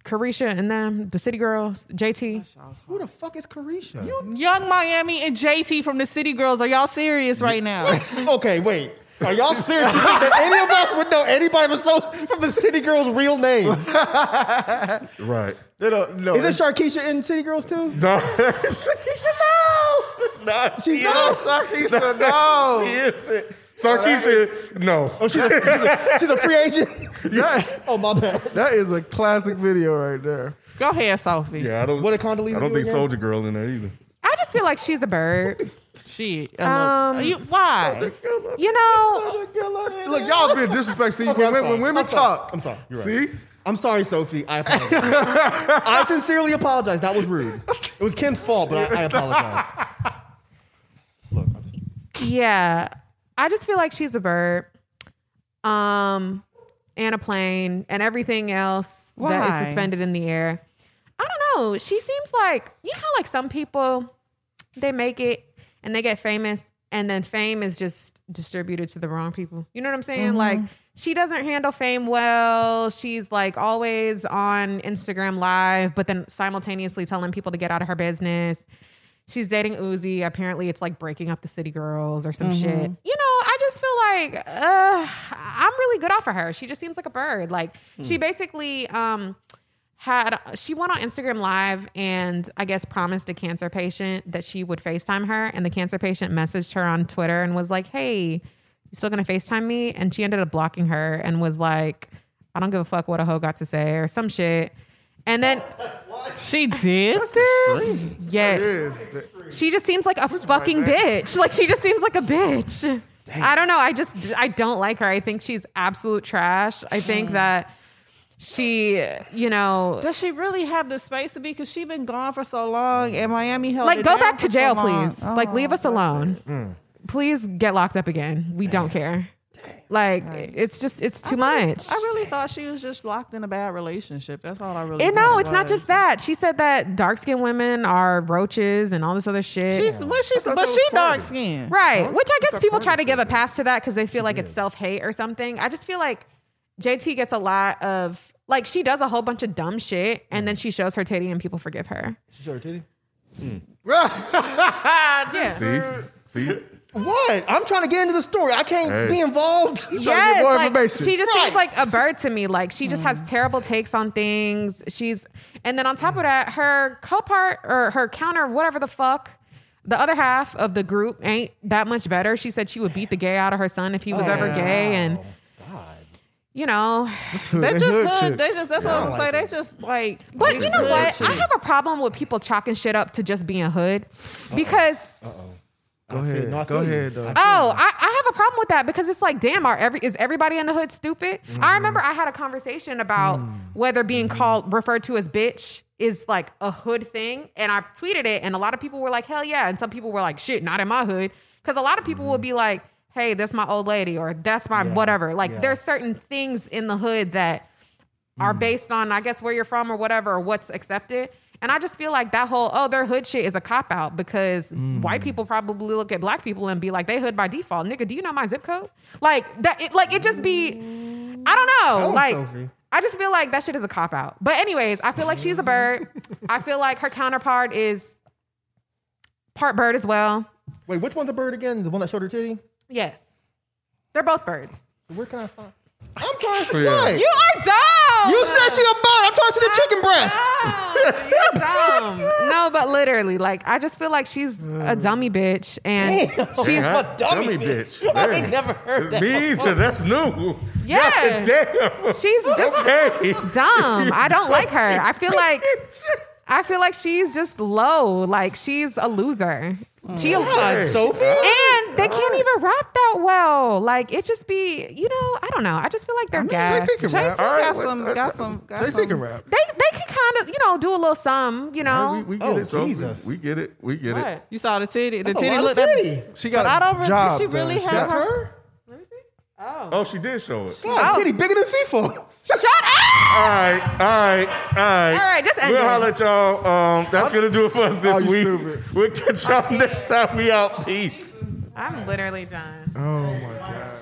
Caresha and them, the City Girls, JT. Who the fuck is Caresha? Yung Miami and JT from the City Girls. Are y'all serious right now? okay, wait. Are y'all serious? You think that any of us would know anybody from, so, from the City Girls' real names? Right. They don't know. Is it Sharkeisha in City Girls too? No. Shakisha, no. No, She's she not. is. Sarkeisha, no. She isn't. Sarkeisha, no. Oh, she's a, she's a, she's a free agent. That- Oh my bad. that is a classic video right there. Go ahead, Sophie. Yeah, I don't. What did Condoleezza I don't do think again? Soldier Girl in there either. I just feel like she's a bird. She. Um, you, why? You know, Look, y'all being disrespectful. Okay, when, I'm when, sorry. women I'm sorry. talk, I'm sorry. You're right. see, I'm sorry, Sophie. I apologize. I sincerely apologize. That was rude. It was Ken's fault, but I, I apologize. Look, I'll just, yeah. I just feel like she's a bird. Um, and a plane and everything else that Why? is suspended in the air. Know. She seems like you know how like some people they make it and they get famous and then fame is just distributed to the wrong people. You know what I'm saying? Like she doesn't handle fame well. She's like always on Instagram live, but then simultaneously telling people to get out of her business. She's dating Uzi. Apparently, it's like breaking up the city girls or some shit. You know, I just feel like uh, I'm really good off of her. She just seems like a bird. Like she basically um, had she went on Instagram live and I guess promised a cancer patient that she would FaceTime her, and the cancer patient messaged her on Twitter and was like, "Hey, you still gonna FaceTime me?" And she ended up blocking her and was like, "I don't give a fuck what a hoe got to say" or some shit. And then She did. yeah, she just seems like a fucking bitch. Like she just seems like a bitch. I don't know. I just I don't like her. I think she's absolute trash. I think that she, you know, Does she really have the space to be? Because she's been gone for so long, and Miami held like it go down back to for so jail, long. please. Oh, like leave us alone. Please get locked up again. We don't care. Like it's just it's too much. I really thought she was just locked in a bad relationship. That's all I really. And no, it it's not just that. She said that dark skinned women are roaches and all this other shit. She's well, she's thought but that she dark of it. skinned Right. Which I guess people try to give a pass to that because they feel like it's self hate or something. I just feel like JT gets a lot of like she does a whole bunch of dumb shit and then mm. she shows her titty and people forgive her. she showed her titty. Mm. Yeah. See, see. What? I'm trying to get into the story. I can't Hey. be involved. Yes, more like, information. she just seems like a bird to me. Like she just has mm. terrible takes on things. She's and then on top of that, her co-part or her counter, whatever the fuck, the other half of the group ain't that much better. She said she would beat the gay out of her son if he was ever gay, and you know. They just hood hood. They just that's what I'm saying. They just like. But you know hood what? I have a problem with people chalking shit up to just being hood because. Go I feel- ahead. no, Go you. ahead, though. I Oh. I, I have a problem with that because it's like, damn, are every is everybody in the hood stupid? I mm-hmm. remember I had a conversation about mm-hmm. whether being mm-hmm. called referred to as bitch is like a hood thing, and I tweeted it, and a lot of people were like, hell yeah, and some people were like, shit, not in my hood, because a lot of people will be like, hey, that's my old lady, or that's my Yeah, whatever. Like, yeah. there's certain things in the hood that are mm. based on, I guess, where you're from or whatever, or what's accepted. And I just feel like that whole oh their hood shit is a cop out because mm. white people probably look at black people and be like they hood by default. Nigga, do you know my zip code? Like that. It, like it just be. I don't know. Tell like Sophie. I just feel like that shit is a cop out. But anyways, I feel like she's a bird. I feel like her counterpart is part bird as well. Wait, which one's a bird again? The one that showed her titty? Yes, they're both birds. Where can I find? I'm trying to So, yeah. what? You are dumb. You said she a bird. I'm trying to see the chicken breast. Oh, you're dumb. No, but literally, like I just feel like she's a mm. dummy bitch, and Damn. she's a dummy, Dummy bitch. bitch. I Damn. ain't never heard that. Me either. That's new. Yeah. Damn. she's just Okay. dumb. I don't like her. I feel like I feel like she's just low. Like she's a loser. Mm. She God, Sophie. and they can't even rap that well. Like it just be, you know, I don't know. I just feel like they're gas. JT can JT rap. All right, got some, got some, got JT some. can rap. They they can kind of, you know, do a little some, you know. We, we get Oh, it. Sophie. Jesus. We get it. We get it. What? You saw the titty. The That's a titty lot looked up- titty. She got But I a don't really- job she really done. has She- her- Oh, Oh, she did show it. God, oh. titty bigger than FIFA. Shut up! All right, all right, all right. All right, just end We'll it. holler at y'all. Um, that's gonna do it for us this Oh, you week. stupid. We'll catch y'all next time. We out. Peace. I'm literally done. Oh my god.